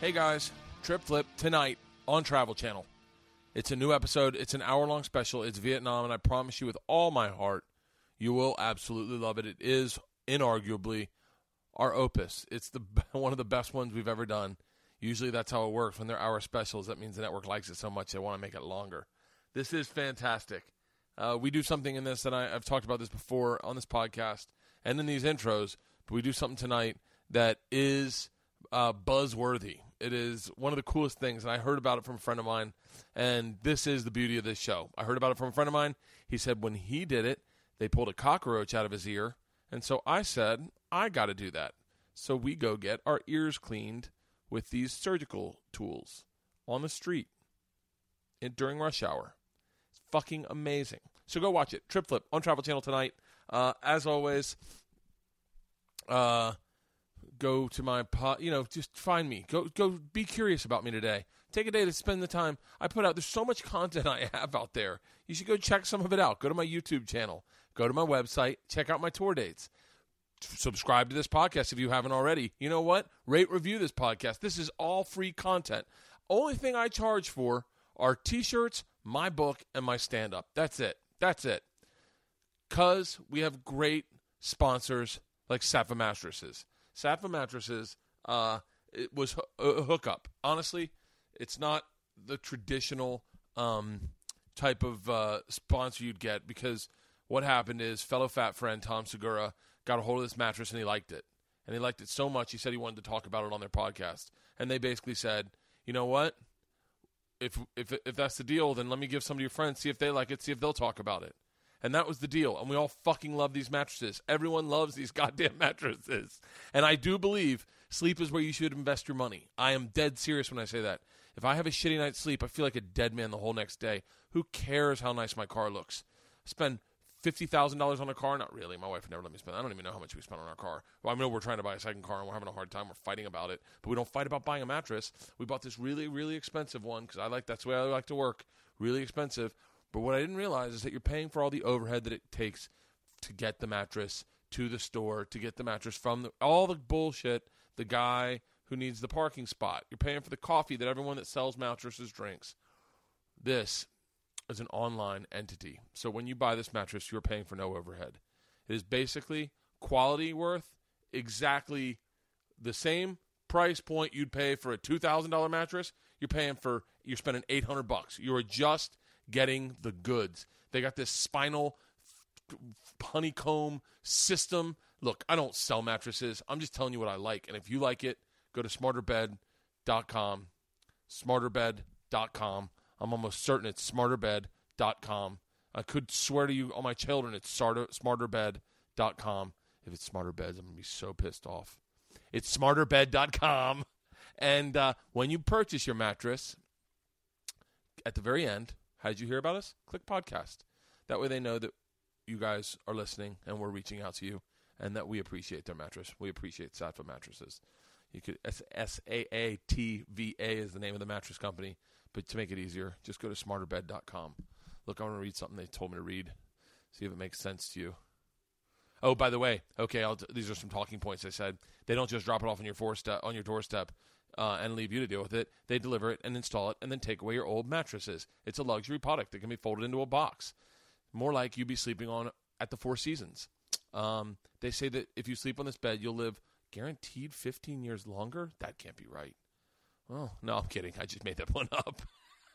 Hey guys, Trip Flip tonight on Travel Channel. It's a new episode. It's an hour long special. It's Vietnam, and I promise you with all my heart, you will absolutely love it. It is inarguably our opus. It's the one of the best ones we've ever done. Usually that's how it works. When they're hour specials, that means the network likes it so much they want to make it longer. This is fantastic. Uh, we do something in this, and I, I've talked about this before on this podcast and in these intros, but we do something tonight that is uh, buzzworthy. It is one of the coolest things, and I heard about it from a friend of mine, and this is the beauty of this show. I heard about it from a friend of mine. He said when he did it, they pulled a cockroach out of his ear, and so I said, I got to do that. So we go get our ears cleaned with these surgical tools on the street in, during rush hour. It's fucking amazing. So go watch it. Trip Flip on Travel Channel tonight. Uh, as always, uh, go to my pot. You know, just find me. Go go. Be curious about me today. Take a day to spend the time. I put out. There's so much content I have out there. You should go check some of it out. Go to my YouTube channel. Go to my website. Check out my tour dates. Subscribe to this podcast if you haven't already. You know what? Rate review this podcast. This is all free content. Only thing I charge for are t-shirts, my book, and my stand-up. That's it. That's it. Cause we have great sponsors like Saatva mattresses. Saatva mattresses uh, it was a hookup. Honestly, it's not the traditional um, type of uh, sponsor you'd get because what happened is fellow fat friend Tom Segura got a hold of this mattress and he liked it. And he liked it so much he said he wanted to talk about it on their podcast. And they basically said, "You know what? If if if that's the deal, then let me give some of your friends see if they like it, see if they'll talk about it." And that was the deal. And we all fucking love these mattresses. Everyone loves these goddamn mattresses. And I do believe sleep is where you should invest your money. I am dead serious when I say that. If I have a shitty night's sleep, I feel like a dead man the whole next day. Who cares how nice my car looks? Spend fifty thousand dollars on a car? Not really. My wife never let me spend. I don't even know how much we spent on our car. Well, I know we're trying to buy a second car and we're having a hard time. We're fighting about it, but we don't fight about buying a mattress. We bought this really, really expensive one because I like that's the way I like to work. Really expensive. But what I didn't realize is that you're paying for all the overhead that it takes to get the mattress to the store, to get the mattress from the, all the bullshit. The guy who needs the parking spot. You're paying for the coffee that everyone that sells mattresses drinks. This is an online entity. So when you buy this mattress, you're paying for no overhead. It is basically quality worth exactly the same price point you'd pay for a $2,000 mattress. You're paying for you're spending 800 bucks. You're just getting the goods. They got this spinal honeycomb system. Look, I don't sell mattresses. I'm just telling you what I like. And if you like it, go to smarterbed.com. Smarterbed.com. I'm almost certain it's smarterbed.com. I could swear to you on my children it's smarterbed.com. If it's smarter beds, I'm going to be so pissed off. It's smarterbed.com. And uh, when you purchase your mattress, at the very end, how did you hear about us? Click podcast. That way they know that you guys are listening and we're reaching out to you and that we appreciate their mattress. We appreciate Saatva mattresses. You could S A A T V A is the name of the mattress company, but to make it easier, just go to smarterbed.com. Look, I want to read something they told me to read. See if it makes sense to you. Oh, by the way, okay, I'll, these are some talking points. I said they don't just drop it off on your doorstep uh, on your doorstep uh, and leave you to deal with it. They deliver it and install it, and then take away your old mattresses. It's a luxury product that can be folded into a box, more like you'd be sleeping on at the Four Seasons. Um, they say that if you sleep on this bed, you'll live guaranteed 15 years longer. That can't be right. Oh no, I'm kidding. I just made that one up.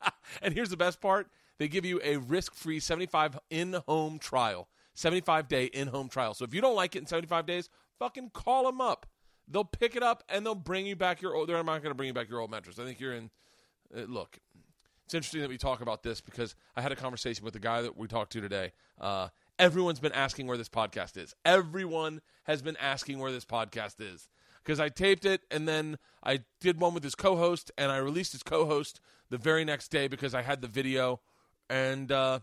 and here's the best part: they give you a risk-free 75 in-home trial. 75 day in home trial. So if you don't like it in 75 days, fucking call them up. They'll pick it up and they'll bring you back your old. They're not going to bring you back your old mattress. I think you're in. Uh, look, it's interesting that we talk about this because I had a conversation with the guy that we talked to today. Uh, everyone's been asking where this podcast is. Everyone has been asking where this podcast is because I taped it and then I did one with his co-host and I released his co-host the very next day because I had the video and uh,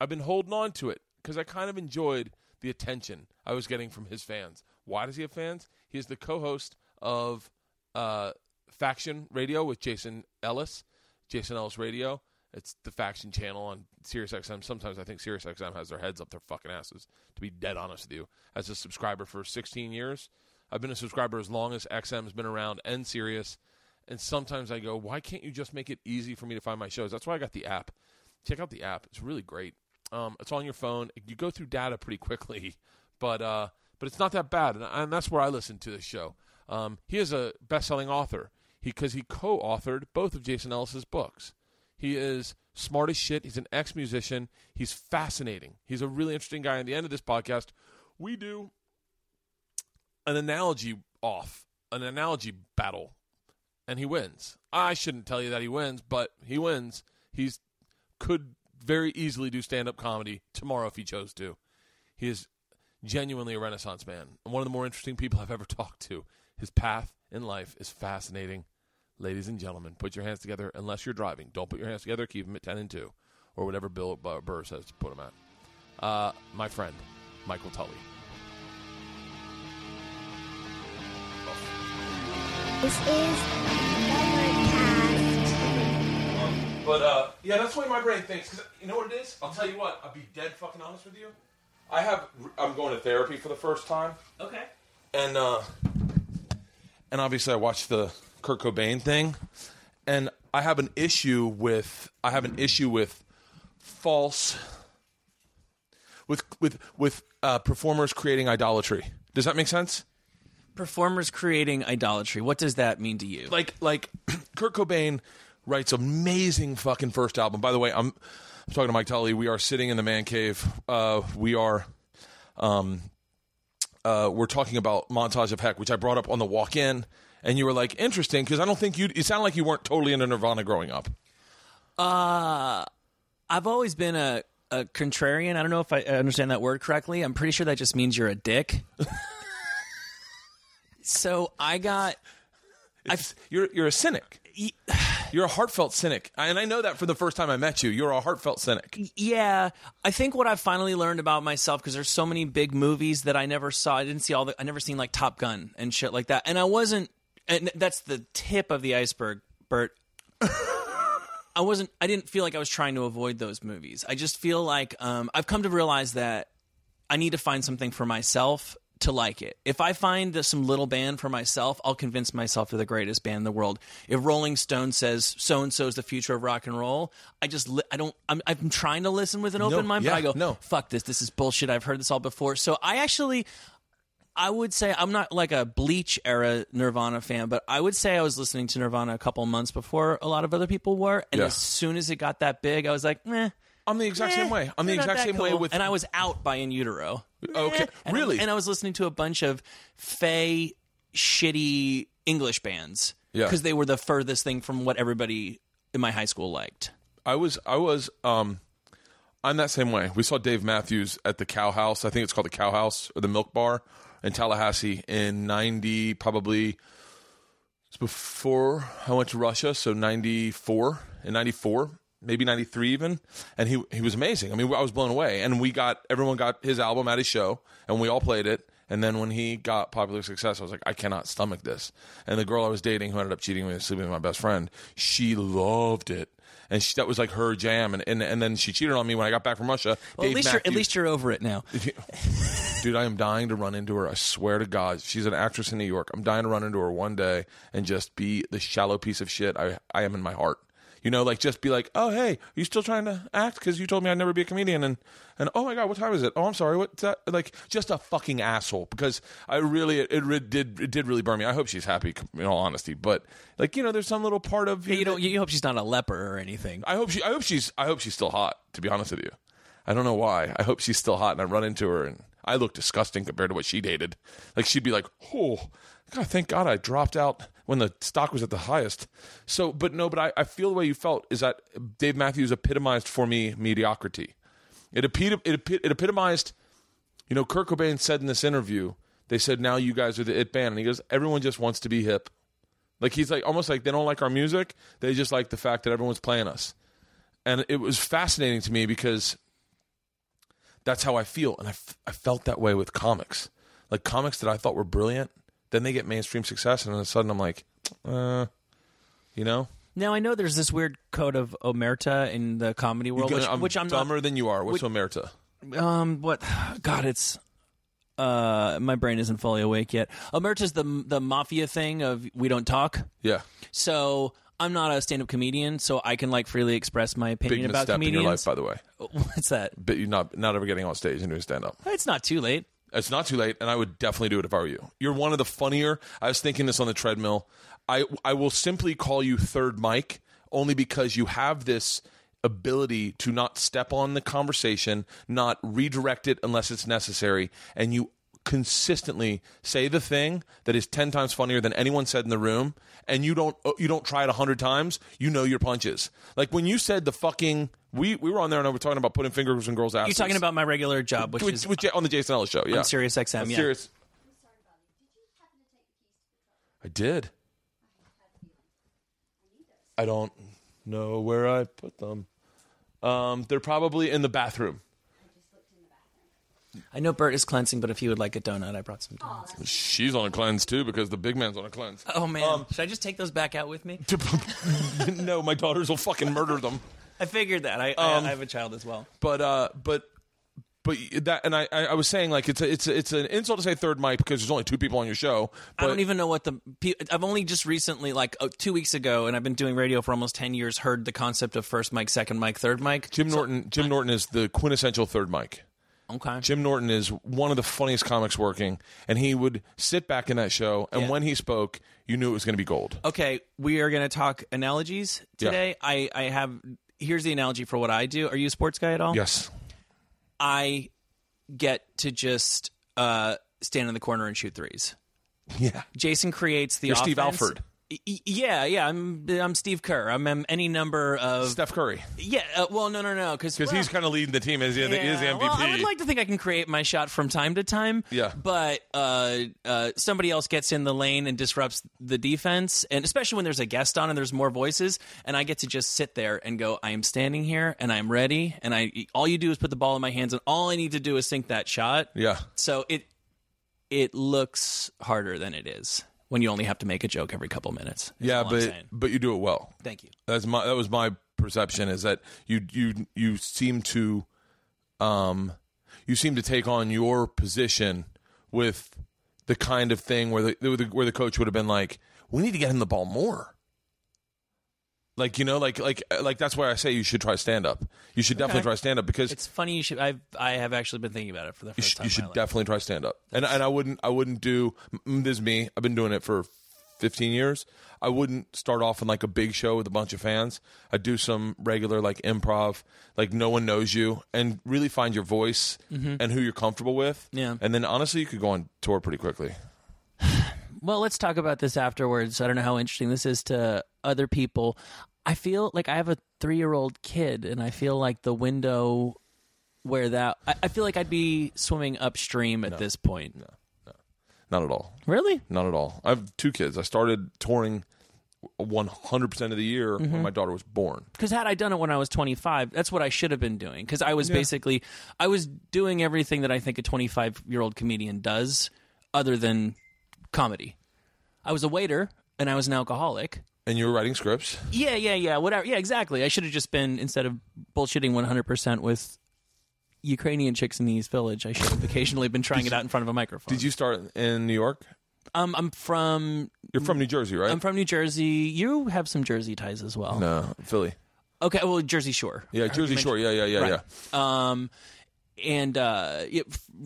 I've been holding on to it because I kind of enjoyed the attention I was getting from his fans. Why does he have fans? He is the co-host of uh, Faction Radio with Jason Ellis, Jason Ellis Radio. It's the Faction channel on SiriusXM. Sometimes I think SiriusXM has their heads up their fucking asses. To be dead honest with you, as a subscriber for 16 years, I've been a subscriber as long as XM has been around and Sirius, And sometimes I go, why can't you just make it easy for me to find my shows? That's why I got the app. Check out the app; it's really great. Um, it's on your phone. You go through data pretty quickly, but uh, but it's not that bad, and, and that's where I listen to this show. Um, he is a best-selling author because he, he co-authored both of Jason Ellis's books. He is smart as shit. He's an ex-musician. He's fascinating. He's a really interesting guy. At the end of this podcast, we do an analogy off, an analogy battle, and he wins. I shouldn't tell you that he wins, but he wins. He's could very easily do stand-up comedy tomorrow if he chose to. He is genuinely a renaissance man and one of the more interesting people I've ever talked to. His path in life is fascinating. Ladies and gentlemen, put your hands together unless you're driving. Don't put your hands together. Keep them at 10 and 2 or whatever Bill Burr says to put them at. Uh, my friend, Michael Tully. This is Summercast. But uh, yeah, that's the way my brain thinks. Cause you know what it is? I'll tell you what. I'll be dead fucking honest with you. I have. I'm going to therapy for the first time, Okay. and uh, and obviously I watched the Kurt Cobain thing, and I have an issue with. I have an issue with false. With with with uh, performers creating idolatry. Does that make sense? Performers creating idolatry. What does that mean to you? like like Kurt Cobain writes amazing fucking first album. By the way, I'm, I'm talking to Mike Tully. We are sitting in the man cave. Uh, we are um uh, we're talking about montage of heck, which I brought up on the walk in, and you were like interesting because I don't think you. You sound like you weren't totally into Nirvana growing up. Uh, I've always been a, a contrarian. I don't know if I understand that word correctly. I'm pretty sure that just means you're a dick. so I got. It's, you're you're a cynic. You're a heartfelt cynic, and I know that for the first time I met you. You're a heartfelt cynic. Yeah, I think what I've finally learned about myself because there's so many big movies that I never saw. I didn't see all the. I never seen like Top Gun and shit like that. And I wasn't. And that's the tip of the iceberg, Bert. I wasn't. I didn't feel like I was trying to avoid those movies. I just feel like um, I've come to realize that I need to find something for myself to like it. If I find some little band for myself, I'll convince myself they're the greatest band in the world. If Rolling Stone says so and so is the future of rock and roll, I just li- I don't. I'm, I'm trying to listen with an open mind, yeah, but I go no. fuck this. This is bullshit. I've heard this all before. So I actually. I would say I'm not like a Bleach era Nirvana fan, but I would say I was listening to Nirvana a couple months before a lot of other people were, and Yeah. as soon as it got that big, I was like, meh. I'm the exact eh, same way. I'm the they're not exact that same way cool. with. and I was out by In Utero. Okay, Eh. And I- really? and I was listening to a bunch of fey, shitty English bands Yeah. because they were the furthest thing from what everybody in my high school liked. I was I was um I'm that same way. We saw Dave Matthews at the Cow House. I think it's called the Cow House or the Milk Bar in Tallahassee in 90 probably it's before I went to Russia, so 94 in 94, maybe 93 even, and he he was amazing. I mean, I was blown away and we got everyone got his album at his show and we all played it. And then when he got popular success, I was like, I cannot stomach this. And the girl I was dating, who ended up cheating with me, sleeping with my best friend, she loved it, and she, that was like her jam. And, and and then she cheated on me when I got back from Russia. Well, at least you're, at least you're over it now. Dude, I am dying to run into her. I swear to God, she's an actress in New York. I'm dying to run into her one day and just be the shallow piece of shit I I am in my heart. You know, like just be like, oh hey, are you still trying to act? Because you told me I'd never be a comedian, and and oh my God, what time is it? Oh, I'm sorry, what's that? Like just a fucking asshole. Because I really, it, it did it did really burn me. I hope she's happy, in all honesty. But like you know, there's some little part of You don't. You hope she's not a leper or anything. I hope she. I hope she's. I hope she's still hot. To be honest with you, I don't know why. I hope she's still hot, and I run into her, and I look disgusting compared to what she dated. Like she'd be like, "Oh, God, thank God I dropped out when the stock was at the highest." So, but no, but I, I feel the way you felt is that Dave Matthews epitomized for me mediocrity. It epit- it, epi- it epitomized. You know, Kurt Cobain said in this interview, they said, "Now you guys are the it band," and he goes, "Everyone just wants to be hip." Like he's like almost like they don't like our music; they just like the fact that everyone's playing us and it was fascinating to me because that's how I feel, and I, f- I felt that way with comics, like comics that I thought were brilliant. Then they get mainstream success, and all of a sudden I'm like, uh, you know, Now I know there's this weird code of omerta in the comedy world, which, I'm which I'm dumber not. than you are. What's omerta? Um, what? God, it's. Uh, my brain isn't fully awake yet. Omerta's the the mafia thing of we don't talk. Yeah. So I'm not a stand up comedian, so I can like freely express my opinion Big about misstep in comedians. your life, by the way. What's that? But you're not not ever getting on stage and doing stand up. It's not too late. It's not too late, and I would definitely do it if I were you. You're one of the funnier. I was thinking this on the treadmill. I I will simply call you third Mike only because you have this ability to not step on the conversation, not redirect it unless it's necessary, and you consistently say the thing that is 10 times funnier than anyone said in the room and you don't you don't try it 100 times you know your punches like when you said the fucking we we were on there and we were talking about putting fingers in girls' asses You're talking about my regular job, which with, is with J- on the Jason Ellis show yeah on Sirius XM. I'm yeah. serious. I did. I don't know where I put them. Um, they're probably in the bathroom. I know Bert is cleansing, but if you would like a donut, I brought some donuts. She's on a cleanse too because the big man's on a cleanse. Oh man, Um, should I just take those back out with me? no, my daughters will fucking murder them. I figured that. I, Um, I, I have a child as well. But uh, but but that and I I I was saying like it's a, it's a, it's an insult to say third mic because there's only two people on your show. But I don't even know what the. pe- I've only just recently, like uh, two weeks ago, and I've been doing radio for almost ten years. Heard the concept of first mic, second mic, third mic. Jim Norton Jim Norton is the quintessential third mic. Okay. Jim Norton is one of the funniest comics working, and he would sit back in that show, and Yeah. when he spoke, you knew it was going to be gold. Okay, we are going to talk analogies Yeah. today. I I have. Here's the analogy for what I do. Are you a sports guy at all? Yes. I get to just uh, stand in the corner and shoot threes. Yeah. Jason creates the You're Steve offense. Alford. Yeah, yeah, I'm I'm Steve Kerr. I'm, I'm any number of Steph Curry, yeah. Uh, well, no, no, no, because because he's kind of leading the team as he, he is MVP. Well, I would like to think I can create my shot from time to time. Yeah. But uh, uh, somebody else gets in the lane and disrupts the defense, and especially when there's a guest on and there's more voices, and I get to just sit there and go, I am standing here and I'm ready, and I all you do is put the ball in my hands, and all I need to do is sink that shot. yeah. So it it looks harder than it is when you only have to make a joke every couple minutes. Yeah, but but you do it well. thank you. That's my that was my perception is that you you you seem to um you seem to take on your position with the kind of thing where the where the coach would have been like, we need to get him the ball more. Like you know, like like like that's why I say you should try stand up. You should definitely try stand up because It's funny you should. I've I have actually been thinking about it for the you first should, time. you in should my life. definitely try stand up. And and I wouldn't I wouldn't do mm, this is me. I've been doing it for 15 years. I wouldn't start off in like a big show with a bunch of fans. I'd do some regular like improv, like no one knows you and really find your voice and who you're comfortable with. Mm-hmm. Yeah. And then honestly, you could go on tour pretty quickly. Well, let's talk about this afterwards. I don't know how interesting this is to other people. I feel like I have a three year old kid, and I feel like the window where that. I, I feel like I'd be swimming upstream at this point. No, Not at all. Really? Not at all. I have two kids. I started touring 100% of the year Mm-hmm. when my daughter was born. Because had I done it when I was 25, that's what I should have been doing. Because I was basically, I was doing everything that I think a 25 year old comedian does, other than comedy. I was a waiter and I was an alcoholic. And you were writing scripts. Yeah, yeah, yeah, whatever. Yeah, exactly. I should have just been instead of bullshitting 100% with Ukrainian chicks in the East Village. I should have occasionally been trying it out in front of a microphone. Did you start in New York? Um, I'm from You're from New Jersey, right? I'm from New Jersey. You have some Jersey ties as well. no, Philly. Okay, well, Jersey Shore. Yeah, Jersey Shore. Yeah, yeah, yeah, Right. yeah. Um, and uh,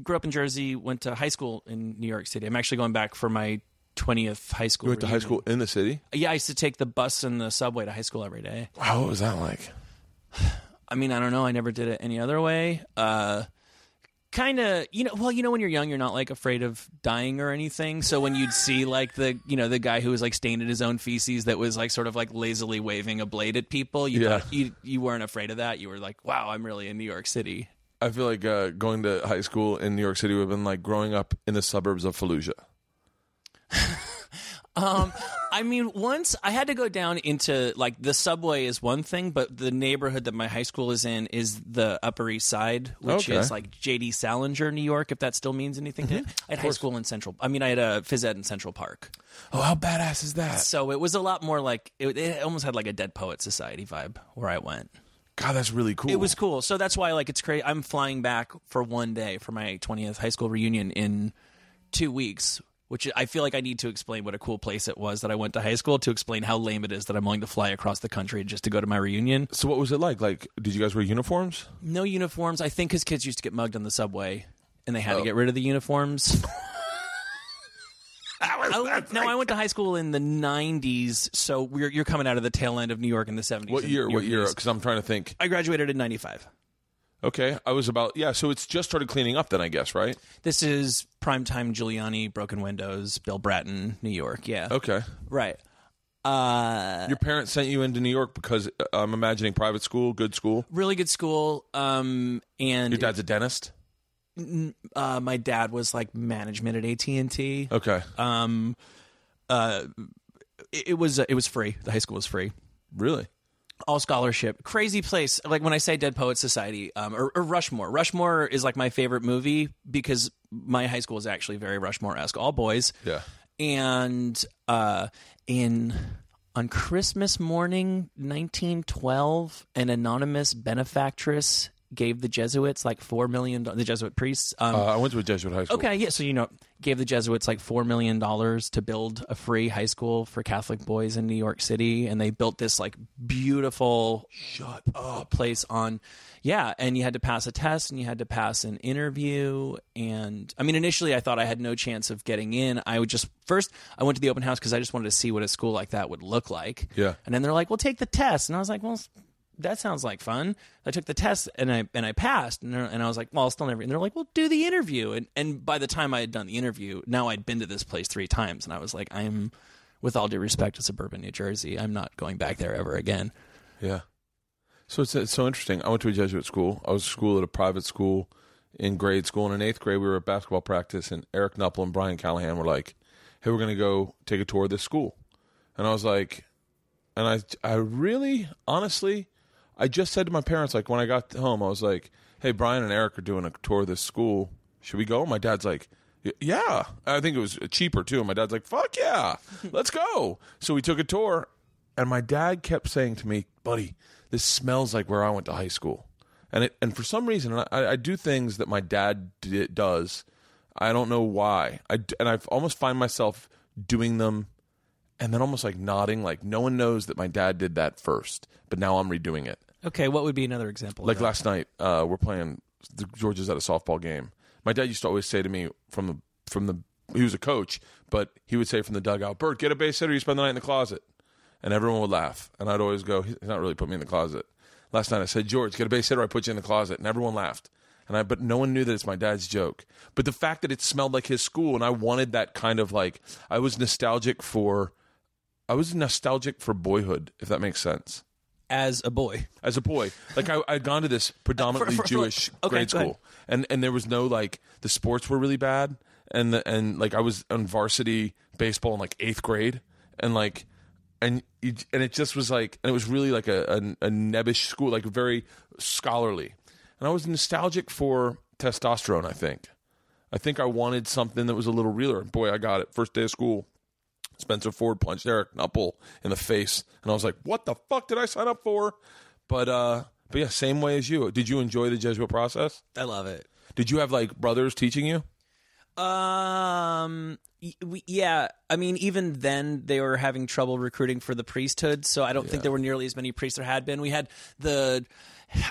grew up in Jersey. Went to high school in New York City. I'm actually going back for my 20th high school. You went to high school in the city. Yeah, I used to take the bus and the subway to high school every day. Wow, what was that like? I mean, I don't know. I never did it any other way. Uh, kind of, you know. Well, you know, when you're young, you're not like afraid of dying or anything. So when you'd see like the, you know, the guy who was like stained in his own feces, that was like sort of like lazily waving a blade at people, you Yeah. thought, you you weren't afraid of that. You were like, wow, I'm really in New York City. I feel like uh, going to high school in New York City would have been like growing up in the suburbs of Fallujah. Um, I mean, once I had to go down into like the subway is one thing, but the neighborhood that my high school is in is the Upper East Side, which Okay. is like JD Salinger, New York, if that still means anything to you. I had high school in Central. I mean, I had a phys ed in Central Park, Oh, how badass is that? so it was a lot more like it, it almost had like a Dead Poet Society vibe where I went. God, that's really cool. It was cool. So that's why like it's crazy. I'm flying back for one day for my 20th high school reunion in two weeks, which I feel like I need to explain what a cool place it was that I went to high school to explain how lame it is that I'm willing to fly across the country just to go to my reunion. So what was it like? Like, did you guys wear uniforms? No uniforms. I think his kids used to get mugged on the subway and they had Oh. to get rid of the uniforms. I no, I went to high school in the '90s, so we're, you're coming out of the tail end of New York in the '70s. What year? What year? Because I'm trying to think. I graduated in '95. Okay, I was about yeah. So it's just started cleaning up then, I guess, right? This is primetime Giuliani, Broken Windows, Bill Bratton, New York. Yeah, Okay. right. Uh, Your parents sent you into New York because uh, I'm imagining private school, good school. really good school. Um, and Your dad's a dentist. Uh, my dad was like management at AT and T. Okay. Um, uh, it, it was it was free. The high school was free. Really? all scholarship crazy place like when i say dead poet society um, or, or rushmore rushmore is like my favorite movie because my high school is actually very rushmore-esque all boys Yeah. and uh, in on christmas morning 1912 an anonymous benefactress gave the jesuits like four million the jesuit priests um, Uh, I went to a Jesuit high school. Okay, yeah. So you know, gave the Jesuits like four million dollars to build a free high school for Catholic boys in New York City, and they built this like beautiful shut up place on. Yeah, and you had to pass a test, and you had to pass an interview, and I mean, initially I thought I had no chance of getting in. I would just first I went to the open house because I just wanted to see what a school like that would look like. Yeah. and then they're like, "Well, take the test," and I was like, "Well." That sounds like fun. I took the test and I and I passed, and, and I was like, well, I'll still never. And they're like, well, do the interview. And and by the time I had done the interview, now I'd been to this place three times, and I was like, I'm, with all due respect to suburban New Jersey, I'm not going back there ever again. Yeah. So it's, it's so interesting. I went to a Jesuit school. I was school at a private school in grade school. And in eighth grade, we were at basketball practice, and Eric Knuppel and Brian Callahan were like, "Hey, we're going to go take a tour of this school." And I was like, and I, I really, honestly, I just said to my parents, like when I got home, I was like, "Hey, Brian and Eric are doing a tour of this school. Should we go?" My dad's like. "Y- Yeah, I think it was cheaper too. My dad's like, "Fuck yeah, let's go!" So we took a tour, and my dad kept saying to me, "Buddy, this smells like where I went to high school." And it, and for some reason, I, I do things that my dad does. I don't know why. I d- and I almost find myself doing them, and then almost like nodding, like no one knows that my dad did that first, but now I'm redoing it. Okay, what would be another example? Like that? last night, uh, we're playing the Georgia's at a softball game. My dad used to always say to me from the from the he was a coach, but he would say from the dugout, "Bert, get a base hitter. You spend the night in the closet," and everyone would laugh, and I'd always go, "He's not really put me in the closet." Last night I said, "George, get a base hitter. I put you in the closet," and everyone laughed. And I, but no one knew that it's my dad's joke. But the fact that it smelled like his school, and I wanted that kind of like, I was nostalgic for, I was nostalgic for boyhood, if that makes sense as a boy. as a boy. Like I, I'd gone to this predominantly for- for- Jewish okay, grade go ahead. school, and and there was no like the sports were really bad, and the, and like I was on varsity baseball in like eighth grade, and like. And you, and it just was like, and it was really like a, a, a nebbish school, like very scholarly. And I was nostalgic for testosterone. I think, I think I wanted something that was a little realer. Boy, I got it. First day of school, Spencer Ford punched Eric Knuppel in the face, and I was like, "What the fuck did I sign up for?" But uh, but yeah, same way as you. Did you enjoy the Jesuit process? I love it. Did you have like brothers teaching you? Um. we- Yeah. I mean, even then they were having trouble recruiting for the priesthood, so I don't think there were nearly as many priests there had been. We had the,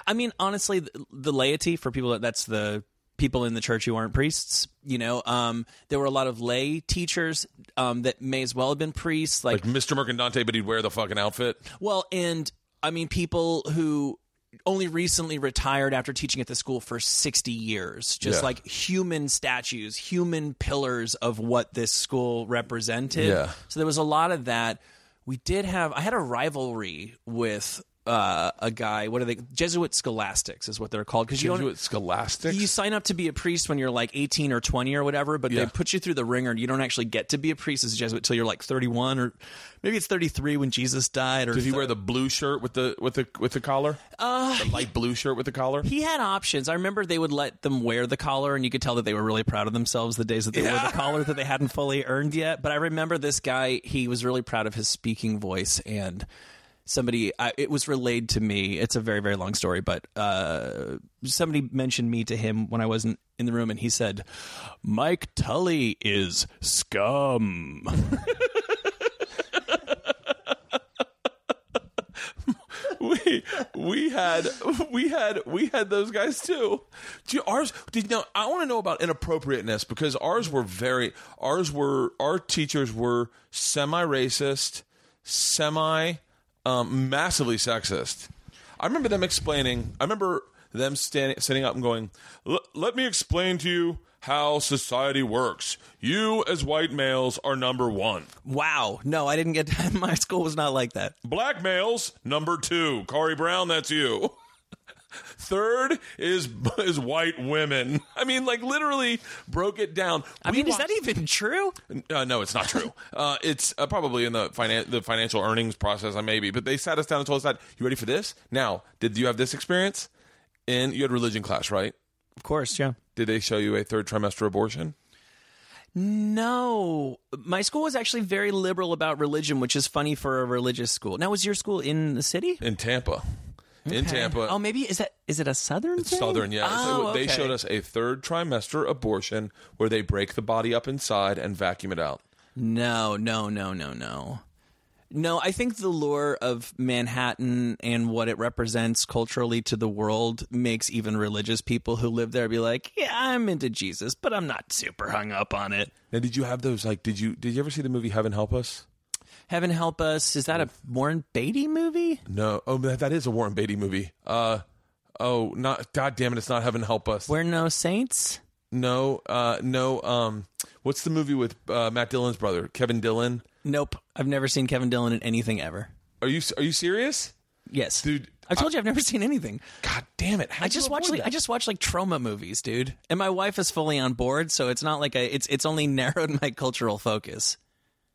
I mean, honestly, the, the laity for people that that's the people in the church who aren't priests. You know, um, there were a lot of lay teachers um, that may as well have been priests, Like Mr. Mercandante, but he'd wear the fucking outfit. well, and I mean, people who only recently retired after teaching at the school for 60 years, just Yeah. like human statues, human pillars of what this school represented. Yeah. So there was a lot of that. We did have, I had a rivalry with uh, a guy, what are they? Jesuit scholastics is what they're called. Because you. Jesuit scholastics. You sign up to be a priest when you're like 18 or 20 or whatever, but Yeah. they put you through the ringer and you don't actually get to be a priest as a Jesuit till you're like 31 or maybe it's 33 when Jesus died. Or Did he thir- wear the blue shirt with the with the with the collar? Uh, the light blue shirt with the collar. He had options. I remember they would let them wear the collar, and you could tell that they were really proud of themselves the days that they wore the collar that they hadn't fully earned yet. But I remember this guy; he was really proud of his speaking voice, and somebody I, it was relayed to me. It's a very very long story, but uh, somebody mentioned me to him when I wasn't in the room, and he said, "Mike Tully is scum." we we had we had we had those guys too. Do you, ours did now I want to know about inappropriateness because ours were very ours were our teachers were semi racist, semi um, massively sexist. I remember them explaining. I remember them standing sitting up and going, "Let me explain to you." How society works. You, as white males, are number one. wow, no, I didn't get that. My school was not like that. Black males, number two. Corey Brown, that's you. Third is is white women. I mean, like literally broke it down. I We mean, is that even true? Uh, no, it's not true. uh, it's uh, probably in the finan- the financial earnings process, I maybe. But they sat us down and told us that. You ready for this? Now, did you have this experience? In you had religion class, right? Of course, yeah. Did they show you a third trimester abortion? No, my school was actually very liberal about religion, which is funny for a religious school. Now, was your school in the city? In Tampa. In Tampa. Oh, maybe is that is it a southern? thing? Southern, yeah. Oh, They okay. showed us a third trimester abortion where they break the body up inside and vacuum it out. No, no, no, no, no. No, I think the lure of Manhattan and what it represents culturally to the world makes even religious people who live there be like, "Yeah, I'm into Jesus, but I'm not super hung up on it." Now, did you have those? Like, did you did you ever see the movie Heaven Help Us? Heaven help us. Is that a Warren Beatty movie? No. Oh, that, that is a Warren Beatty movie. Uh, oh, not. God damn it! It's not Heaven Help Us. We're no saints. No, uh, no. Um, what's the movie with uh, Matt Dillon's brother, Kevin Dillon? Nope. I've never seen Kevin Dillon in anything ever. Are you are you serious, Yes, dude? I told you I've never seen anything. God damn it! I just watch like I just watch like trauma movies, dude. And my wife is fully on board, so it's not like a it's it's only narrowed my cultural focus.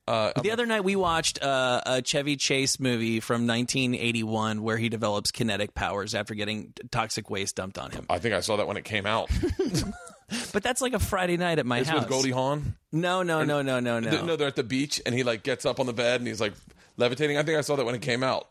Uh, The other night we watched uh, a Chevy Chase movie from 1981 where he develops kinetic powers after getting toxic waste dumped on him. I think I saw that when it came out. But that's like a Friday night at my It's house. with Goldie Hawn. No, no, no, no, no, no. No, they're at the beach, and he like gets up on the bed and he's like levitating. I think I saw that when it came out.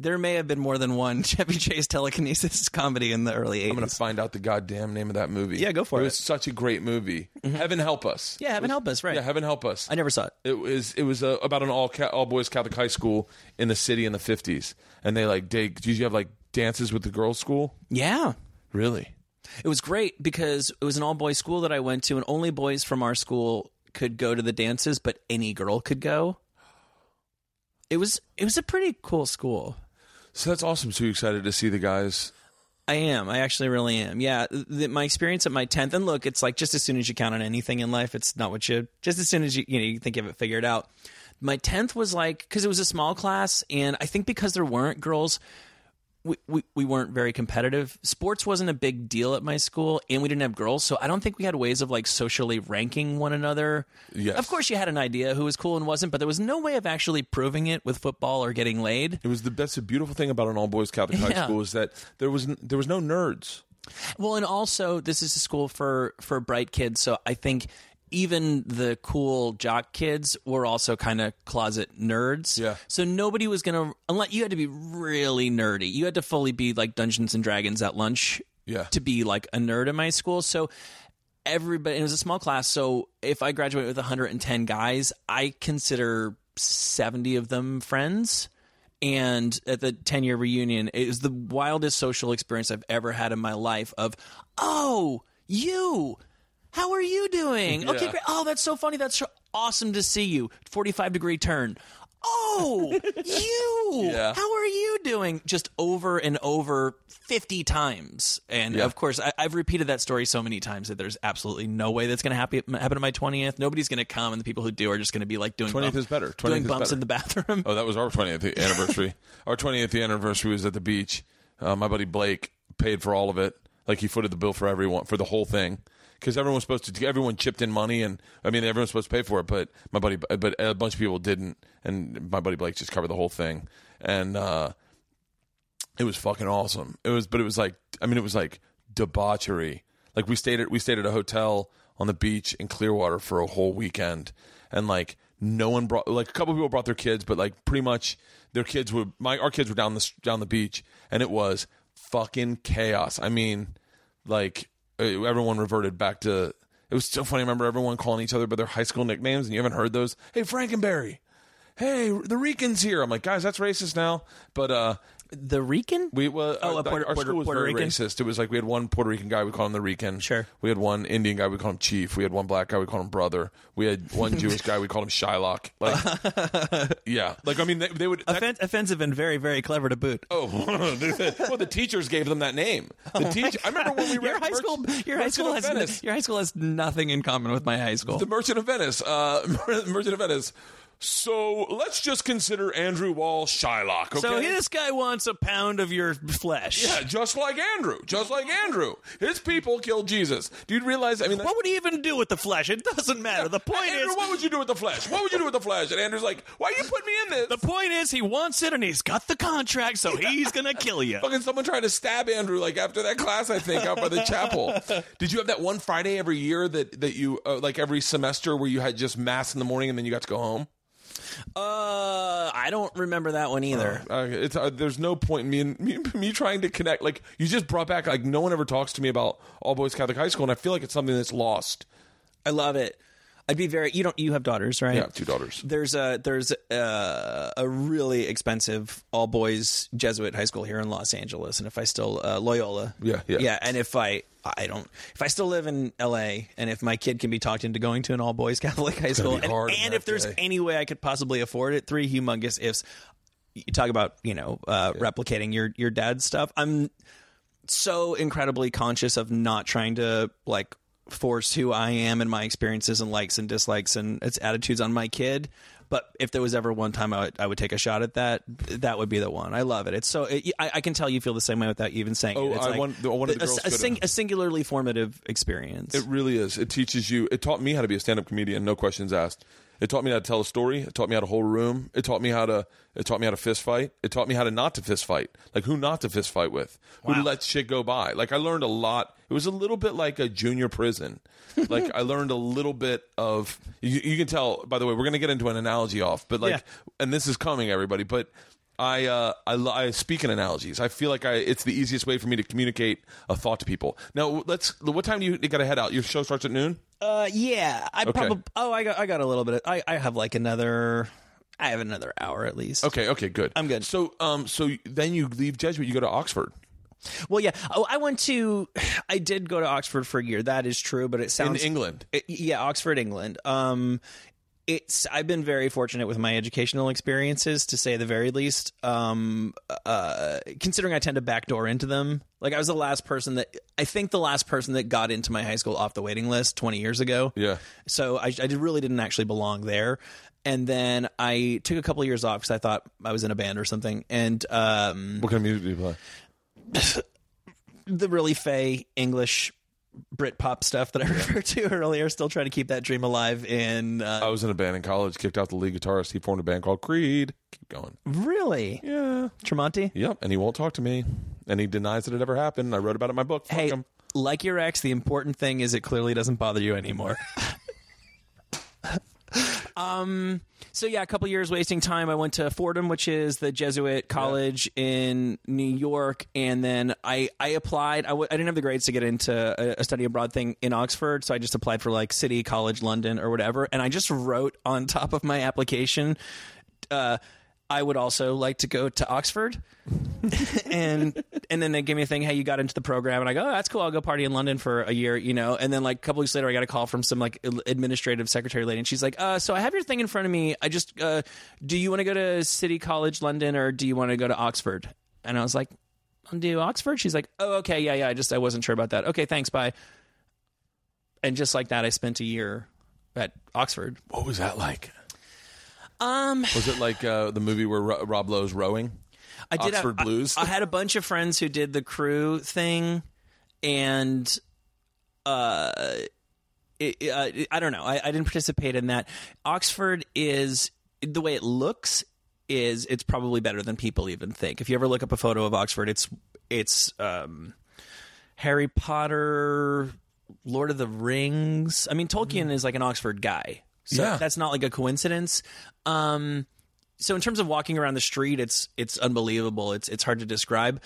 There may have been more than one Chevy Chase telekinesis comedy in the early 80s. I'm gonna find out the goddamn name of that movie. Yeah, go for it. it. was such a great movie. Heaven help us. yeah, Heaven help us, right? Yeah, Heaven help us. I never saw it. It was it was uh, about an all ca- all boys Catholic high school in the city in the 50s, and they like they did you have like dances with the girls' school? Yeah. Really? It was great because it was an all boys school that I went to, and only boys from our school could go to the dances, but any girl could go. It was it was a pretty cool school. So that's awesome. So you excited to see the guys? I am. I actually really am. Yeah, the, my experience at my tenth, and look, it's like just as soon as you count on anything in life, it's not what you. Just as soon as you you know you think you have it figured out. My tenth was like because it was a small class, and I think because there weren't girls, we, we we weren't very competitive. Sports wasn't a big deal at my school, and we didn't have girls, so I don't think we had ways of like socially ranking one another. Yes. Of course, you had an idea who was cool and wasn't, but there was no way of actually proving it with football or getting laid. It was the best, the beautiful thing about an all boys Catholic high Yeah. school is that there was there was no nerds. Well, and also this is a school for for bright kids, so I think even the cool jock kids were also kind of closet nerds. Yeah. So nobody was gonna unless you had to be really nerdy. You had to fully be like Dungeons and Dragons at lunch. Yeah. To be like a nerd in my school, so everybody it was a small class so if i graduate with 110 guys i consider 70 of them friends and at the 10 year reunion it was the wildest social experience i've ever had in my life of oh you how are you doing okay great oh that's so funny that's awesome to see you 45 degree turn oh you Yeah. how are you doing just over and over 50 times and Yeah. of course I, i've repeated that story so many times that there's absolutely no way that's going to happen, happen on my 20th nobody's going to come and the people who do are just going to be like doing 20th bump- is better. 20th doing bumps better. in the bathroom Oh, that was our 20th anniversary. our 20th anniversary was at the beach. Uh, my buddy Blake paid for all of it. Like he footed the bill for everyone for the whole thing because everyone was supposed to. Everyone chipped in money, and I mean everyone's supposed to pay for it. But my buddy, but a bunch of people didn't, and my buddy Blake just covered the whole thing, and uh, it was fucking awesome. It was, but it was like, I mean, it was like debauchery. Like we stayed at we stayed at a hotel on the beach in Clearwater for a whole weekend, and like no one brought like a couple people brought their kids, but like pretty much their kids were my our kids were down the down the beach, and it was fucking chaos. I mean, like everyone reverted back to. It was so funny. I remember everyone calling each other by their high school nicknames, and you haven't heard those. Hey, Frankenberry. Hey, the Ricans here. I'm like, guys, that's racist now. But uh, The Rican? we well, Oh, our, a Puerto- our Puerto- school was Puerto very Rican? racist. It was like we had one Puerto Rican guy, we called him the Rican. Sure. We had one Indian guy, we called him Chief. We had one black guy, we called him Brother. We had one Jewish guy, we called him Shylock. Like, yeah, like I mean, they, they would. that- Offen- offensive and very, very clever to boot. Oh, well, the teachers gave them that name. The teacher. I remember when we read Your high Merch- school, your high school has Venice. your high school has nothing in common with my high school. The Merchant of Venice. Uh, Merchant of Venice. So let's just consider Andrew Wall Shylock. Okay? So this guy wants a pound of your flesh. Yeah, just like Andrew. Just like Andrew. His people killed Jesus. Do you realize? I mean, What would he even do with the flesh? It doesn't matter. The point Andrew, is, what would you do with the flesh? What would you do with the flesh? And Andrew's like, why you put me in this? the point is, he wants it and he's got the contract, so he's gonna kill you. Fucking someone trying to stab Andrew like after that class, I think, out by the chapel. Did you have that one Friday every year that that you uh, like every semester where you had just mass in the morning and then you got to go home? Uh, I don't remember that one either. Uh, it's uh, there's no point in me, in me me trying to connect. Like you just brought back like no one ever talks to me about all boys Catholic high school, and I feel like it's something that's lost. I love it. I'd be very. You don't. You have daughters, right? Yeah, two daughters. There's a there's a, a really expensive all boys Jesuit high school here in Los Angeles, and if I still uh, Loyola, Yeah, yeah. yeah, and if I I don't if I still live in L.A. and if my kid can be talked into going to an all boys Catholic high school, and, and if there's day. any way I could possibly afford it, three humongous ifs. You talk about you know uh, replicating your your dad's stuff. I'm so incredibly conscious of not trying to like force who I am and my experiences and likes and dislikes and its attitudes on my kid. But if there was ever one time I would, I would take a shot at that, that would be the one. I love it. It's so it, I, I can tell you feel the same way without even saying Oh, it. It's I like want- I wanted the a, girls a, sing, a singularly formative experience. It really is. It teaches you. It taught me how to be a stand-up comedian. No questions asked. It taught me how to tell a story. It taught me how to hold a room. It taught me how to. It taught me how to fist fight. It taught me how to not to fist fight. Like who not to fist fight with. Who to let shit go by. Like I learned a lot. It was a little bit like a junior prison. like I learned a little bit of. You, you can tell. By the way, we're going to get into an analogy off, but like, Yeah. and this is coming, everybody. But I, uh, I I speak in analogies. I feel like I it's the easiest way for me to communicate a thought to people. Now let's. What time do you, you got to head out? Your show starts at noon. uh, yeah, I Okay. probably. Oh, I got I got a little bit. Of, I I have like another. I have another hour at least. Okay, okay, good. I'm good. So, um, so then you leave Jesuit, you go to Oxford Well, yeah. Oh, I went to. I did go to Oxford for a year. That is true, but it sounds in England. It- yeah, Oxford, England. Um, it's I've been very fortunate with my educational experiences, to say the very least. Um, uh, considering I tend to backdoor into them, like I was the last person that I think the last person that got into my high school off the waiting list twenty years ago. Yeah. So I, I did- really didn't actually belong there. And then I took a couple of years off because I thought I was in a band or something. And um, What kind of music do you play? the really fey English Brit pop stuff that I referred to earlier. Still trying to keep that dream alive. In uh, I was in a band in college, kicked out the lead guitarist. He formed a band called Creed. Keep going. really, Yeah. Tremonti. Yep. And he won't talk to me. And he denies that it ever happened. I wrote about it in my book. Fuck Hey, him. like your ex, the important thing is it clearly doesn't bother you anymore. um. So yeah, a couple years wasting time. I went to Fordham, which is the Jesuit college in New York, and then I I applied. I w- I didn't have the grades to get into a, a study abroad thing in Oxford, so I just applied for like City College London or whatever, and I just wrote on top of my application. Uh, I would also like to go to Oxford, and and then they gave me a thing. Hey, you got into the program, and I go, oh, that's cool. I'll go party in London for a year, you know. And then like a couple weeks later, I got a call from some like administrative secretary lady, and she's like, uh, so I have your thing in front of me. I just, uh, do you want to go to City College London or do you want to go to Oxford? And I was like, I'll do Oxford. She's like, oh, okay, yeah, yeah. I just I wasn't sure about that. Okay, thanks, bye. And just like that, I spent a year at Oxford. What was that like? Um, Was it like uh, the movie where Ro- Rob Lowe's rowing? I did Oxford Blues? I, I had a bunch of friends who did the crew thing, and uh, it, uh, I don't know. I, I didn't participate in that. Oxford is the way it looks is it's probably better than people even think. If you ever look up a photo of Oxford, it's it's um, Harry Potter, Lord of the Rings. I mean, Tolkien is like an Oxford guy. So Yeah. that's not like a coincidence. Um, so in terms of walking around the street, it's it's unbelievable. It's it's hard to describe.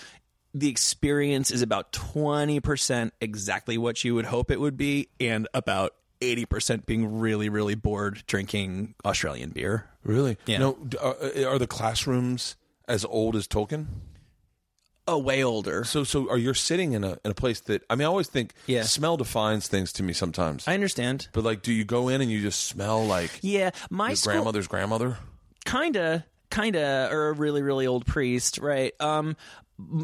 The experience is about twenty percent exactly what you would hope it would be, and about eighty percent being really really bored drinking Australian beer. Really? Yeah. No. Are, are the classrooms as old as Tolkien? Oh, way older. So, so are you sitting in a in a place that I mean, I always think Yeah. smell defines things to me sometimes. I understand. but like, do you go in and you just smell like Yeah, my your school, grandmother's grandmother? kinda kinda or a really really old priest right um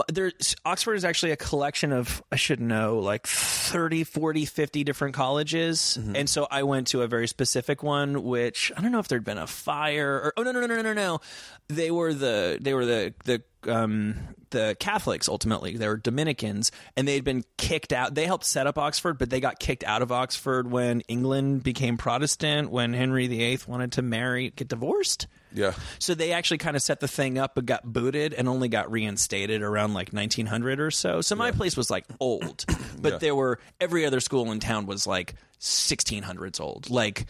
there's oxford is actually a collection of i should know like 30 40 50 different colleges. And so i went to a very specific one which i don't know if there'd been a fire or oh no no no no no no no. They were the they were the the um the catholics ultimately. They were dominicans and they had been kicked out. They helped set up oxford but they got kicked out of oxford when england became protestant when henry viii wanted to marry get divorced Yeah. so they actually kind of set the thing up but got booted and only got reinstated around like 1900 or so. So my place was like old, but Yeah. there were every other school in town was like 1600s old, like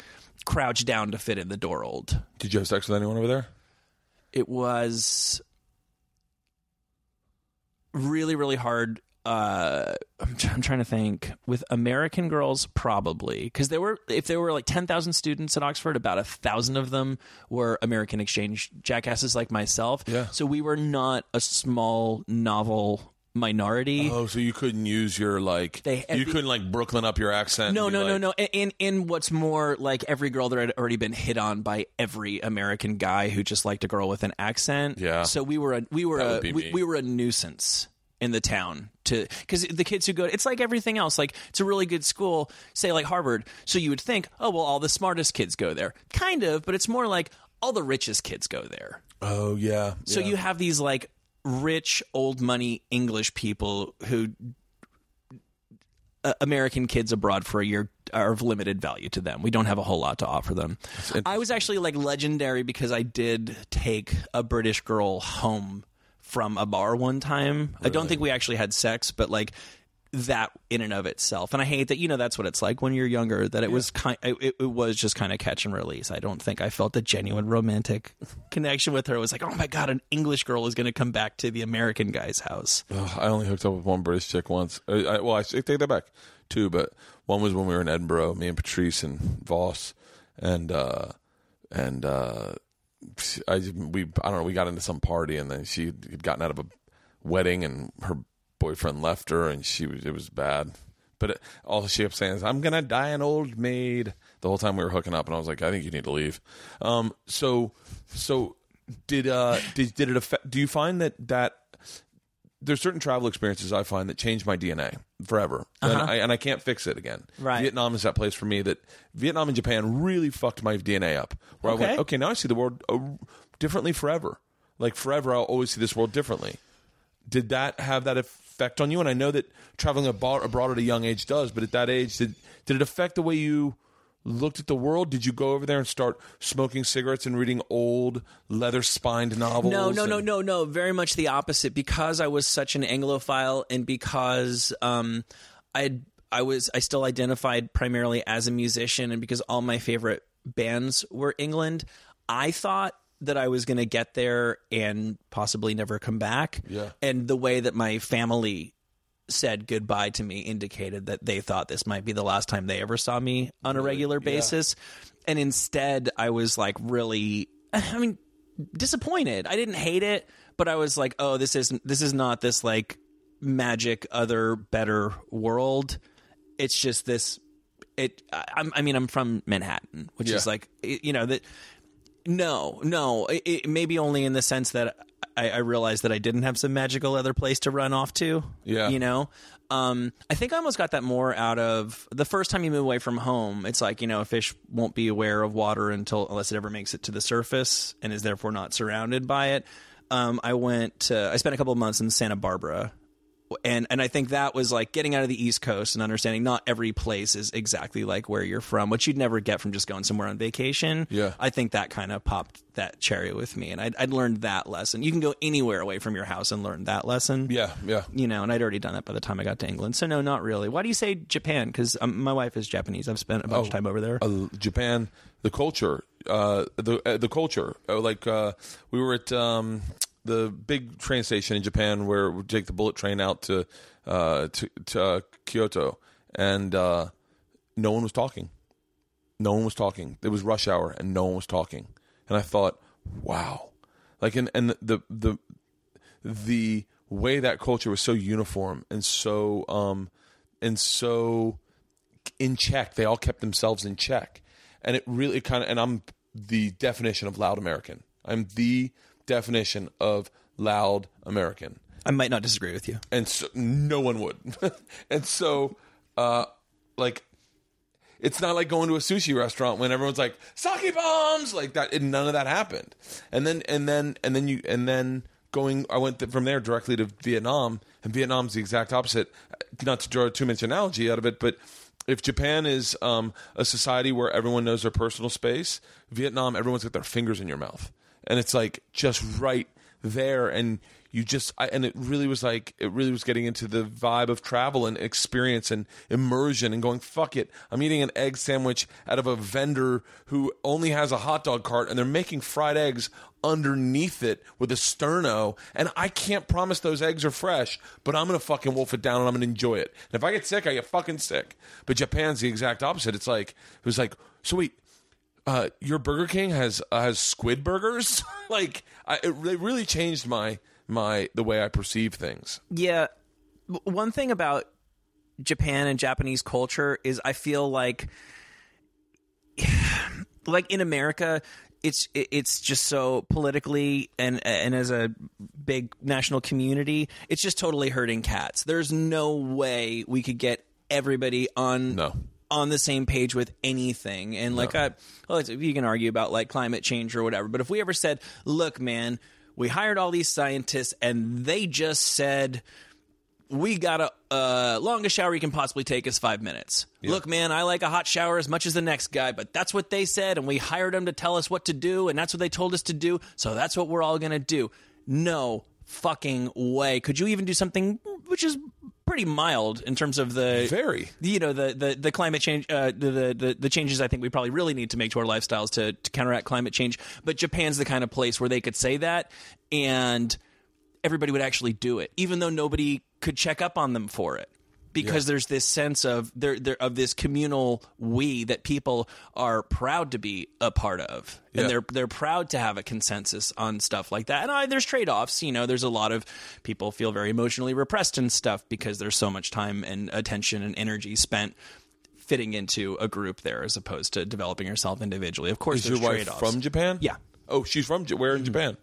crouched down to fit in the door old. Did you have sex with anyone over there? It was really really hard uh I'm, tr- I'm trying to think with american girls probably because there were if there were like 10,000 students at oxford about a thousand of them were american exchange jackasses like myself Yeah. so we were not a small novel minority Oh, so you couldn't use your like They- you couldn't like Brooklyn up your accent. no, no, no, like- no. And, and and what's more, like every girl that had already been hit on by every American guy who just liked a girl with an accent. Yeah. So we were a we were a we, we were a nuisance in the town to because the kids who go it's like everything else like it's a really good school say like harvard so you would think oh well all the smartest kids go there kind of but it's more like all the richest kids go there Oh yeah. so yeah. you have these like rich old money English people who uh, American kids abroad for a year are of limited value to them. We don't have a whole lot to offer them. I was actually like legendary because I did take a British girl home from a bar one time. I don't think we actually had sex, but like that in and of itself. And I hate that you know that's what it's like when you're younger that it was kind it, it was just kind of catch and release. I don't think I felt a genuine romantic connection with her. It was like, "Oh my god, an English girl is going to come back to the American guy's house." Ugh, I only hooked up with one British chick once. I, I, well, I take that back, two, but one was when we were in Edinburgh, me and Patrice and Voss, and uh, and uh, I we I don't know we got into some party and then she had gotten out of a wedding and her boyfriend left her and she was it was bad. But it, all she kept saying is, "I'm gonna die an old maid." The whole time we were hooking up, and I was like, "I think you need to leave." Um, so, so did uh did did it affect? Do you find that that there's certain travel experiences I find that change my DNA forever, and, I, and I can't fix it again. Uh-huh. Right. Vietnam is that place for me that Vietnam and Japan really fucked my DNA up. Where I went, okay, now I see the world uh, differently forever. Like forever, I'll always see this world differently. Did that have that effect on you? And I know that traveling abroad, abroad at a young age does, but at that age, did did it affect the way you looked at the world? Did you go over there and start smoking cigarettes and reading old leather spined novels? No, no, no, and- no, no. Very much the opposite. Because I was such an Anglophile, and because um, I I was I still identified primarily as a musician, and because all my favorite bands were England, I thought that I was going to get there and possibly never come back. Yeah. And the way that my family said goodbye to me indicated that they thought this might be the last time they ever saw me on a regular basis. And instead, I was like really, I mean, disappointed. I didn't hate it, but I was like, oh, this isn't, this is not this like magic, other, better world. It's just this. It. I, I'm- mean, I'm from Manhattan, which is like, you know, that. No, no. It, it, maybe only in the sense that I, I realized that I didn't have some magical other place to run off to. Yeah. You know? Um, I think I almost got that more out of the first time you move away from home. It's like, you know, a fish won't be aware of water until, unless it ever makes it to the surface and is therefore not surrounded by it. Um, I went to, I spent a couple of months in Santa Barbara and and I think that was like getting out of the East Coast and understanding not every place is exactly like where you're from, which you'd never get from just going somewhere on vacation. Yeah. I think that kind of popped that cherry with me, and I'd, I'd learned that lesson. You can go anywhere away from your house and learn that lesson. Yeah, yeah. You know, and I'd already done that by the time I got to England. So no, not really. Why do you say Japan? Because um, my wife is Japanese. I've spent a bunch of time over there. uh, Japan, the culture, uh, the uh, the culture. Uh, like uh, we were at um, the big train station in Japan where we take the bullet train out to uh, to, to uh, Kyoto, and uh, no one was talking. No one was talking. It was rush hour, and no one was talking. And I thought, wow, like and and the the the way that culture was so uniform and so um and so in check. They all kept themselves in check, and it really kind of. And I'm the definition of loud American. I'm the definition of loud American, I might not disagree with you. and so, no one would. and so, uh, like, it's not like going to a sushi restaurant when everyone's like sake bombs, like that. And none of that happened. And then, and then, and then you, and then going. I went th- from there directly to Vietnam, and Vietnam's the exact opposite. Not to draw too much analogy out of it, but if Japan is um, a society where everyone knows their personal space, Vietnam, everyone's got their fingers in your mouth, and it's like just right there, and you just, I, and it really was like, it really was getting into the vibe of travel and experience and immersion, and going, fuck it, I'm eating an egg sandwich out of a vendor who only has a hot dog cart, and they're making fried eggs underneath it with a sterno, and I can't promise those eggs are fresh, but I'm gonna fucking wolf it down and I'm gonna enjoy it. And if I get sick, I get fucking sick. But Japan's the exact opposite. It's like it was like, so wait, uh, your Burger King has uh, has squid burgers? like, I, it re- really changed my my the way I perceive things. Yeah. One thing about Japan and Japanese culture is I feel like like in America it's it's just so politically and and as a big national community it's just totally hurting cats. There's no way we could get everybody on No. On the same page with anything. And like, I, well, you can argue about like climate change or whatever, but if we ever said, look, man, we hired all these scientists and they just said, we got a uh, longest shower you can possibly take is five minutes. Look, man, I like a hot shower as much as the next guy, but that's what they said, and we hired them to tell us what to do, and that's what they told us to do, so that's what we're all going to do. No fucking way. Could you even do something which is pretty mild in terms of the Very. you know the the, the climate change uh, the, the the changes I think we probably really need to make to our lifestyles to, to counteract climate change. But Japan's the kind of place where they could say that and everybody would actually do it, even though nobody could check up on them for it. Because there's this sense of there, there of this communal we that people are proud to be a part of, Yeah. and they're they're proud to have a consensus on stuff like that. And I, there's trade offs. You know, there's a lot of people feel very emotionally repressed and stuff because there's so much time and attention and energy spent fitting into a group there as opposed to developing yourself individually. Of course, Is your wife trade-offs. from Japan? Yeah. Oh, she's from where in Japan?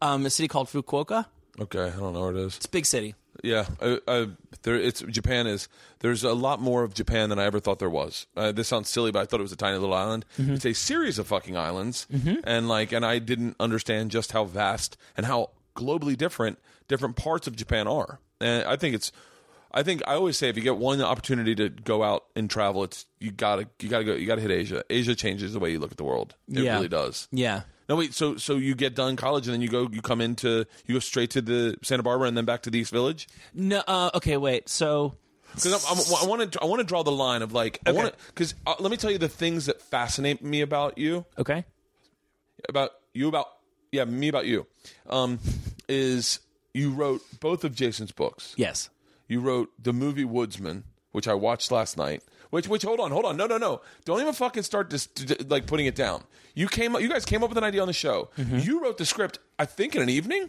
um, a city called Fukuoka. Okay, I don't know where it is. It's a big city. Yeah, uh, uh, there. It's Japan is. There's a lot more of Japan than I ever thought there was. Uh, this sounds silly, but I thought it was a tiny little island. It's a series of fucking islands, and like, and I didn't understand just how vast and how globally different different parts of Japan are. And I think it's. I think I always say if you get one opportunity to go out and travel, it's you gotta you gotta go you gotta hit Asia. Asia changes the way you look at the world. It Yeah. really does. Yeah. No, wait. So, so you get done college, and then you go, you come into, you go straight to the Santa Barbara, and then back to the East Village. No. Uh, okay. Wait. So. Because I want to, I want to draw the line of like, I want to, because uh, let me tell you the things that fascinate me about you, Okay. about you, about yeah, me about you, um, is you wrote both of Jason's books. Yes. You wrote the movie Woodsman, which I watched last night. Which, which, hold on, hold on, no, no, no, don't even fucking start d- like putting it down. You came, up, you guys came up with an idea on the show. You wrote the script, I think, in an evening.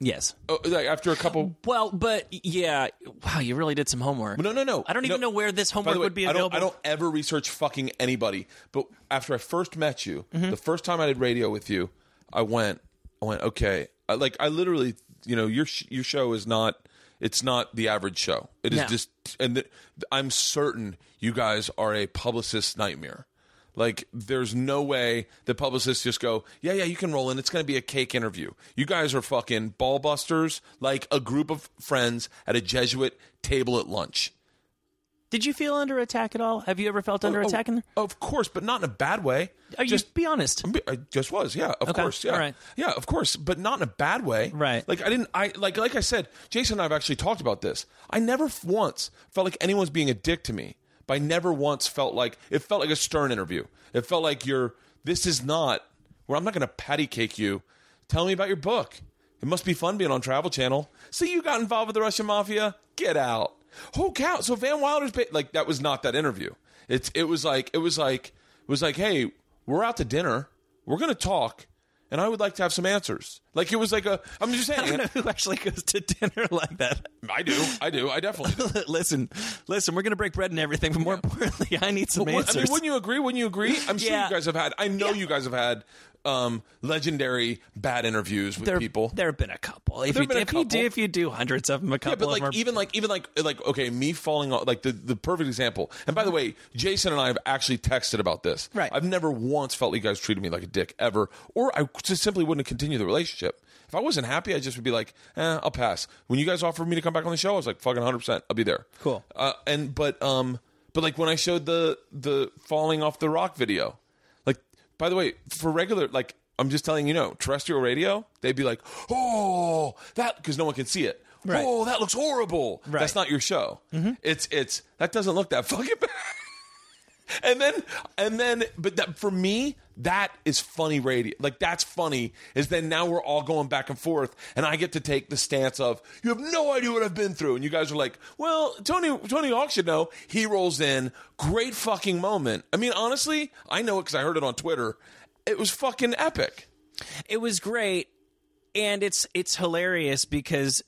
Yes. Oh, like after a couple. Well, but yeah. Wow, you really did some homework. No, no, no. I don't even No. know where this By homework the way, would be I available. don't, I don't ever research fucking anybody. But after I first met you, Mm-hmm. the first time I did radio with you, I went, I went, okay. I, like I literally, you know, your sh- your show is not. It's not the average show. It is No. just, and th- I'm certain you guys are a publicist nightmare. Like, there's no way the publicists just go, yeah, yeah, you can roll in. It's going to be a cake interview. You guys are fucking ball busters, like a group of friends at a Jesuit table at lunch. Did you feel under attack at all? Have you ever felt oh, under Oh, attack in there? Of course, but not in a bad way. Are you just be honest? I just was, yeah, of Okay, course, yeah, right. yeah, of course, but not in a bad way, Right. Like I didn't, I like, like I said, Jason and I have actually talked about this. I never once felt like anyone's being a dick to me, but I never once felt like it felt like a stern interview. It felt like you're. This is not where I'm not going to patty cake you. Tell me about your book. It must be fun being on Travel Channel. See, you got involved with the Russian mafia. Get out. Oh cow! So Van Wilder's ba- like that was not that interview. It's it was like it was like it was like hey, we're out to dinner. We're gonna talk, and I would like to have some answers. Like it was like a. I'm just I don't saying. know who actually goes to dinner like that. I do. I do. I definitely do. listen, listen, we're gonna break bread and everything, but more importantly, I need some But answers. I mean, wouldn't you agree? Wouldn't you agree? I'm sure you guys have had. I know you guys have had um, legendary bad interviews with there, people. there have been a couple. If, you, been if you do, if you do hundreds of them, a couple Yeah, but of like them are even like even like like okay, me falling off like the the perfect example. And by the way, Jason and I have actually texted about this. Right. I've never once felt like you guys treated me like a dick ever, or I just simply wouldn't continue the relationship. If I wasn't happy, I just would be like, eh, I'll pass. When you guys offered me to come back on the show, I was like, fucking hundred percent, I'll be there. Cool. Uh, and but um, but like when I showed the the falling off the rock video, by the way, for regular like I'm just telling you, know, terrestrial radio, they'd be like, oh, that because no one can see it. Right. Oh, that looks horrible. Right. That's not your show. Mm-hmm. It's it's that doesn't look that fucking bad. And then and then but that for me that is funny radio like that's funny is then now we're all going back and forth and i get to take the stance of you have no idea what i've been through. And you guys are like well tony tony hawk should know. He rolls in great fucking moment. I mean honestly i know it because i heard it on twitter. It was fucking epic. It was great, and it's it's hilarious because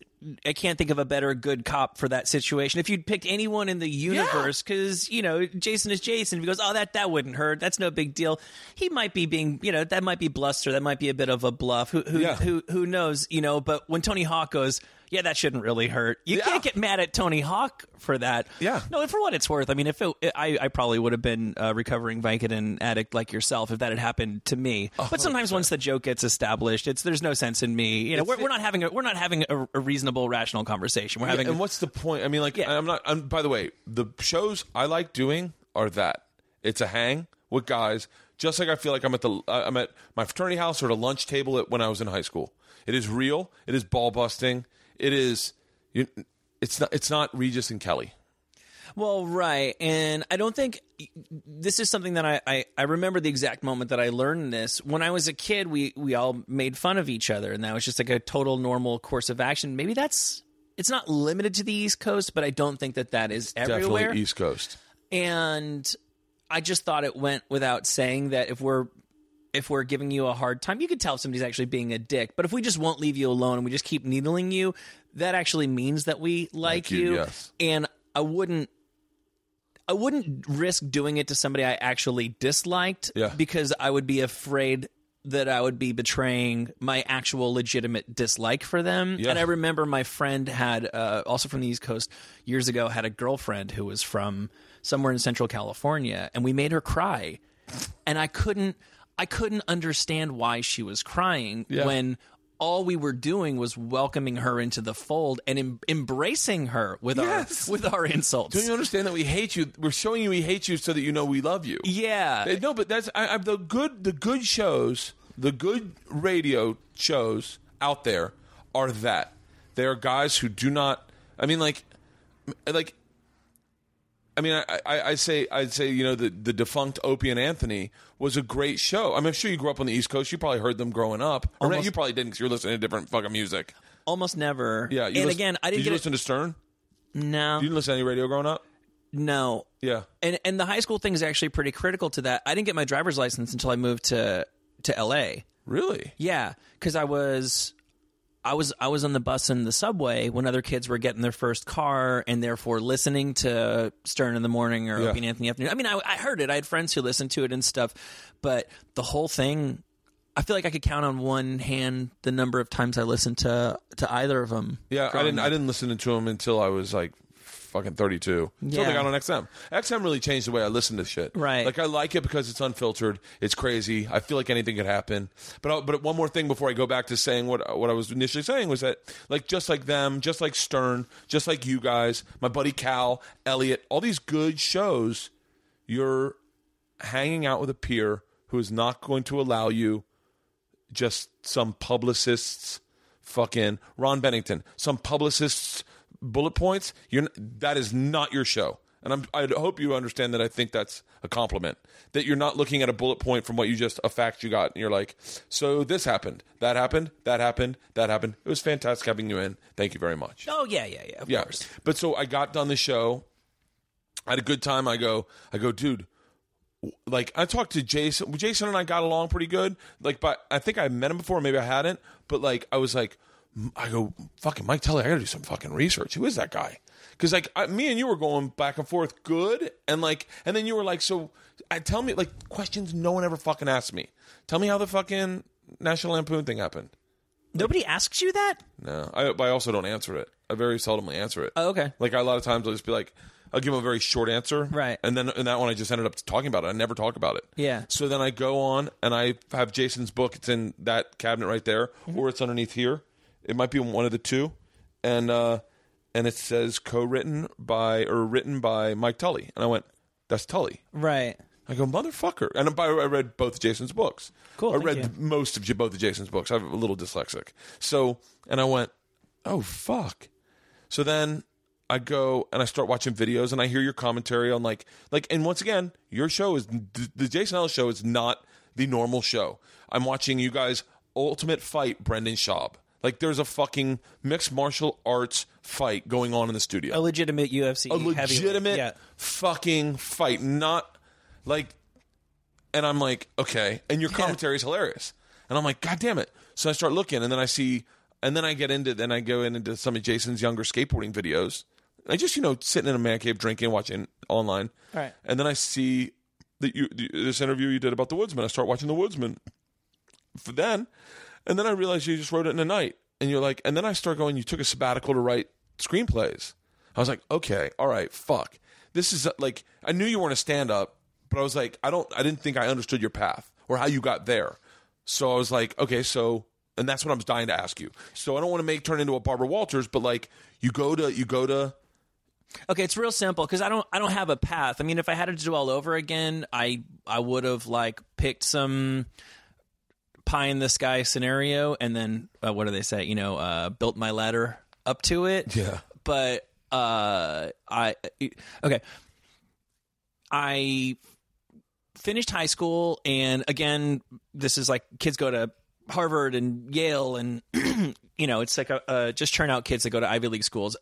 I can't think of a better good cop for that situation. If you'd picked anyone in the universe, because you know Jason is Jason, he goes, "Oh, that that wouldn't hurt. That's no big deal." He might be being, you know, that might be bluster. That might be a bit of a bluff. Who who Yeah. who, who knows? You know. But when Tony Hawk goes. Yeah, that shouldn't really hurt. You Yeah. can't get mad at Tony Hawk for that. Yeah. No, and for what it's worth, I mean, if it, I, I probably would have been a recovering Vicodin addict like yourself if that had happened to me. But sometimes once the joke gets established, it's there's no sense in me. You know, we're, we're not having a we're not having a, a reasonable, rational conversation. We're having and what's the point? I mean, like, Yeah. I'm not. I'm, by the way, the shows I like doing are that it's a hang with guys, just like I feel like I'm at the uh, I'm at my fraternity house or at a lunch table at, when I was in high school. It is real. It is ball busting. It is. You, it's not. It's not Regis and Kelly. Well, right. And I don't think this is something that I, I, I remember the exact moment that I learned this. When I was a kid, we, we all made fun of each other, and that was just like a total normal course of action. Maybe that's. It's not limited to the East Coast, but I don't think that that is everywhere. Definitely East Coast. and I just thought it went without saying that if we're if we're giving you a hard time, you could tell if somebody's actually being a dick. But if we just won't leave you alone and we just keep needling you, that actually means that we like, Like you, yes. And I wouldn't I wouldn't risk doing it to somebody I actually disliked Yeah. because I would be afraid that I would be betraying my actual legitimate dislike for them. Yeah. And I remember my friend had, uh, also from the East Coast years ago, had a girlfriend who was from somewhere in Central California, and we made her cry. And I couldn't, I couldn't understand why she was crying Yeah. when all we were doing was welcoming her into the fold and em- embracing her with Yes. our with our insults. Don't you understand that we hate you? We're showing you we hate you so that you know we love you. yeah, No, but that's I, I, the good. The good shows, the good radio shows out there are that they are guys who do not. I mean, like, like. I mean, I, I, I say I'd say you know the the defunct Opie and Anthony was a great show. I mean, I'm sure you grew up on the East Coast. You probably heard them growing up. Or Almost- you probably didn't because you're listening to different fucking music. almost never. Yeah. You and listen- again, I did didn't you get listen to Stern? No, You didn't listen to any radio growing up? no. Yeah. And and the high school thing is actually pretty critical to that. I didn't get my driver's license until I moved to to L.A. Really? Yeah, because I was. I was I was on the bus and the subway when other kids were getting their first car and therefore listening to Stern in the morning or Yeah. Opie and Anthony afternoon. I mean, I, I heard it. I had friends who listened to it and stuff, but the whole thing, I feel like I could count on one hand the number of times I listened to to either of them. Yeah, I didn't. up. I didn't listen to them until I was like fucking 32 until Yeah. they got on XM. XM really changed the way I listen to shit. Right. Like I like it because it's unfiltered. It's crazy. I feel like anything could happen. But I, but one more thing before I go back to saying what what I was initially saying was that like just like them, just like Stern, just like you guys, my buddy Cal, Elliot, all these good shows, you're hanging out with a peer who is not going to allow you just some publicists fucking Ron Bennington, some publicists bullet points. You're that is not your show. And I'm, I hope you understand that I think that's a compliment. That you're not looking at a bullet point from what you just a fact you got, and you're like, so this happened, that happened, that happened, that happened. It was fantastic having you in. Thank you very much. Oh yeah, yeah, yeah. Of Yeah. course. But so I got done the show. I had a good time. I go, I go, dude. Like I talked to Jason. Jason and I got along pretty good. Like, but I think I met him before. Maybe I hadn't. But like, I was like, I go, fucking Mike Telly. I got to do some fucking research. Who is that guy? Because like I, me and you were going back and forth, good, and like, and then you were like, so I tell me like questions no one ever fucking asked me. Tell me how the fucking National Lampoon thing happened. Nobody asks you that. No, I, but I also don't answer it. I very seldomly answer it. Oh, okay. Like a lot of times, I'll just be like, I'll give them a very short answer, Right. And then in that one, I just ended up talking about it. I never talk about it. Yeah. So then I go on and I have Jason's book. It's in that cabinet right there, Mm-hmm. or it's underneath here. It might be one of the two, and uh, and it says co-written by or written by Mike Tully. And I went, that's Tully. Right. I go, motherfucker. And by I read both Jason's books. Cool, I read you. most of both of Jason's books. I'm a little dyslexic. So, and I went, oh, fuck. So then I go and I start watching videos and I hear your commentary on like, like, and once again, your show is, the, the Jason Ellis show is not the normal show. I'm watching you guys ultimate fight Brendan Schaub. Like, there's a fucking mixed martial arts fight going on in the studio A legitimate UFC. a legitimate Yeah. fucking fight, not like. And I'm like, okay, and your commentary is hilarious, and I'm like, god damn it! So I start looking, and then I see, and then I get into, then I go in into some of Jason's younger skateboarding videos. I just you know sitting in a man cave drinking, watching online, Right. and then I see that you this interview you did about the Woodsman. I start watching the Woodsman for then, and then I realized you just wrote it in a night, and you're like, and then I start going, you took a sabbatical to write screenplays. I was like, okay, all right, fuck. This is like I knew you weren't a stand up, but I was like, I don't, I didn't think I understood your path or how you got there. So I was like, okay, so, and that's what I was dying to ask you. So I don't want to make turn into a Barbara Walters, but like you go to, you go to, Okay, it's real simple because I don't I don't have a path. I mean, if I had to do all over again, I I would have like picked some pie in the sky scenario and then uh, what do they say? You know, uh, built my ladder up to it. Yeah. But uh, I okay. I finished high school, and again, this is like kids go to Harvard and Yale, and you know, it's like a, uh, just churn out kids that go to Ivy League schools.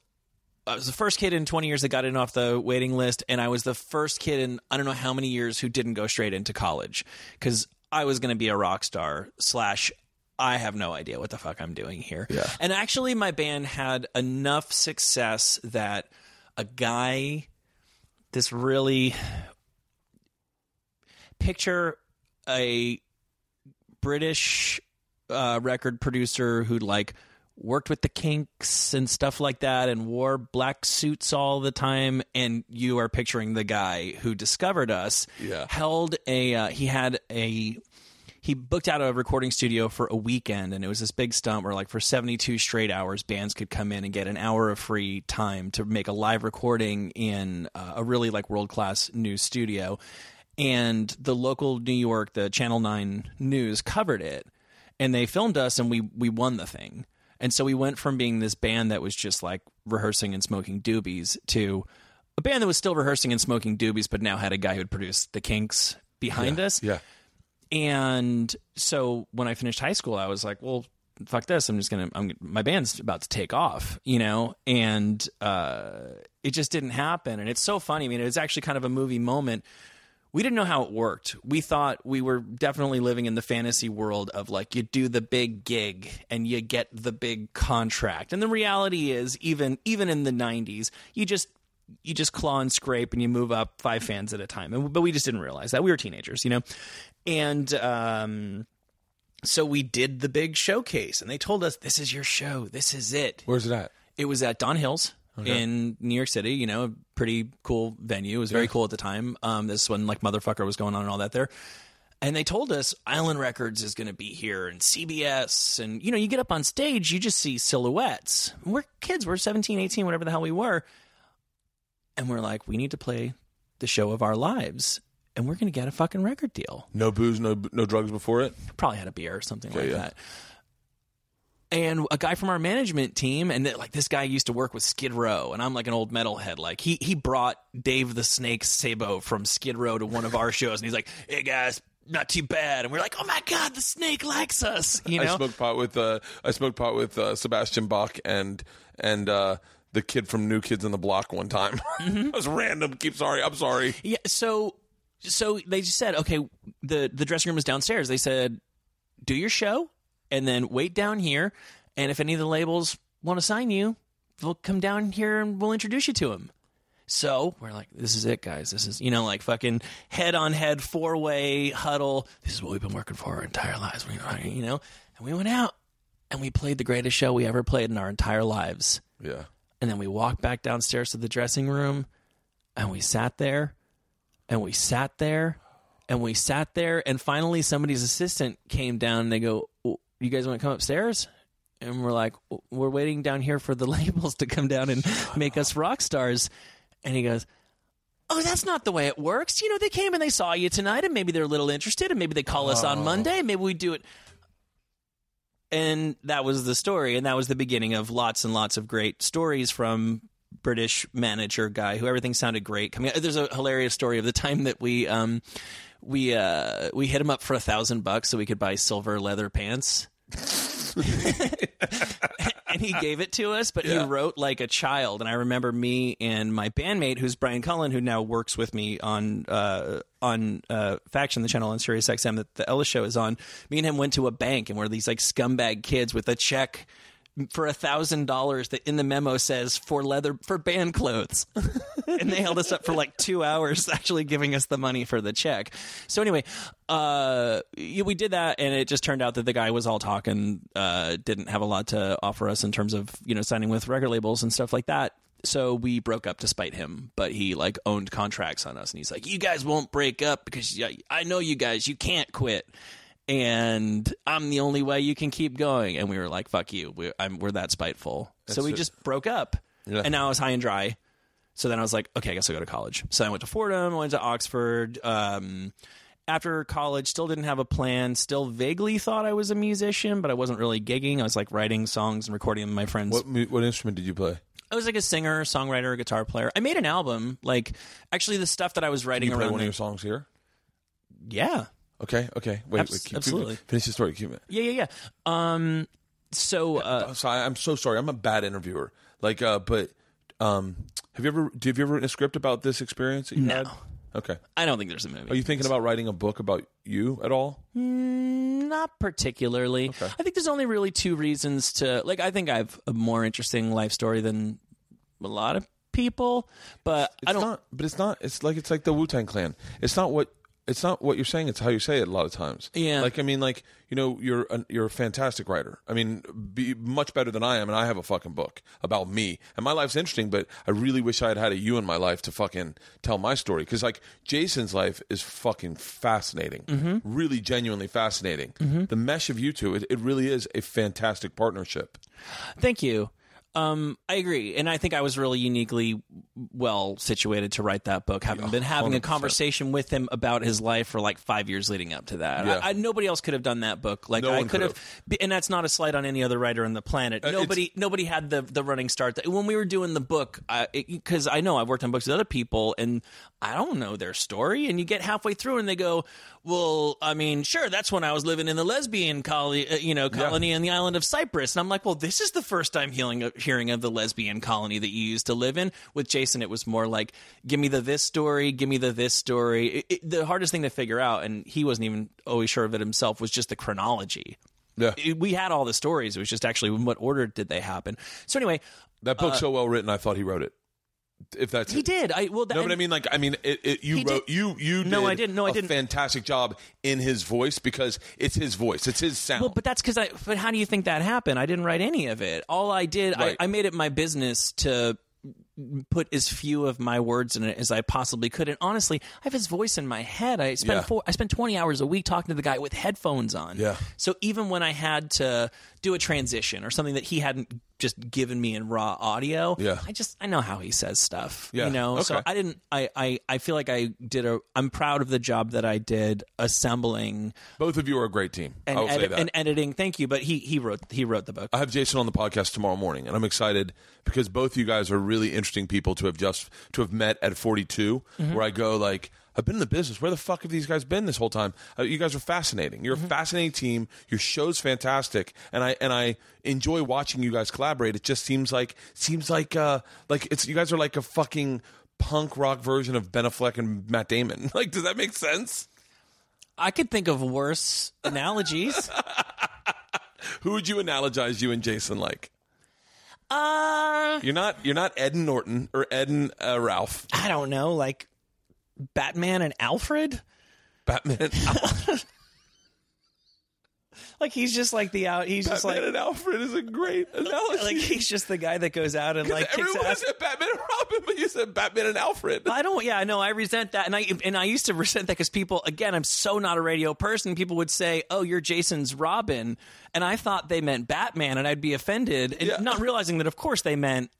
I was the first kid in 20 years that got in off the waiting list, and I was the first kid in I don't know how many years who didn't go straight into college because I was going to be a rock star slash. I have no idea what the fuck I'm doing here. Yeah. And actually, my band had enough success that a guy, this really picture a British uh, record producer who'd like worked with the Kinks and stuff like that and wore black suits all the time and you are picturing the guy who discovered us Yeah. held a uh, he had a he booked out a recording studio for a weekend and it was this big stunt where like for 72 straight hours bands could come in and get an hour of free time to make a live recording in uh, a really like world class new studio and the local New York the Channel 9 news covered it and they filmed us and we we won the thing and so we went from being this band that was just like rehearsing and smoking doobies to a band that was still rehearsing and smoking doobies but now had a guy who'd produced the Kinks behind us yeah. and so when I finished high school, I was like, well, fuck this. I'm just going to, I'm, my band's about to take off, you know? And, uh, it just didn't happen. And it's so funny. I mean, it was actually kind of a movie moment. We didn't know how it worked. We thought we were definitely living in the fantasy world of like you do the big gig and you get the big contract. And the reality is even even in the 90s, you just you just claw and scrape and you move up five fans at a time. And, but we just didn't realize that. We were teenagers, you know? And um, so we did the big showcase and they told us, this is your show. This is it. Where's it at? It was at Don Hills in New York City. You know, pretty cool venue. It was very Yeah. cool at the time. Um, this when like motherfucker was going on and all that there. And they told us Island Records is going to be here and CBS. And, you know, you get up on stage, you just see silhouettes. We're kids, we're 17, 18, whatever the hell we were. And we're like, we need to play the show of our lives. And we're going to get a fucking record deal. No booze, no no drugs before it. Probably had a beer or something like yeah. that. And a guy from our management team, and th- like this guy used to work with Skid Row, and I'm like an old metalhead. Like he he brought Dave the Snake Sabo from Skid Row to one of our shows, and he's like, "Hey guys, not too bad." And we're like, "Oh my god, the Snake likes us," you know I smoked pot with uh, I smoked pot with uh, Sebastian Bach and and uh, the kid from New Kids on the Block one time. Mm-hmm. it was random. Keep sorry. I'm sorry. Yeah, so so they just said, okay, the the dressing room is downstairs. They said, do your show and then wait down here, and if any of the labels want to sign you, they'll come down here and we'll introduce you to them. So we're like, this is it, guys. This is you know like fucking head on head four way huddle. This is what we've been working for our entire lives. You know, you know, and we went out and we played the greatest show we ever played in our entire lives. Yeah. And then we walked back downstairs to the dressing room and we sat there and we sat there and we sat there. And finally, somebody's assistant came down and they go, "Oh, You guys want to come upstairs? And we're like, We're waiting down here for the labels to come down and make us rock stars. And he goes, Oh, that's not the way it works. You know, they came and they saw you tonight, and maybe they're a little interested, and maybe they call us on Monday, and maybe we do it. And that was the story, and that was the beginning of lots and lots of great stories from British manager guy who everything sounded great. Coming, there's a hilarious story of the time that we um, we uh, we hit him up for a thousand bucks so we could buy silver leather pants. and he gave it to us, but Yeah. he wrote like a child. And I remember me and my bandmate, who's Brian Cullen, who now works with me on uh, on uh, Faction, the channel on Sirius XM that the Ellis Show is on. Me and him went to a bank, and we're these like scumbag kids with a check for a thousand dollars that in the memo says for leather for band clothes. And they held us up for like two hours actually giving us the money for the check. So anyway uh we did that and it just turned out that the guy was all talking uh didn't have a lot to offer us in terms of you know signing with record labels and stuff like that. So we broke up to spite him but he like owned contracts on us and he's like you guys won't break up because i know you guys you can't quit and I'm the only way you can keep going. And we were like, "Fuck you, we're, I'm, we're that spiteful." so we it. just broke up, Yeah. and now I was high and dry. So then I was like, "Okay, I guess I'll go to college." So I went to Fordham, I went to Oxford. Um, after college, still didn't have a plan. Still vaguely thought I was a musician, but I wasn't really gigging. I was like writing songs and recording them with my friends. What mu- what instrument did you play? I was like a singer, songwriter, guitar player. I made an album. Like actually, the stuff that I was writing You play around. one of your songs here. yeah, Okay. Okay. Wait. Abs- wait keep, absolutely. Finish the story. Keep it. yeah, yeah, yeah. Um, so uh, so I, I'm so sorry. I'm a bad interviewer. Like, uh, but um, have you ever? Do you ever written a script about this experience that you No. had? Okay. I don't think there's a movie. Are you thinking about writing a book about you at all? Not particularly. Okay. I think there's only really two reasons to like. I think I have a more interesting life story than a lot of people, but It's I don't. Not, but it's not. It's like it's like the Wu Tang Clan. It's not what. It's not what you're saying. It's how you say it. A lot of times. Yeah. Like I mean, like you know, you're a, you're a fantastic writer. I mean, be much better than I am, and I have a fucking book about me, and my life's interesting. But I really wish I had had a you in my life to fucking tell my story because like Jason's life is fucking fascinating, Mm-hmm. really genuinely fascinating. The mesh of you two, it, it really is a fantastic partnership. Thank you. Um, I agree, and I think I was really uniquely well situated to write that book, having been having a 100%. conversation with him about his life for like five years leading up to that. Yeah. I, I, nobody else could have done that book. Like No I could have, and that's not a slight on any other writer on the planet. Uh, nobody, nobody had the the running start. That, when we were doing the book, because I know I've worked on books with other people, and I don't know their story. And you get halfway through, and they go, "Well, I mean, sure, that's when I was living in the lesbian colony, uh, you know, colony on the island of Cyprus." And I'm like, "Well, this is the first time hearing hearing of the lesbian colony that you used to live in." With Jason, it was more like, "Give me the this story, give me the this story." It, it, the hardest thing to figure out, and he wasn't even always sure of it himself, was just the chronology. Yeah. It- we had all the stories. It was just actually in what order did they happen. So anyway, That book's so well written. I thought he wrote it. If that's he it. did. I well, that, No, but I mean, like, I mean, it, it, you wrote, did- you, you. No, I didn't. No, I didn't. Fantastic job in his voice because it's his voice. It's his sound. Well, but that's because I. But how do you think that happened? I didn't write any of it. All I did, Right. I, I made it my business to put as few of my words in it as I possibly could. And honestly, I have his voice in my head. I spent Yeah. four, I spent 20 hours a week talking to the guy with headphones on. Yeah. So even when I had to do a transition or something that he hadn't just given me in raw audio, Yeah. I just I know how he says stuff. Yeah. You know, so I didn't. I, I I feel like I did a. I'm proud of the job that I did assembling Both of you are a great team. and, I will say that. and editing. Thank you, but he he wrote he wrote the book. I have Jason on the podcast tomorrow morning, and I'm excited because both you guys are really interesting people to have just to have met at 42. Mm-hmm. Where I go like, I've been in the business. Where the fuck have these guys been this whole time? Uh, you guys are fascinating. You're Mm-hmm. a fascinating team. Your show's fantastic, and I and I enjoy watching you guys collaborate. It just seems like seems like uh like it's you guys are like a fucking punk rock version of Ben Affleck and Matt Damon. Like, does that make sense? I could think of worse analogies. Who would you analogize you and Jason like? uh, You're not you're not Ed and Norton or Ed and uh, Ralph. I don't know, like Batman and Alfred. Batman, and Alfred. Like he's just like the out. He's just Batman like and Alfred is a great analogy. like he's just the guy that goes out and like kicks Everyone ass. said Batman and Robin, but you said Batman and Alfred. I don't. Yeah, no, I resent that, and I and I used to resent that because people, again, I'm so not a radio person. People would say, "Oh, you're Jason's Robin," and I thought they meant Batman, and I'd be offended, and Yeah. not realizing that, of course, they meant,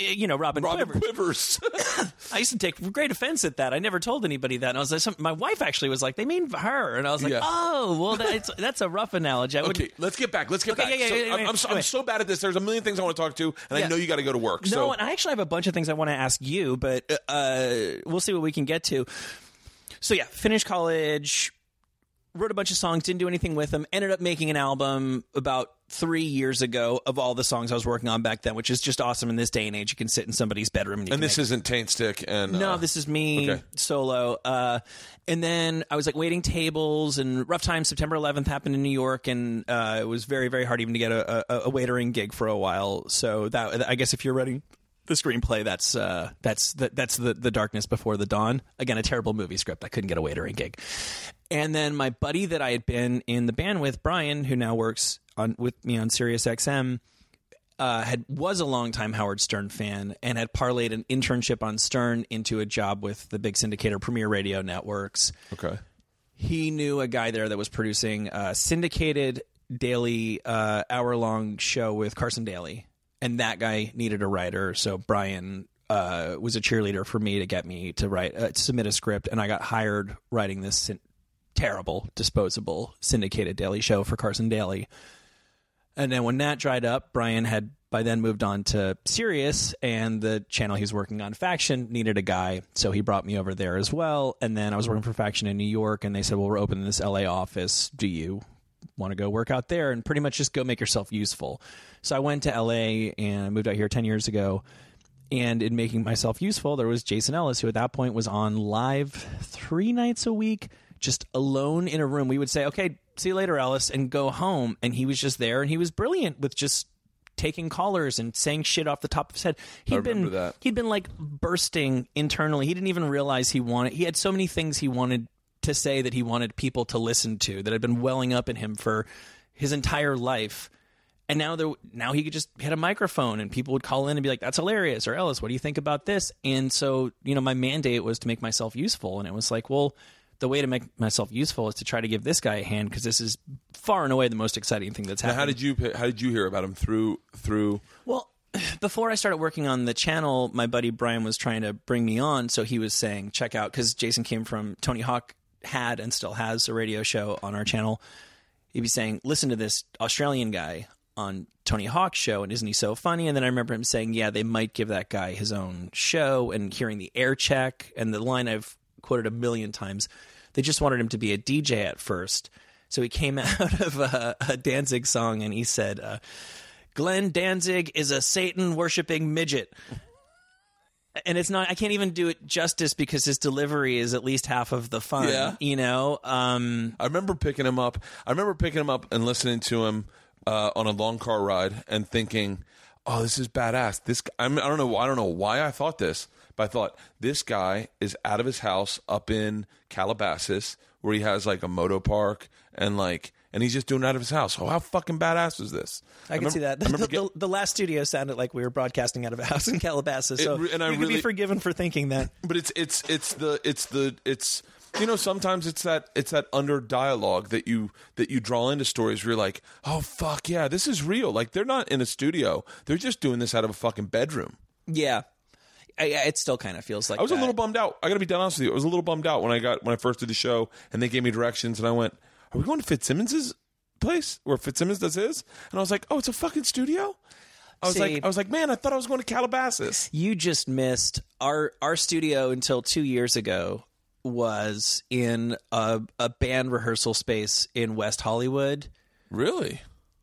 you know, Robin, Robin Quivers. Quivers. I used to take great offense at that. I never told anybody that, and I was like, some, my wife actually was like, "They mean her," and I was like, Yeah. "Oh, well, that's that's a rough analogy." I okay, let's get back. Let's get okay, back. Yeah, yeah, so yeah, yeah, I'm. I'm so, I'm so bad at this. There's a million things I want to talk to, and I know you got to go to work. No, so and I actually have a bunch of things I want to ask you, but uh, we'll see what we can get to. So yeah, finished college, wrote a bunch of songs, didn't do anything with them. Ended up making an album about three years ago of all the songs I was working on back then, which is just awesome in this day and age. You can sit in somebody's bedroom and, and this isn't Taint Stick and no, uh, this is me okay. solo. Uh, and then I was like waiting tables and rough time. September 11th happened in New York, and uh, it was very, very hard even to get a, a, a waitering gig for a while. So that I guess if you're writing the screenplay, that's uh, that's the, that's the the darkness before the dawn. Again, a terrible movie script. I couldn't get a waitering gig. And then my buddy that I had been in the band with, Brian, who now works on with me on Sirius XM uh, had was a longtime Howard Stern fan and had parlayed an internship on Stern into a job with the big syndicator Premier Radio Networks. okay. He knew a guy there that was producing a syndicated daily uh, hour long show with Carson Daly, and that guy needed a writer. So Brian uh, was a cheerleader for me to get me to write uh, to submit a script, and I got hired writing this syn- terrible, disposable syndicated daily show for Carson Daly. And then when that dried up, Brian had by then moved on to Sirius, and the channel he was working on, Faction, needed a guy, so he brought me over there as well. And then I was working for Faction in New York, and they said, "Well, we're opening this LA office. Do you want to go work out there and pretty much just go make yourself useful?" So I went to LA and moved out here ten years ago. And in making myself useful, there was Jason Ellis, who at that point was on live three nights a week, just alone in a room. We would say, okay, see you later, Ellis, and go home. And he was just there and he was brilliant with just taking callers and saying shit off the top of his head. He'd been that. he'd been like bursting internally. He didn't even realize he wanted he had so many things he wanted to say that he wanted people to listen to that had been welling up in him for his entire life. And now there, now he could just hit a microphone and people would call in and be like, "That's hilarious," or "Ellis, what do you think about this?" And so, you know, my mandate was to make myself useful, and it was like, well, the way to make myself useful is to try to give this guy a hand because this is far and away the most exciting thing that's Now, happened. how did you how did you hear about him through through? Well, before I started working on the channel, my buddy Brian was trying to bring me on. So he was saying, check out, because Jason came from Tony Hawk, had and still has a radio show on our channel. He'd be saying, listen to this Australian guy on Tony Hawk's show, and isn't he so funny? And then I remember him saying, yeah, they might give that guy his own show, and hearing the air check and the line I've quoted a million times. They just wanted him to be a DJ at first. So he came out of a, a Danzig song and he said, uh, Glenn Danzig is a Satan worshiping midget. And it's not, I can't even do it justice because his delivery is at least half of the fun, Yeah. you know? Um, I remember picking him up. I remember picking him up and listening to him uh, on a long car ride and thinking, "Oh, this is badass." This I, mean, I don't know. I don't know why I thought this, but I thought this guy is out of his house up in Calabasas, where he has like a moto park and like and he's just doing it out of his house. Oh, how fucking badass is this? I can remember- see that. I the, get- the, last studio sounded like we were broadcasting out of a house in Calabasas, so re- and I could really- be forgiven for thinking that. but it's it's it's the it's the it's you know sometimes it's that it's that under dialogue that you that you draw into stories where you're like oh fuck yeah this is real like they're not in a studio they're just doing this out of a fucking bedroom Yeah, I, it still kind of feels like I was a little bummed out. I gotta be dead honest with you. I was a little bummed out when I got when I first did the show and they gave me directions and I went are we going to Fitzsimmons's place? Where Fitzsimmons does his? And I was like oh it's a fucking studio? I was See- like I was like man I thought I was going to Calabasas. You just missed our our studio until two years ago was in a, a band rehearsal space in West Hollywood. really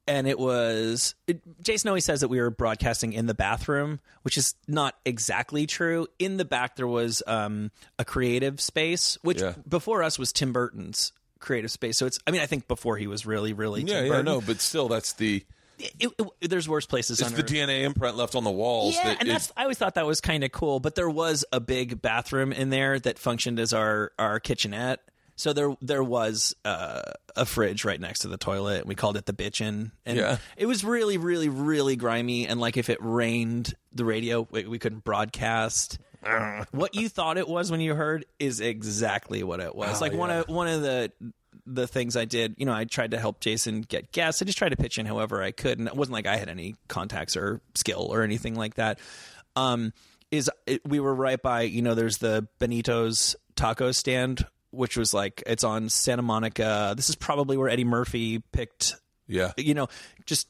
and it was it, Jason always says that we were broadcasting in the bathroom, which is not exactly true. In the back, there was um, a creative space, which Yeah. before us was Tim Burton's creative space. So it's, I mean, I think before he was really, really yeah Tim yeah Burton. no but still that's the It- it- there's worse places. it's under. the DNA imprint left on the walls Yeah, that and that's I always thought that was kind of cool. But there was a big bathroom in there that functioned as our our kitchenette. So there there was uh, a fridge right next to the toilet. We called it the bitchin, and Yeah. it was really really really grimy. And like if it rained, the radio we, we couldn't broadcast. what you thought it was when you heard is exactly what it was. Oh, like one of one of the the things I did, you know, I tried to help Jason get guests. I just tried to pitch in however I could, and it wasn't like I had any contacts or skill or anything like that. Um, is it, we were right by, you know, there's the Benito's taco stand, which was like it's on Santa Monica. This is probably where Eddie Murphy picked yeah you know, just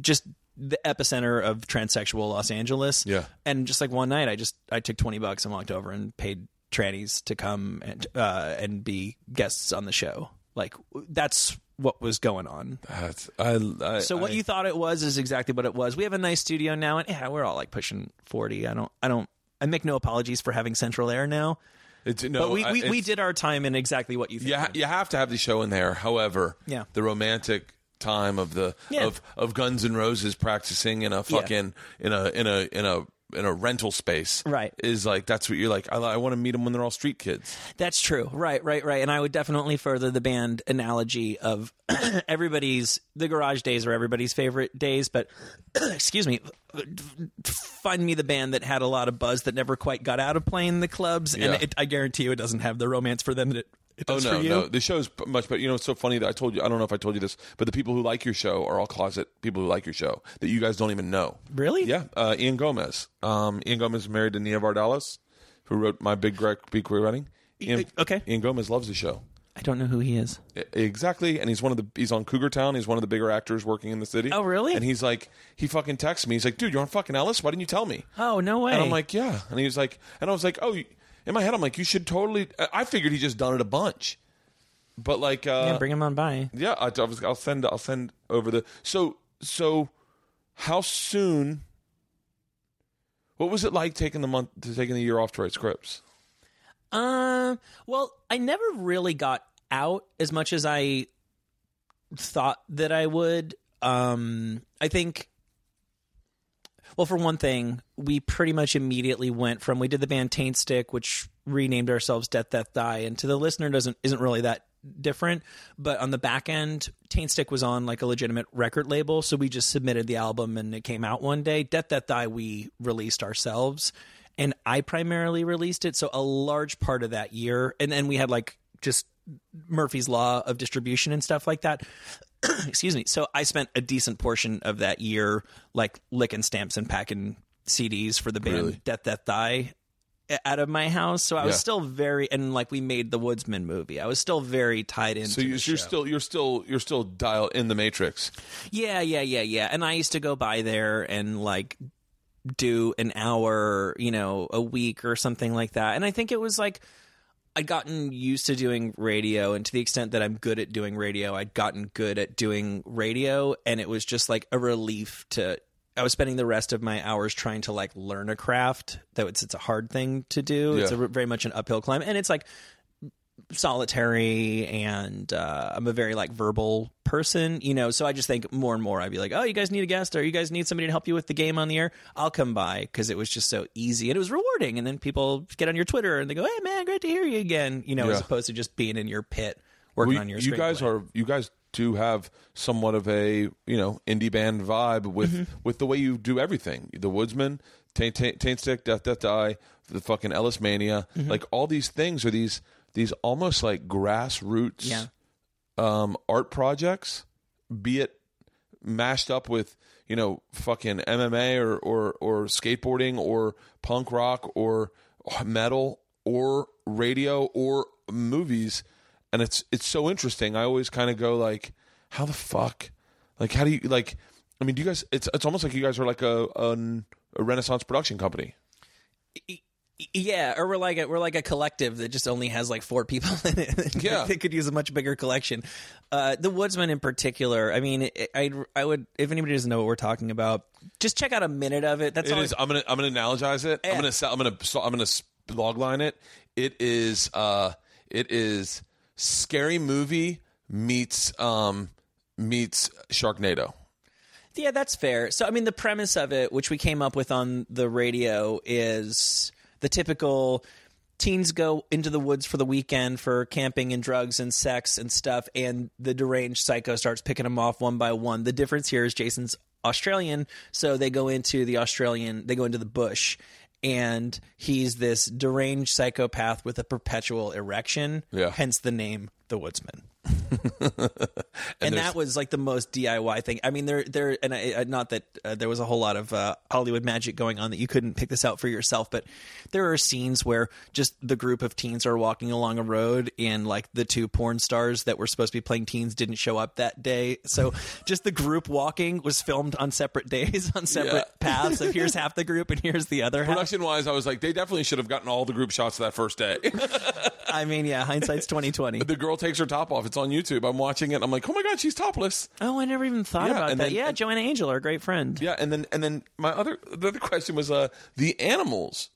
just the epicenter of transsexual Los Angeles. Yeah. And just like one night, I just I took twenty bucks and walked over and paid trannies to come and uh, and be guests on the show. Like that's what was going on. That's I. I So what I- you thought it was is exactly what it was. We have a nice studio now, and yeah, we're all like pushing forty. I don't, I don't, I make no apologies for having central air now. It's, no, But we, we, we did our time in exactly what you think. You, ha- you have to have the show in there. However, Yeah. the romantic time of the Yeah. of of Guns N' Roses practicing in a fucking in a in a in a in a rental space, Right. Is like that's what you're like. I, I want to meet them when they're all street kids. That's true. Right, right, right. And I would definitely further the band analogy of everybody's the garage days are everybody's favorite days, but excuse me, find me the band that had a lot of buzz that never quite got out of playing the clubs, Yeah. and it, I guarantee you it doesn't have the romance for them that it, it Oh no, no, the show's p- much better. You know, it's so funny that I told you. I don't know if I told you this, but the people who like your show are all closet people who like your show that you guys don't even know. Really? Yeah, uh, Ian Gomez. Um, Ian Gomez is married to Nia Vardalos, who wrote My Big Greek Big Queer Wedding. Ian, okay. Ian Gomez loves the show. I don't know who he is. Exactly, and he's one of the he's on Cougar Town. He's one of the bigger actors working in the city. Oh, really? And he's like, he fucking texts me. He's like, dude, you're on fucking Ellis. Why didn't you tell me? Oh no way! And I'm like, yeah. And he was like, and I was like, oh, in my head, I'm like, you should totally. I figured he just done it a bunch, but like, uh, yeah, bring him on by. yeah, I, I was, I'll send I'll send over the so so how soon what was it like taking the month to taking the year off to write scripts? Uh, well, I never really got out as much as I thought that I would. Um, I think. Well, for one thing, we pretty much immediately went from we did the band Taint Stick, which renamed ourselves Death Death Die, and to the listener doesn't isn't really that different. But on the back end, Taint Stick was on like a legitimate record label, so we just submitted the album and it came out one day. Death Death Die we released ourselves, and I primarily released it. So a large part of that year, and then we had like just Murphy's Law of distribution and stuff like that. Excuse me. So I spent a decent portion of that year like licking stamps and packing CDs for the band Really? Death Death Die out of my house. So I was still very and like we made the Woodsman movie. I was still very tied into. So you, you're still you're still you're still dialed in the matrix. Yeah, yeah, yeah, yeah. And I used to go by there and like do an hour, you know, a week or something like that. And I think it was like I'd gotten used to doing radio, and to the extent that I'm good at doing radio, I'd gotten good at doing radio, and it was just like a relief to. I was spending the rest of my hours trying to like learn a craft. That it's it's a hard thing to do. It's a, very much an uphill climb, and it's like solitary and uh, I'm a very like verbal person, you know. So I just think more and more I'd be like, oh, you guys need a guest or you guys need somebody to help you with the game on the air. I'll come by because it was just so easy and it was rewarding. And then people get on your Twitter and they go, hey man, great to hear you again, you know, as opposed to just being in your pit working We- on your. you guys screenplay. are you guys do have somewhat of a you know indie band vibe with Mm-hmm. with the way you do everything. The Woodsman, Taint, Taint, Taint Stick, Death Death Die, the fucking Ellis Mania, Mm-hmm. like all these things are these these almost like grassroots Yeah. um, art projects, be it mashed up with you know fucking MMA or or or skateboarding or punk rock or metal or radio or movies, and it's it's so interesting. I always kind of go like, how the fuck, like how do you like? I mean, do you guys? It's it's almost like you guys are like a an, a Renaissance production company. Yeah, or we're like a, we're like a collective that just only has like four people in it. Yeah. they could use a much bigger collection. Uh, the Woodsman in particular. I mean, it, I I would if anybody doesn't know what we're talking about, just check out a minute of it. That's It all. is. I'm gonna. I'm gonna analogize it. I'm gonna. sell- I'm gonna. so I'm gonna logline it. It is. Uh. It is scary movie meets um meets Sharknado. Yeah, that's fair. So, I mean, the premise of it, which we came up with on the radio, is the typical teens go into the woods for the weekend for camping and drugs and sex and stuff, and the deranged psycho starts picking them off one by one. The difference here is Jason's Australian, so they go into the Australian, they go into the bush. And he's this deranged psychopath with a perpetual erection, Yeah. hence the name The Woodsman and, there's- that was like the most DIY thing. I mean, there, there, and I, I, not that uh, there was a whole lot of uh, Hollywood magic going on that you couldn't pick this out for yourself, but there are scenes where just the group of teens are walking along a road, and like the two porn stars that were supposed to be playing teens didn't show up that day, so just the group walking was filmed on separate days on separate Yeah. paths. Of here's half the group and here's the other half. Production wise, I was like, they definitely should have gotten all the group shots that first day. I mean, yeah, hindsight's twenty twenty. the girl takes her top off. It's on YouTube. I'm watching it. I'm like, oh my god, she's topless. Oh, I never even thought Yeah, about and that. then- yeah, Joanna Angel, our great friend. Yeah, and then and then my other the other question was uh the animals.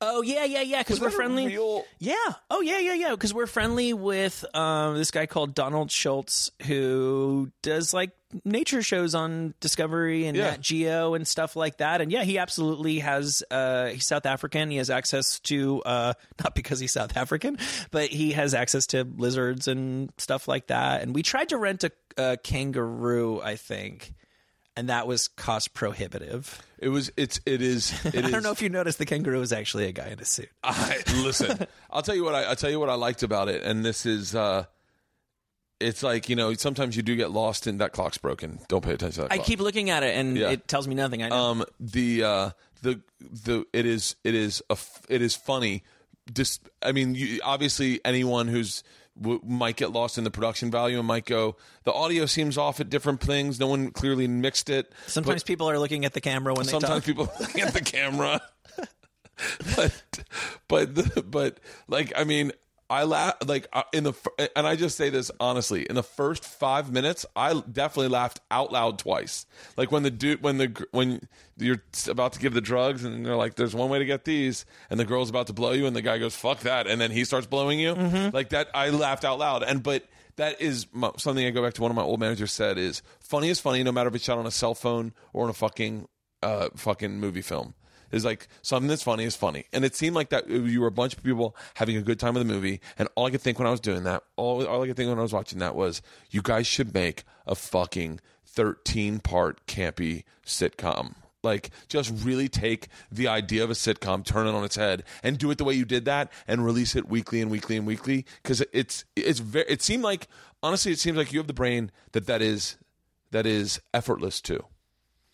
Oh yeah, yeah, yeah. Because we're friendly. real- Yeah. Oh yeah, yeah, yeah. Because we're friendly with um, this guy called Donald Schultz, who does like nature shows on Discovery and Yeah. Nat Geo and stuff like that. And yeah, he absolutely has. Uh, he's South African. He has access to uh, not because he's South African, but he has access to lizards and stuff like that. And we tried to rent a, a kangaroo, I think. And that was cost prohibitive. It was it's it is it is I don't know if you noticed the kangaroo is actually a guy in a suit. I listen. I'll tell you what I I'll tell you what I liked about it, and this is uh it's like you know sometimes you do get lost in that clock's broken. Don't pay attention to that. I clock. keep looking at it and Yeah. it tells me nothing. I know. um the uh the the it is it is a f- it is funny. Just I mean, you, obviously anyone who's w- might get lost in the production value and might go the audio seems off at different things. No one clearly mixed it. Sometimes people are looking at the camera when they sometimes talk. people look at the camera but but the, but like i mean i laugh like uh, in the and i just say this honestly in the first five minutes i definitely laughed out loud twice like when the dude when the when you're about to give the drugs and they're like there's one way to get these and the girl's about to blow you and the guy goes fuck that and then he starts blowing you like that i laughed out loud and but that is my, something I go back to. One of my old managers said is funny is funny, no matter if it's shot on a cell phone or on a fucking uh, fucking movie film. Is like something that's funny is funny, and it seemed like that uh, you were a bunch of people having a good time with the movie. And all I could think when I was doing that, all, all I could think when I was watching that was, you guys should make a fucking thirteen part campy sitcom. Like, just really take the idea of a sitcom, turn it on its head, and do it the way you did that, and release it weekly and weekly and weekly. Because it's it's very. It seemed like honestly, it seems like you have the brain that that is that is effortless too,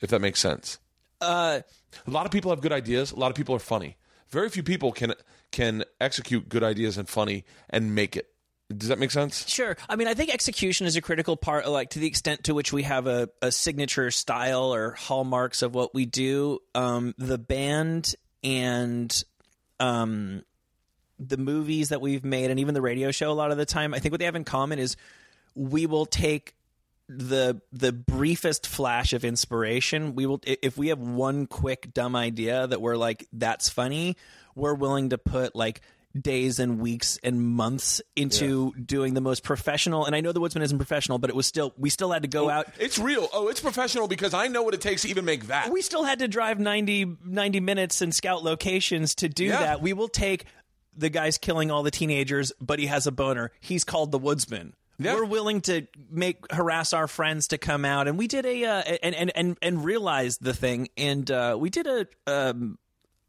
if that makes sense. Uh, A lot of people have good ideas. A lot of people are funny. Very few people can can execute good ideas and funny and make it. Does that make sense? sure. I mean, I think execution is a critical part. Like to the extent to which we have a, a signature style or hallmarks of what we do. Um, the band and um, the movies that we've made, and even the radio show, a lot of the time, I think what they have in common is we will take the the briefest flash of inspiration we will if we have one quick dumb idea that we're like that's funny we're willing to put like days and weeks and months into doing the most professional and i know the woodsman isn't professional but it was still we still had to go oh, out It's real. Oh, it's professional because I know what it takes to even make that. we still had to drive 90, 90 minutes and scout locations to do Yeah. that. We will take the guy's killing all the teenagers, but he has a boner. He's called the woodsman. Yeah. We're willing to make harass our friends to come out, and we did a uh, and and and and realized the thing, and uh, we did a um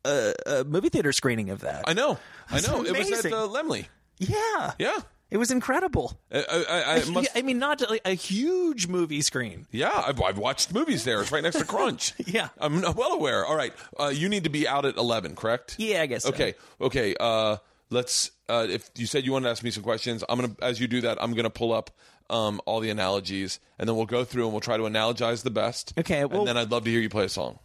a, a movie theater screening of that. I know. I know. It was at uh, Laemmle. yeah, Yeah. it was incredible. I, I, I, I must, I mean, not like a huge movie screen. yeah, I've, I've watched movies there. It's right next to Crunch. Yeah. I'm well aware. All right. Uh, you need to be out at 11, correct? Yeah, I guess. so. Okay. Okay. Uh, let's. Uh, if you said you wanted to ask me some questions, I'm gonna. As you do that, I'm gonna pull up um, all the analogies, and then we'll go through and we'll try to analogize the best. Okay, well- and then I'd love to hear you play a song.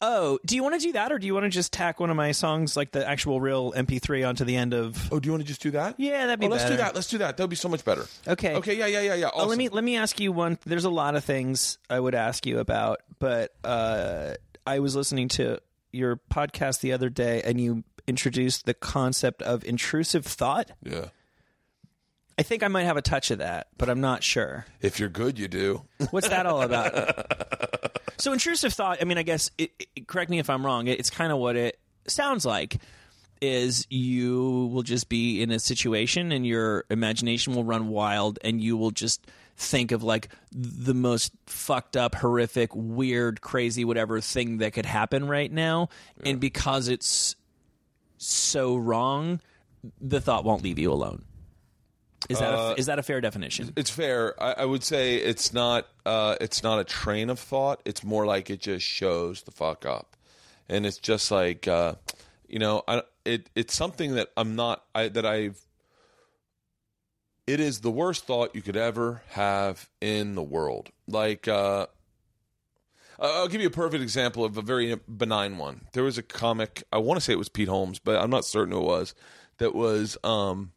Oh, do you want to do that, or do you want to just tack one of my songs, like the actual real MP3, onto the end of? Oh, do you want to just do that? Yeah, that'd be Oh, let's do better. that. Let's do that. That would be so much better. Okay. Okay. Yeah. Yeah. Yeah. Yeah. Awesome. let me let me ask you one. There's a lot of things I would ask you about, but uh, I was listening to your podcast the other day, and you introduced the concept of intrusive thought. Yeah. I think I might have a touch of that, but I'm not sure. If you're good, you do. What's that all about? so intrusive thought. I mean, I guess. It, it, correct me if I'm wrong. It, it's kind of what it sounds like. Is you will just be in a situation and your imagination will run wild and you will just think of like the most fucked up, horrific, weird, crazy, whatever thing that could happen right now. And because it's so wrong, the thought won't leave you alone. Is that a, is that a fair definition? It's fair. I, I would say it's not. Uh, it's not a train of thought. It's more like it just shows the fuck up, and it's just like, uh, you know, I, it. It's something that I'm not. I that I've. It is the worst thought you could ever have in the world. Like, uh, I'll give you a perfect example of a very benign one. There was a comic. I want to say it was Pete Holmes, but I'm not certain who it was. That was. Um,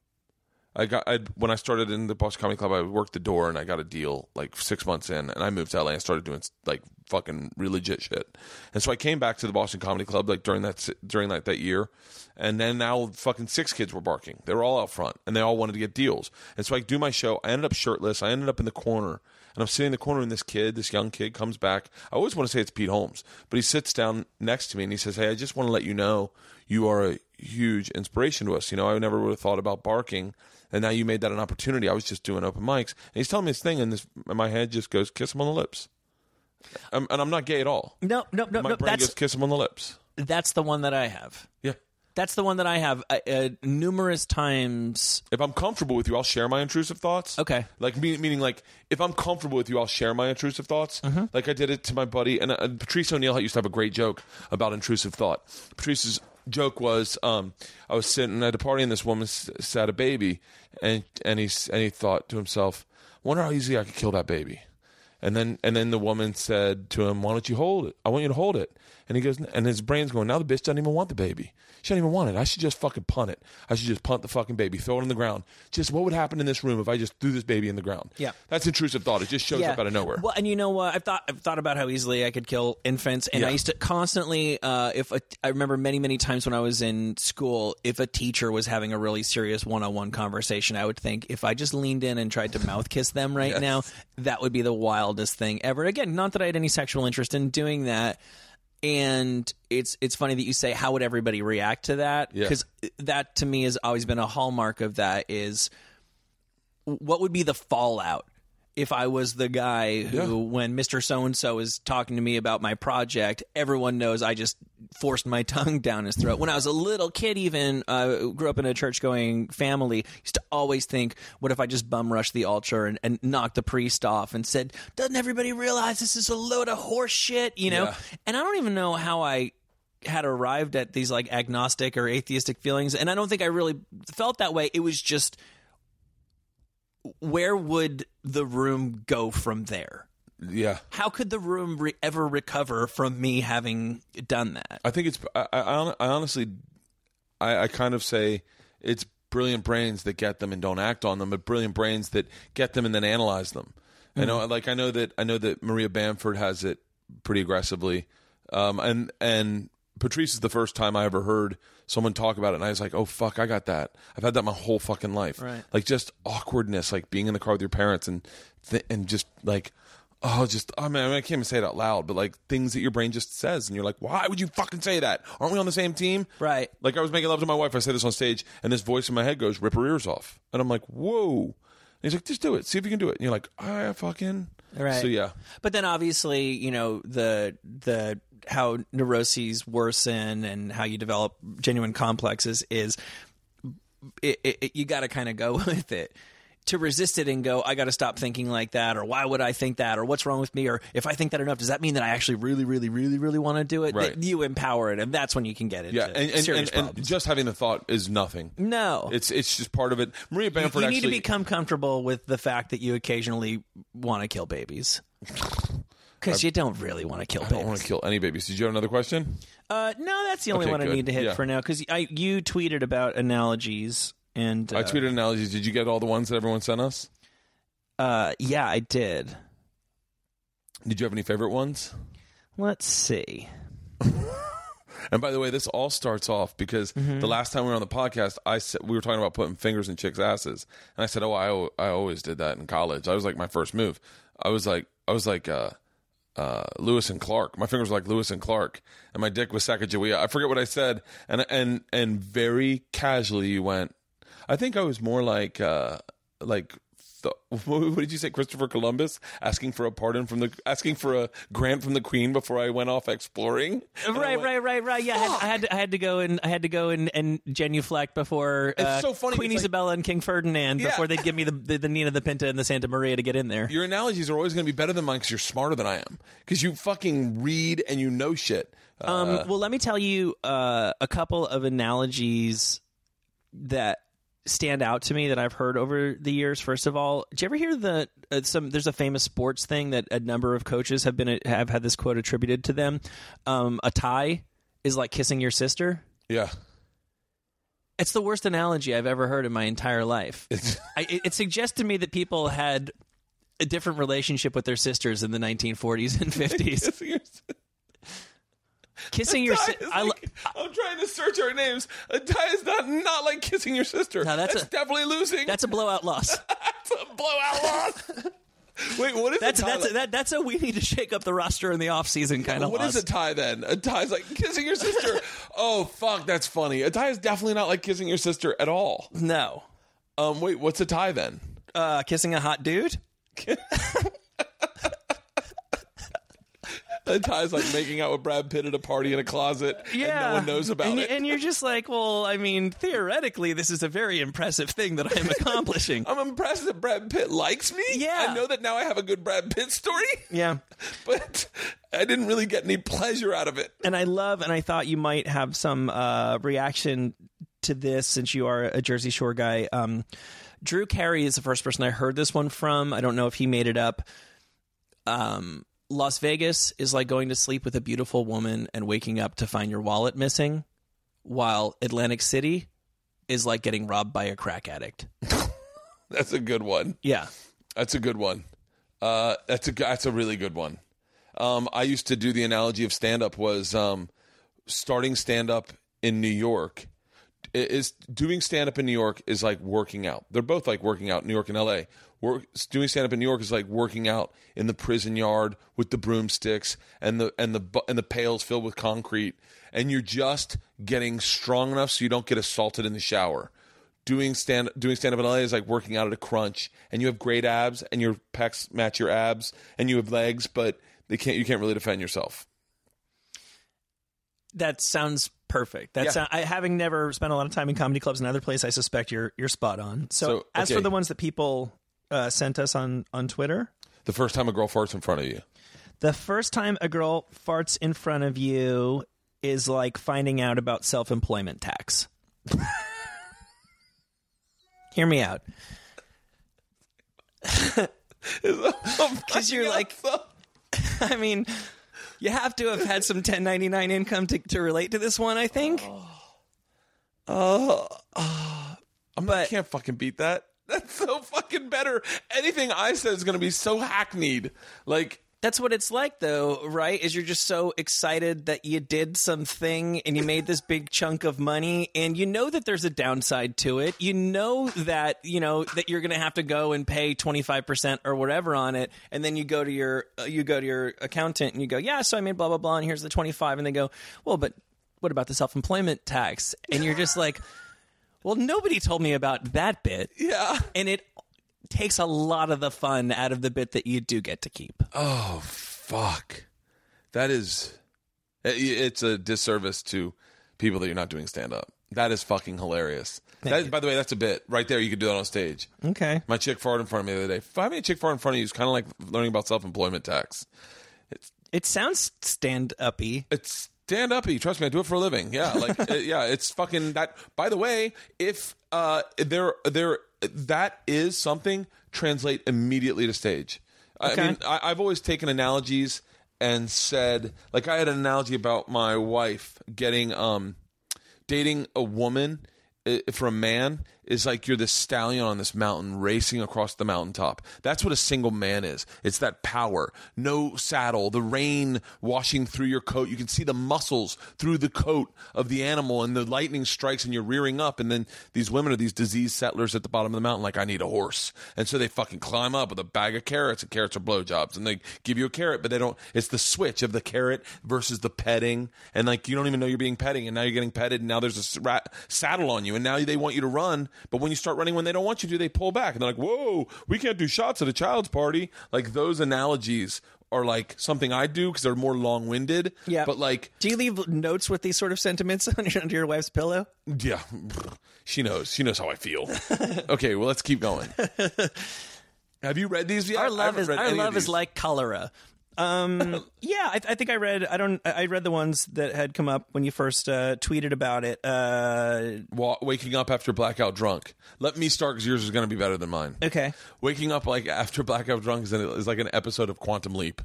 I got I when I started in the Boston Comedy Club, I worked the door and I got a deal like six months in, and I moved to LA and started doing like fucking really legit shit. And so I came back to the Boston Comedy Club like during that during like that year, and then now fucking six kids were barking. They were all out front, and they all wanted to get deals. And so I do my show. I ended up shirtless. I ended up in the corner, and I'm sitting in the corner, and this kid, this young kid, comes back. I always want to say it's Pete Holmes, but he sits down next to me and he says, "Hey, I just want to let you know you are a huge inspiration to us. You know, I never would have thought about barking." and now you made that an opportunity. I was just doing open mics, and he's telling me this thing, and this and my head just goes, "Kiss him on the lips," I'm, and I'm not gay at all. No, no, no, my no. brain That's goes, "Kiss him on the lips." that's the one that I have. Yeah. That's the one that I have uh, uh, numerous times. If I'm comfortable with you, I'll share my intrusive thoughts. Okay. Like me- meaning, like if I'm comfortable with you, I'll share my intrusive thoughts. Mm-hmm. Like I did it to my buddy, and uh, Patrice O'Neill used to have a great joke about intrusive thought. Patrice's joke was, um, I was sitting at a party, and this woman s- sat a baby, and and he s- and he thought to himself, "Wonder how easy I could kill that baby." And then and then the woman said to him, "Why don't you hold it? I want you to hold it." And he goes, and his brain's going, "Now the bitch doesn't even want the baby. She doesn't even want it. I should just fucking punt it. I should just punt the fucking baby, throw it on the ground. Just what would happen in this room if I just threw this baby in the ground? Yeah. that's intrusive thought. It just shows up out of nowhere. Well, and you know what? I've thought I've thought about how easily I could kill infants, and I used to constantly. Uh, if a, I remember many many times when I was in school, if a teacher was having a really serious one on one conversation, I would think if I just leaned in and tried to mouth kiss them right now, that would be the wildest thing ever. Again, not that I had any sexual interest in doing that. And it's it's funny that you say how would everybody react to that Yeah. because that to me has always been a hallmark of that is what would be the fallout if I was the guy who, Yeah. when Mr. So and so is talking to me about my project, everyone knows I just forced my tongue down his throat. When I was a little kid, even uh, grew up in a church going family, used to always think, what if I just bum rushed the altar and, and knocked the priest off and said, doesn't everybody realize this is a load of horse shit? You know? Yeah. And I don't even know how I had arrived at these like agnostic or atheistic feelings and i don't think i really felt that way it was just where would the room go from there yeah, how could the room re- ever recover from me having done that I think it's. I, I, I honestly, I, I kind of say it's brilliant brains that get them and don't act on them, but brilliant brains that get them and then analyze them. I know, like I know that I know that Maria Bamford has it pretty aggressively, um, and and Patrice is the first time I ever heard someone talk about it, and I was like, oh fuck, I got that. I've had that my whole fucking life. Right. Like just awkwardness, like being in the car with your parents and th- and just like oh, just oh, I mean, I can't even say it out loud, but like things that your brain just says, and you're like, why would you fucking say that? Aren't we on the same team? Right. Like I was making love to my wife. I say this on stage, and this voice in my head goes, "Rip her ears off," and I'm like, whoa. And he's like, just do it. See if you can do it. And you're like, I fucking. Right. So yeah. But then obviously, you know, the the how neuroses worsen and how you develop genuine complexes is it, it, you got to kind of go with it. To resist it and go, I got to stop thinking like that, or why would I think that, or what's wrong with me, or if I think that enough, does that mean that I actually really, really, really, really want to do it? Right. That You empower it, and that's when you can get it. Yeah, and, and, and, and just having the thought is nothing. no, It's it's just part of it. Maria you, Bamford you need actually. to become comfortable with the fact that you occasionally want to kill babies. Because you don't really want to kill I babies. don't want to kill any babies. Did you have another question? Uh, no, that's the only Okay, one I need to hit Yeah. for now. Because you tweeted about analogies, and uh, I tweeted analogies. Did you get all the ones that everyone sent us? uh, yeah, I did. Did you have any favorite ones? Let's see. And by the way, this all starts off because Mm-hmm. the last time we were on the podcast, I said we were talking about putting fingers in chicks' asses, and I said, "Oh, I al- I always did that in college. I was like my first move. I was like I was like uh, uh, Lewis and Clark. My fingers were like Lewis and Clark, and my dick was Sacagawea. I forget what I said, and and and very casually you went. I think I was more like uh, like. The, what did you say, Christopher Columbus asking for a pardon from the asking for a grant from the Queen before I went off exploring? And Right, went, right, right, right. Yeah, I had, I had to, I had to go and I had to go and, and genuflect before It's uh, so funny, Queen it's like- Isabella and King Ferdinand Yeah. before they'd give me the, the the Nina, the Pinta, and the Santa Maria to get in there. Your analogies are always going to be better than mine because you're smarter than I am. Because you fucking read and you know shit. Uh, Um, well, let me tell you uh, a couple of analogies that stand out to me that I've heard over the years. First of all, did you ever hear the uh, some? There's a famous sports thing that a number of coaches have been have had this quote attributed to them. Um, a tie is like kissing your sister. yeah. It's the worst analogy I've ever heard in my entire life. I, it, it suggests to me that people had a different relationship with their sisters in the 1940s and 50s. Kissing your si- I, lo- am trying to search our names. A tie is not not like kissing your sister. No, that's a- definitely losing. that's a blowout loss. That's a blowout loss. Wait, what is That's a tie? that's like? that, that's a we need to shake up the roster in the off season kind of What loss. is a tie then? A tie's like kissing your sister. oh fuck, that's funny. A tie is definitely not like kissing your sister at all. No, Um, wait, what's a tie then? uh, kissing a hot dude. A tie's like making out with Brad Pitt at a party in a closet, and no one knows about and, it. and you're just like, well, I mean, theoretically, this is a very impressive thing that I am accomplishing. I'm impressed that Brad Pitt likes me. Yeah. I know that now I have a good Brad Pitt story, yeah. but I didn't really get any pleasure out of it. and I love, and I thought you might have some uh, reaction to this since you are a Jersey Shore guy. Um, Drew Carey is the first person I heard this one from. I don't know if he made it up. Um, Las Vegas is like going to sleep with a beautiful woman and waking up to find your wallet missing, while Atlantic City is like getting robbed by a crack addict. That's a good one. Yeah. That's a good one. Uh, that's a that's a really good one. Um, I used to do the analogy of stand up was um, starting stand up in New York is doing stand up in New York is like working out. They're both like working out. New York and L.A. Work, doing stand up in New York is like working out in the prison yard with the broomsticks and the and the and the pails filled with concrete, and you're just getting strong enough so you don't get assaulted in the shower doing stand doing stand up in LA is like working out at a crunch and you have great abs and your pecs match your abs and you have legs but they can't you can't really defend yourself. That sounds perfect. That's Yeah. I having never spent a lot of time in comedy clubs and other places. I suspect you're you're spot on. So, So, as for the ones that people uh, sent us on on Twitter, The first time a girl farts in front of you. the first time a girl farts in front of you is like finding out about self employment tax. Hear me out. Because you're like- I mean, you have to have had some 1099 income to, to relate to this one, I think. I'm not, I can't fucking beat that. That's so fucking better. Anything I said is going to be so hackneyed. Like That's what it's like, though, right? Is you're just so excited that you did something and you made this big chunk of money, and you know that there's a downside to it. You know that you know that you're going to have to go and pay 25 percent or whatever on it, and then you go to your uh, you go to your accountant and you go, yeah, so I made blah blah blah, and here's the 25, and they go, well, but what about the self employment tax? And you're just like, well, nobody told me about that bit, Yeah. and it takes a lot of the fun out of the bit that you do get to keep. Oh fuck, That is, it's a disservice to people that you're not doing stand up. That is fucking hilarious. That, by the way, that's a bit right there. You could do that on stage. Okay. My chick farted in front of me the other day. Having a chick fart in front of you is kind of like learning about self employment tax. It sounds stand uppy. It's stand uppy. Trust me, I do it for a living. Yeah, like yeah, it's fucking that. By the way, if uh there there that is something, translate immediately to stage. I mean, I, I've always taken analogies and said, like, I had an analogy about my wife getting um dating a woman uh, for a man is like you're this stallion on this mountain racing across the mountaintop. That's what a single man is. It's that power. No saddle, the rain washing through your coat. You can see the muscles through the coat of the animal and the lightning strikes and you're rearing up and then these women are these diseased settlers at the bottom of the mountain like I need a horse. And so they fucking climb up with a bag of carrots and carrots are blowjobs and they give you a carrot but they don't it's the switch of the carrot versus the petting and like you don't even know you're being petting and now you're getting petted and now there's a ra- saddle on you and now they want you to run but when you start running when they don't want you to they pull back. And they're like whoa we can't do shots at a child's party. Like those analogies are like something I do because they're more long-winded. Yeah. but like Do you leave notes with these sort of sentiments under your wife's pillow? yeah. She knows. She knows how I feel. Okay well let's keep going. Have you read these yet? Our love is our love is like cholera. Um, yeah, I, I think I read. I don't. I read the ones that had come up when you first uh, tweeted about it. Uh, Wa- waking up after blackout drunk. Let me start because yours is going to be better than mine. okay. Waking up like after blackout drunk is, is like an episode of Quantum Leap.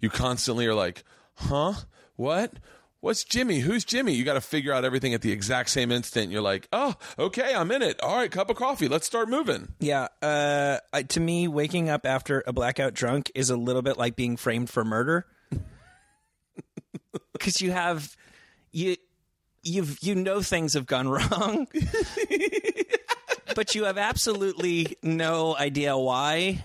You constantly are like, huh? What? What's Jimmy? Who's Jimmy? You got to figure out everything at the exact same instant. You're like, oh, okay, I'm in it. All right, cup of coffee. Let's start moving. Yeah. Uh, I, to me, waking up after a blackout drunk is a little bit like being framed for murder. Because you have you you've you know things have gone wrong, but you have absolutely no idea why.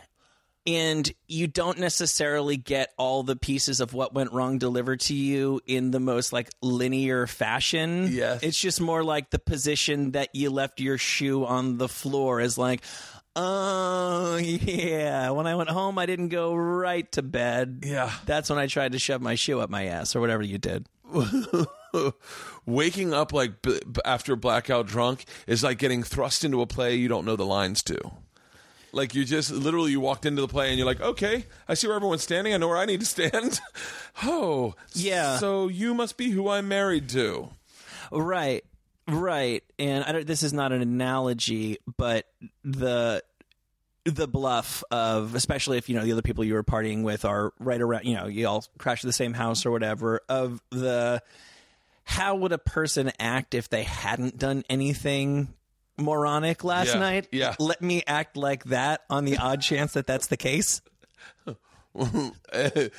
And you don't necessarily get all the pieces of what went wrong delivered to you in the most like linear fashion. Yes. It's just more like the position that you left your shoe on the floor is like, oh, yeah. When I went home, I didn't go right to bed. Yeah. That's when I tried to shove my shoe up my ass or whatever you did. Waking up like b- after blackout drunk is like getting thrust into a play you don't know the lines to. Like you just literally you walked into the play and you're like, okay, I see where everyone's standing. I know where I need to stand. oh, Yeah. So you must be who I'm married to. Right, right. And I don't, this is not an analogy, but the the bluff of, especially if you know the other people you were partying with are right around, you know, you all crash the same house or whatever. Of the how would a person act if they hadn't done anything moronic last Yeah, night? yeah. Let me act like that on the odd chance that that's the case. uh,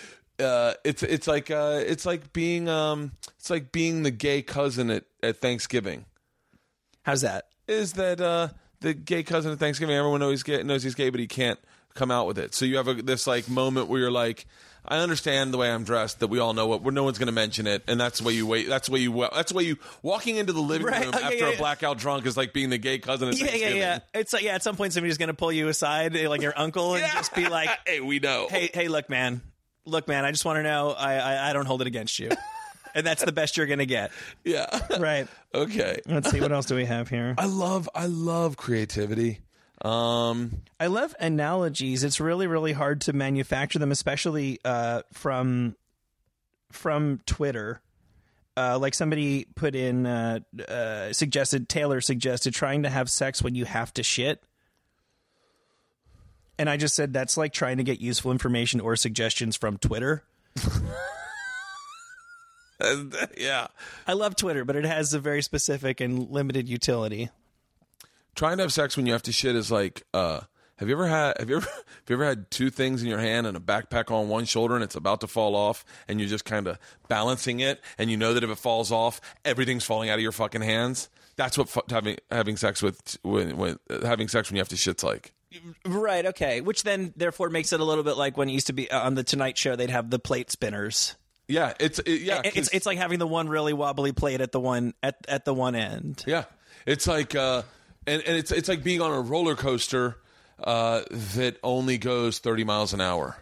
it's it's like uh, it's like being um, it's like being the gay cousin at, at Thanksgiving. How's that? Is that uh, the gay cousin at Thanksgiving? Everyone knows he's gay, knows he's gay, but he can't come out with it. So you have a, this like moment where you're like, I understand the way I'm dressed. That we all know what. Where no one's going to mention it, and that's the way you wait. That's the way you. That's the way you walking into the living Right, room okay, after yeah, a yeah. blackout drunk is like being the gay cousin at Yeah, yeah, yeah. It's like yeah. At some point, somebody's going to pull you aside, eh, like your uncle, and Yeah. just be like, hey, we know. hey, hey, look, man, look, man, I just want to know, I, I, I don't hold it against you, and that's the best you're gonna get. yeah. Right. okay. Let's see what else do we have here. I love I love creativity. Um, I love analogies. It's really, really hard to manufacture them, especially uh, from from Twitter. Uh, like somebody put in, uh, uh, suggested Taylor suggested trying to have sex when you have to shit. And I just said that's like trying to get useful information or suggestions from Twitter. yeah. I love Twitter, but it has a very specific and limited utility. Trying to have sex when you have to shit is like uh Have you ever had have you ever have you ever had two things in your hand and a backpack on one shoulder and it's about to fall off and you're just kind of balancing it and you know that if it falls off, everything's falling out of your fucking hands? That's what fu- having having sex with when, when uh, having sex when you have to shit's like. Right. Okay. Which then, therefore, makes it a little bit like when it used to be uh, on the Tonight Show. They'd have the plate spinners. Yeah, it's it, yeah, It- It's it's like having the one really wobbly plate at the one at at the one end. Yeah, it's like, uh, and and it's it's like being on a roller coaster uh, that only goes thirty miles an hour.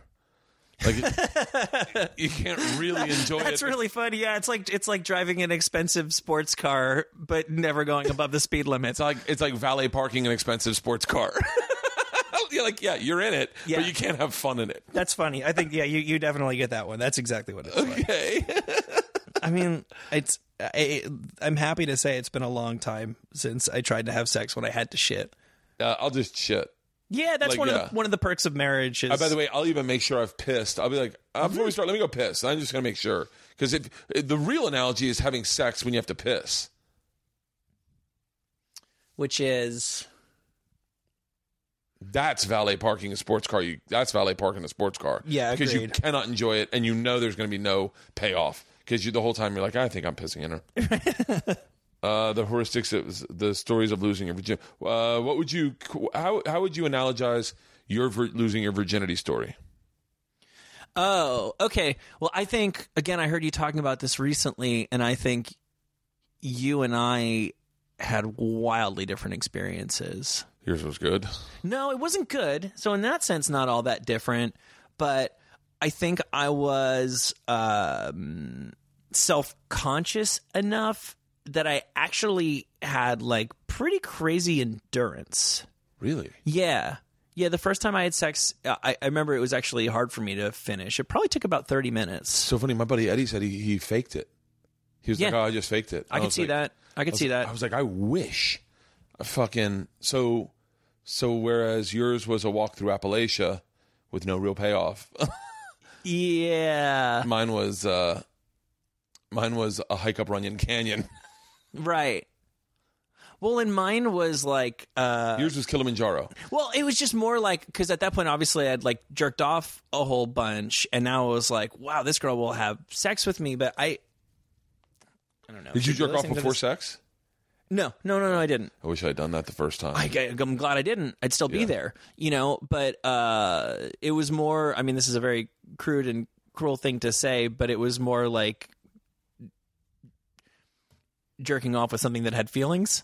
Like it- you can't really enjoy That's it. That's really funny. Yeah, it's like it's like driving an expensive sports car, but never going above the speed limit. It's like it's like valet parking an expensive sports car. you're like, yeah, you're in it, Yeah. but you can't have fun in it. That's funny. I think yeah, you, you definitely get that one. That's exactly what it's like. Okay. I mean, it's I, I'm happy to say it's been a long time since I tried to have sex when I had to shit. uh, I'll just shit. Yeah, that's Like, one yeah. of the, one of the perks of marriage. Is Uh, by the way, I'll even make sure I've pissed. I'll be like, uh, before we Mm-hmm. start, let me go piss. I'm just gonna make sure because if the real analogy is having sex when you have to piss. which is That's valet parking a sports car. You that's valet parking a sports car. Yeah, because you cannot enjoy it, and you know there's going to be no payoff because you the whole time you're like, I think I'm pissing in her. uh, the heuristics, the stories of losing your virginity. Uh, what would you? How how would you analogize your vir- losing your virginity story? Oh, okay. Well, I think again, I heard you talking about this recently, and I think you and I had wildly different experiences. Yours was good. No, it wasn't good. So in that sense, not all that different. But I think I was um, self conscious enough that I actually had like pretty crazy endurance. Really? Yeah. Yeah, the first time I had sex, I, I remember it was actually hard for me to finish. It probably took about 30 minutes. So funny. My buddy Eddie said he, he faked it. He was like, "Oh, I just faked it." I could see like- that. I could was- see that. I was like, I wish, I fucking so, so. Whereas yours was a walk through Appalachia with no real payoff, yeah. mine was, uh mine was a hike up Runyon Canyon. Right. Well, and mine was like, uh, Yours was Kilimanjaro. well, it was just more like because at that point, obviously, I'd like jerked off a whole bunch, and now it was like, wow, this girl will have sex with me, but I, I don't know. Did you Should jerk off listen to before this? sex? No, no, no, no, I didn't. I wish I had done that the first time. I, I'm glad I didn't. I'd still be Yeah. there, you know. But uh, it was more. I mean, this is a very crude and cruel thing to say, but it was more like jerking off with something that had feelings.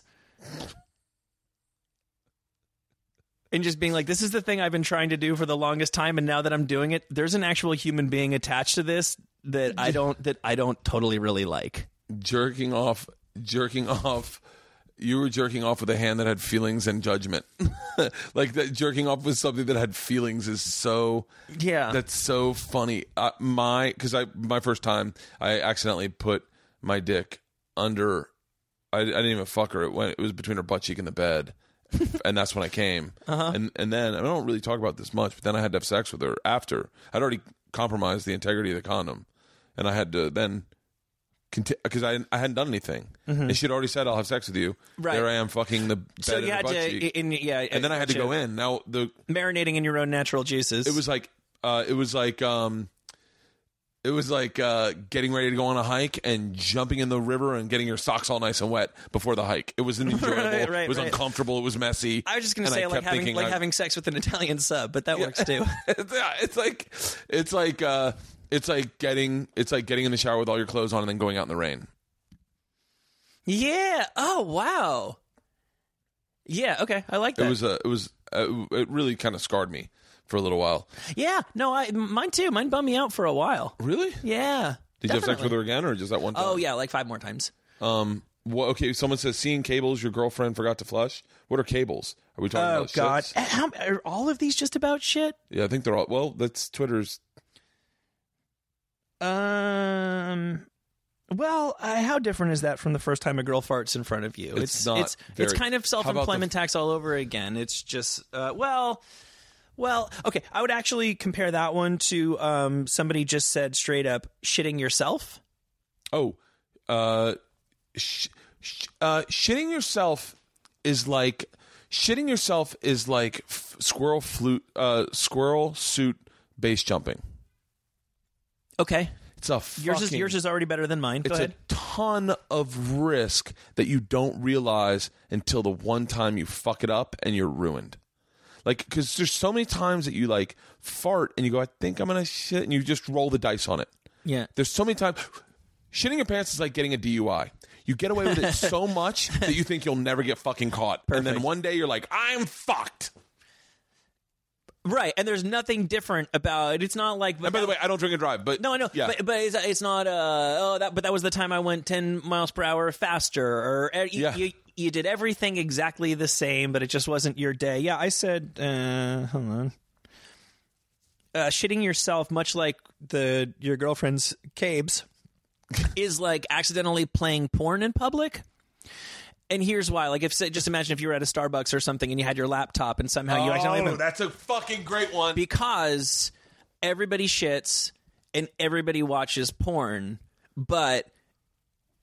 And just being like, this is the thing I've been trying to do for the longest time, and now that I'm doing it, there's an actual human being attached to this that I don't that I don't totally really like. jerking off, jerking off. You were jerking off with a hand that had feelings and judgment. like that, jerking off with something that had feelings is so. Yeah, That's so funny. Uh, my because I my first time I accidentally put my dick under. I, I didn't even fuck her. It went. It was between her butt cheek and the bed, and that's when I came. Uh-huh. And and then I don't really talk about this much, but then I had to have sex with her after. I'd already compromised the integrity of the condom, and I had to then because I I hadn't done anything, and she'd already said I'll have sex with you. Mm-hmm. Right. There I am fucking the bed so and you had butt to, cheek. in, yeah, and then I had to go in. Now the marinating in your own natural juices. it was like uh, it was like um, it was like uh, getting ready to go on a hike and jumping in the river and getting your socks all nice and wet before the hike. It wasn't enjoyable. Right, right, it was right. uncomfortable. It was messy. I was just gonna say I like having thinking, like I- having sex with an Italian sub, but that works too. yeah, it's like it's like uh, it's like getting it's like getting in the shower with all your clothes on and then going out in the rain. yeah. Oh wow. Yeah. Okay. I like that. It was uh, it was uh, it really kind of scarred me for a little while. yeah. No. I mine too. Mine bummed me out for a while. Really? Yeah. Did you have sex definitely. with her again, or just that one time? Oh yeah, like five more times. Um. Okay. Someone says seeing cables your girlfriend forgot to flush. What are cables? Are we talking Oh about? God. shits? How, are all of these just about shit? Yeah, I think they're all. Well, that's Twitter's. Um. Well, uh, how different is that from the first time a girl farts in front of you? It's not It's very- it's kind of How about self-employment tax all over again. It's just uh, well, well, okay. I would actually compare that one to um, somebody just said straight up shitting yourself. Oh, uh, sh- sh- uh, shitting yourself is like shitting yourself is like f- squirrel flute, uh, squirrel suit base jumping. Okay. It's a Yours is yours is already better than mine. Go It's ahead. a ton of risk that you don't realize until the one time you fuck it up and you're ruined. Like, because there's so many times that you like fart and you go, I think I'm gonna shit, and you just roll the dice on it. yeah. There's so many times. Shitting your pants is like getting a DUI. You get away with it so much that you think you'll never get fucking caught. And then one day you're like, I'm fucked. Right. And there's nothing different about it. It's not like And by the way, I don't drink and drive, but No, I know, Yeah. but, but it's, it's not. Uh, oh, that. But that was the time I went ten miles per hour faster, or uh, you, Yeah. you, you did everything exactly the same, but it just wasn't your day. Yeah, I said. Uh, hold on. Uh, shitting yourself, much like the your girlfriend's cabes, is like accidentally playing porn in public. And here's why: like, if just imagine if you were at a Starbucks or something and you had your laptop and somehow you accidentally oh, that's a fucking great one. because everybody shits and everybody watches porn, but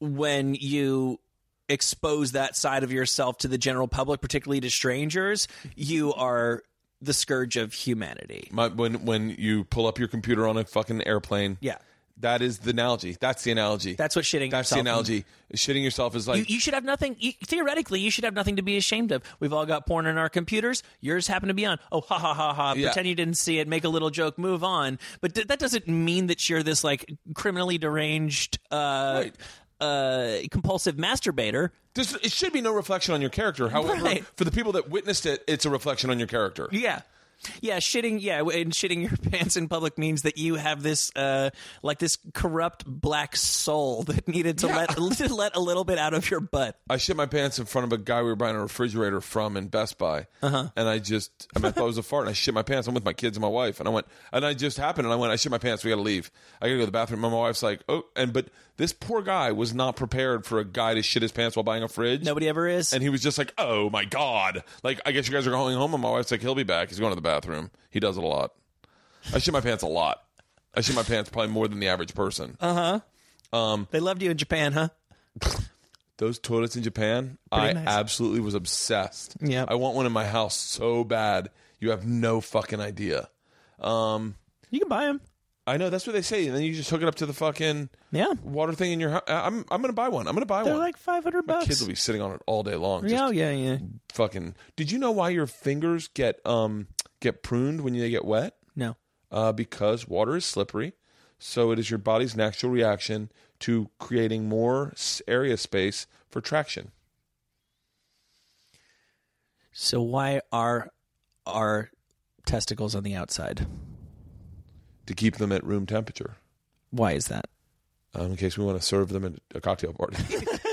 when you expose that side of yourself to the general public, particularly to strangers, you are the scourge of humanity. My, when when you pull up your computer on a fucking airplane, Yeah. that is the analogy. That's the analogy. That's what shitting That's the analogy. Shitting yourself is like You, you should have nothing. You, theoretically, you should have nothing to be ashamed of. We've all got porn on our computers. Yours happen to be on. Oh, ha ha ha ha! Yeah. Pretend you didn't see it. Make a little joke. Move on. But th- that doesn't mean that you're this like criminally deranged, uh, Right. Uh, compulsive masturbator. It should be no reflection on your character. However, Right. for the people that witnessed it, it's a reflection on your character. Yeah. Yeah, shitting. Yeah, and shitting your pants in public means that you have this, uh, like this corrupt black soul that needed to let to let a little bit out of your butt. I shit my pants in front of a guy we were buying a refrigerator from in Best Buy, uh-huh. and I just, I, mean, I thought it was a fart, and I shit my pants. I'm with my kids and my wife, and I went, and I just happened, and I went, I shit my pants. We got to leave. I got to go to the bathroom. And my wife's like, oh, and but this poor guy was not prepared for a guy to shit his pants while buying a fridge. Nobody ever is. And he was just like, "Oh my god!" Like, I guess you guys are going home, and my wife's like, "He'll be back. He's going to the bathroom. He does it a lot." I shit my pants a lot. I shit my pants probably more than the average person. Uh huh. Um, they loved you in Japan, huh? Those toilets in Japan, I nice. absolutely was obsessed. Yep. I want one in my house so bad. You have no fucking idea. Um, You can buy them. I know that's what they say, and then you just hook it up to the fucking Yeah. water thing in your house. I'm I'm gonna buy one. I'm gonna buy They're one. like five hundred my bucks. kids will be sitting on it all day long. Yeah, yeah, yeah. fucking. Did you know why your fingers get um get pruned when they get wet? No. uh, because water is slippery. So it is your body's natural reaction to creating more area space for traction. So why are our testicles on the outside? To keep them at room temperature, Why is that? um, in case we want to serve them at a cocktail party.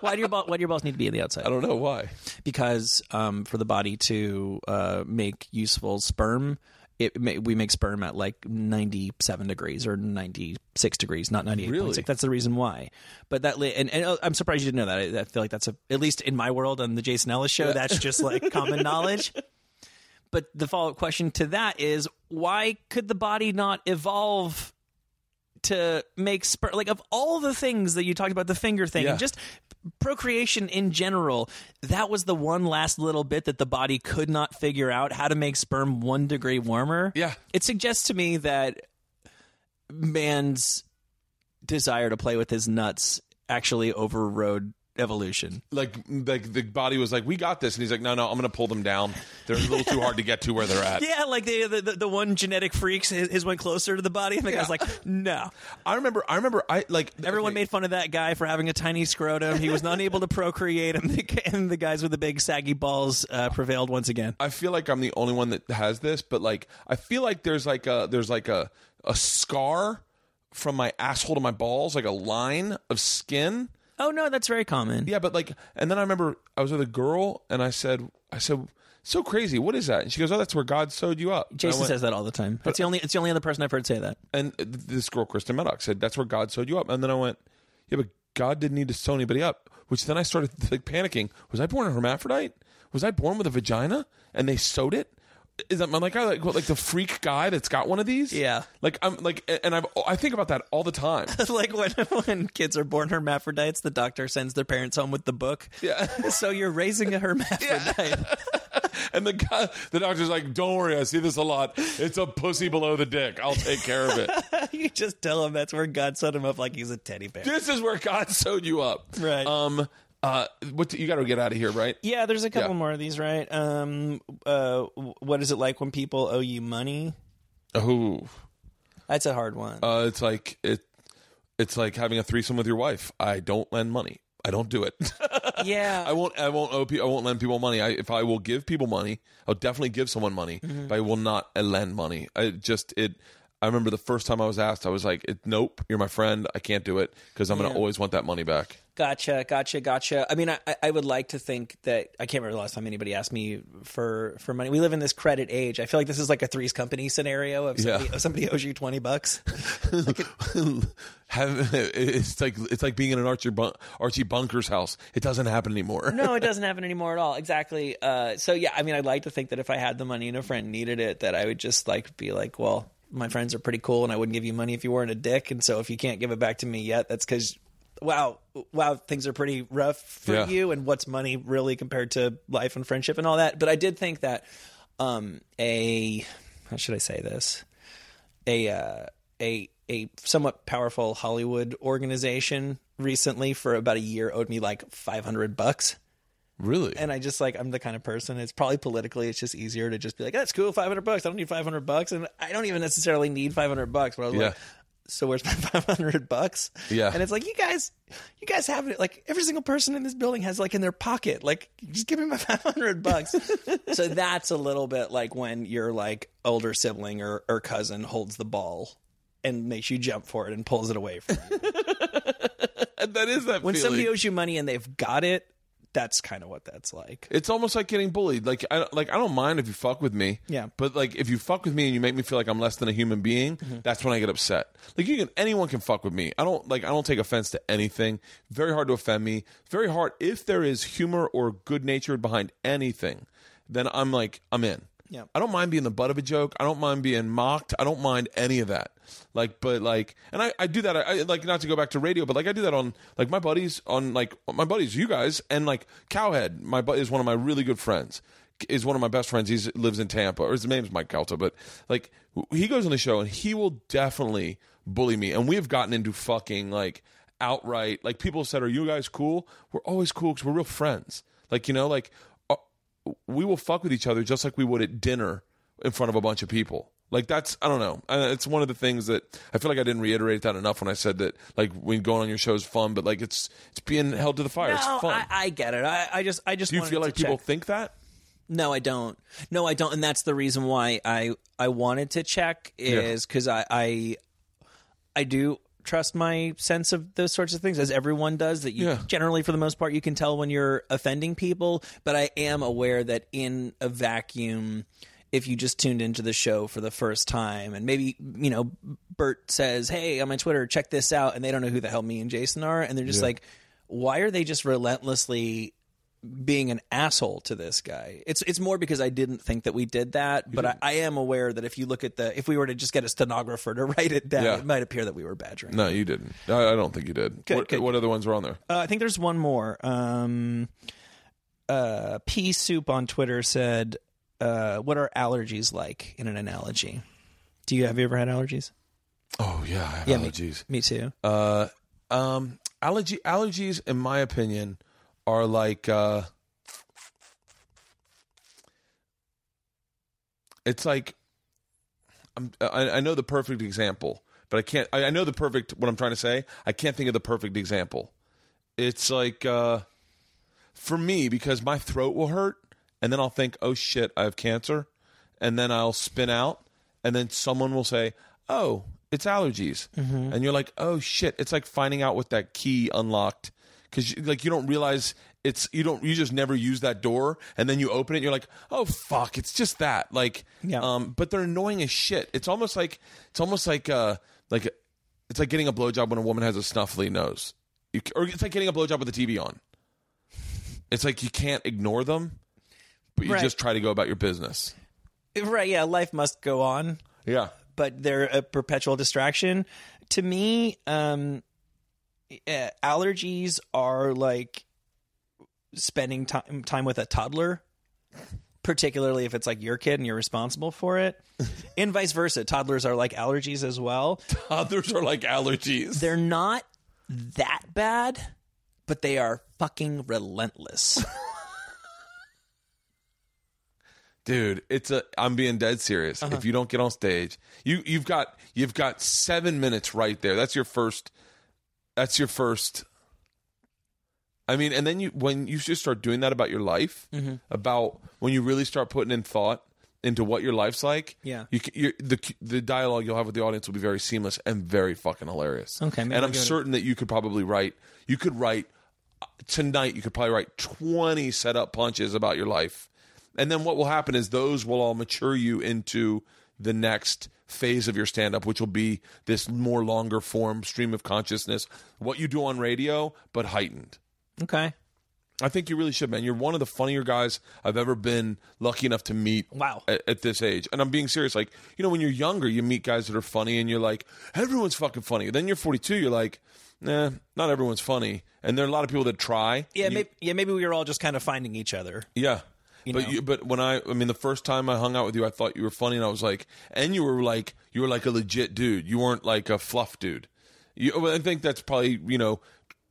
Why do your ball, why do your balls need to be on the outside? I don't know why. because um, for the body to uh, make useful sperm, it ma- we make sperm at like ninety seven degrees or ninety six degrees, not ninety eight Really? That's the reason why. But that and, and uh, I'm surprised you didn't know that. I, I feel like that's a at least in my world on the Jason Ellis show. That's just like common knowledge. But the follow up question to that is why could the body not evolve to make sperm? Like of all the things that you talked about, the finger thing, Yeah. and just procreation in general, that was the one last little bit that the body could not figure out how to make sperm one degree warmer. Yeah. It suggests to me that man's desire to play with his nuts actually overrode evolution. Like, like the body was like, "We got this," and he's like, "No, no, I'm going to pull them down. They're a little too hard to get to where they're at." Yeah, like the the, the one genetic freaks, his, his went closer to the body, and the guy's like, no. I remember. I remember. I like Everyone okay, made fun of that guy for having a tiny scrotum. He was not able to procreate, and the, and the guys with the big saggy balls uh, prevailed once again. I feel like I'm the only one that has this, but like I feel like there's like a there's like a a scar from my asshole to my balls, like a line of skin. Oh no, that's very common. Yeah, but like, and then I remember I was with a girl, and I said, I said, so crazy. What is that? And she goes, Oh, that's where God sewed you up. And I Jason went- says that all the time. It's the only it's the only other person I've heard say that. and this girl, Kristen Maddox, said, That's where God sewed you up. And then I went, Yeah, but God didn't need to sew anybody up. Which then I started like panicking. Was I born a hermaphrodite? Was I born with a vagina and they sewed it? Is that I'm like I like what, like the freak guy that's got one of these? Yeah. Like I'm like and I've I think about that all the time. like when when kids are born hermaphrodites, the doctor sends their parents home with the book. Yeah. So you're raising a hermaphrodite. and the guy, the doctor's like, "Don't worry, I see this a lot. It's a pussy below the dick. I'll take care of it." you just tell him that's where God sewed him up like he's a teddy bear. this is where God sewed you up, Right. Um, uh, what you got to get out of here, right? Yeah, there's a couple Yeah. more of these, right? Um, uh, what is it like when people owe you money? Oh, That's a hard one. uh, it's like it. It's like having a threesome with your wife. I don't lend money. I don't do it. yeah, I won't. I won't owe. pe- I won't lend people money. I, if I will give people money, I'll definitely give someone money. Mm-hmm. But I will not lend money. I just it. I remember the first time I was asked, I was like, "Nope, you're my friend. I can't do it because I'm going to always want that money back." Gotcha, gotcha, gotcha. I mean, I, I would like to think that I can't remember the last time anybody asked me for for money. We live in this credit age. I feel like this is like a Three's Company scenario of somebody, Yeah. somebody owes you twenty bucks. Have, it's like it's like being in an Archie Bun- Archie Bunker's house. It doesn't happen anymore. no, it doesn't happen anymore at all. Exactly. Uh, so yeah, I mean, I'd like to think that if I had the money and a friend needed it, that I would just like be like, well, my friends are pretty cool, and I wouldn't give you money if you weren't a dick. And so if you can't give it back to me yet, that's because. Wow, wow, things are pretty rough for Yeah. you, and what's money really compared to life and friendship and all that. But I did think that um, a how should I say this? A uh, a a somewhat powerful Hollywood organization recently for about a year owed me like five hundred bucks Really? and I just like I'm the kind of person. It's probably politically, it's just easier to just be like, "That's cool, five hundred bucks." I don't need five hundred bucks, and I don't even necessarily need five hundred bucks. But I was Yeah. like, "So where's my five hundred bucks?" Yeah. and it's like you guys, you guys have it. Like every single person in this building has like in their pocket, like just give me my five hundred bucks. so that's a little bit like when your like older sibling or, or cousin holds the ball and makes you jump for it and pulls it away from you. that is that when feeling. somebody owes you money and they've got it. That's kind of what that's like. It's almost like getting bullied. Like I like I don't mind if you fuck with me. Yeah. But like if you fuck with me and you make me feel like I'm less than a human being, Mm-hmm. that's when I get upset. Like you can anyone can fuck with me. I don't like I don't take offense to anything. Very hard to offend me. Very hard if there is humor or good natured behind anything, then I'm like I'm in. Yeah. I don't mind being the butt of a joke. I don't mind being mocked. I don't mind any of that. Like, but like, and I, I do that. I, I like not to go back to radio, but like I do that on like my buddies on like my buddies, you guys, and like Cowhead. My bu- is one of my really good friends. Is one of my best friends. He lives in Tampa, or his name's Mike Calta. But like, he goes on the show and he will definitely bully me. And we have gotten into fucking like outright. Like people said, "Are you guys cool?" We're always cool because we're real friends. Like you know, like uh, we will fuck with each other just like we would at dinner in front of a bunch of people. Like that's I don't know. It's one of the things that I feel like I didn't reiterate that enough when I said that like when going on your show is fun, but like it's it's being held to the fire. No, it's fun. I, I get it. I, I just, I just. Do you feel like people check. think that? No, I don't. No, I don't, and that's the reason why I I wanted to check is because I, I I do trust my sense of those sorts of things as everyone does that you Yeah. generally for the most part you can tell when you're offending people but i am aware that in a vacuum if you just tuned into the show for the first time and maybe you know bert says hey on my twitter check this out and they don't know who the hell me and jason are and they're just like why are they just relentlessly being an asshole to this guy. It's it's more because I didn't think that we did that, but I, I am aware that if you look at the if we were to just get a stenographer to write it down, Yeah. it might appear that we were badgering. No, you didn't. I, I don't think you did. Good, what, good, what other ones were on there? Uh, I think there's one more. Um, uh, Pea Soup on Twitter said, uh, "What are allergies like in an analogy?" Do you have you ever had allergies? Oh yeah, I have Yeah, me- allergies. Me too. Uh, um, allergy allergies, in my opinion, are like uh, it's like I'm, I, I know the perfect example, but I can't. I, I know the perfect what I'm trying to say. I can't think of the perfect example. It's like uh, for me because my throat will hurt, and then I'll think, oh shit, I have cancer, and then I'll spin out, and then someone will say, oh, it's allergies, and you're like, oh shit, it's like finding out what that key unlocked. Because like you don't realize it's you don't you just never use that door. And then you open it and you're like oh fuck it's just that. Like Yeah. um but they're annoying as shit. It's almost like it's almost like uh like it's like getting a blowjob when a woman has a snuffly nose. You, or it's like getting a blowjob with the TV on. It's like you can't ignore them but you Right. just try to go about your business Right? Yeah, life must go on. yeah but they're a perpetual distraction. To me, um, uh, allergies are like spending time time with a toddler. particularly if it's like your kid and you're responsible for it. and vice versa. Toddlers are like allergies as well. Others are like allergies. They're not that bad, but they are fucking relentless. Dude, it's a I'm being dead serious. Uh-huh. If you don't get on stage, you you've got you've got 7 minutes right there. That's your first that's your first I mean, and then you when you just start doing that about your life, Mm-hmm. about when you really start putting in thought into what your life's like, Yeah. you the the dialogue you'll have with the audience will be very seamless and very fucking hilarious. Okay, and I'm it certain that you could probably write. You could write uh, tonight. You could probably write 20 setup punches about your life, and then what will happen is those will all mature you into the next phase of your stand up which will be this more longer form stream of consciousness what you do on radio but heightened okay. I think you really should, man. You're one of the funnier guys I've ever been lucky enough to meet. Wow. At, at this age, and I'm being serious. Like, you know, when you're younger, you meet guys that are funny, and you're like, everyone's fucking funny. Then you're 42, you're like, nah, not everyone's funny. And there are a lot of people that try. Yeah, you- maybe, yeah, maybe we were all just kind of finding each other. yeah. But know? you, but when I, I mean, the first time I hung out with you, I thought you were funny, and I was like, and you were like, you were like a legit dude. You weren't like a fluff dude. You, I think that's probably you know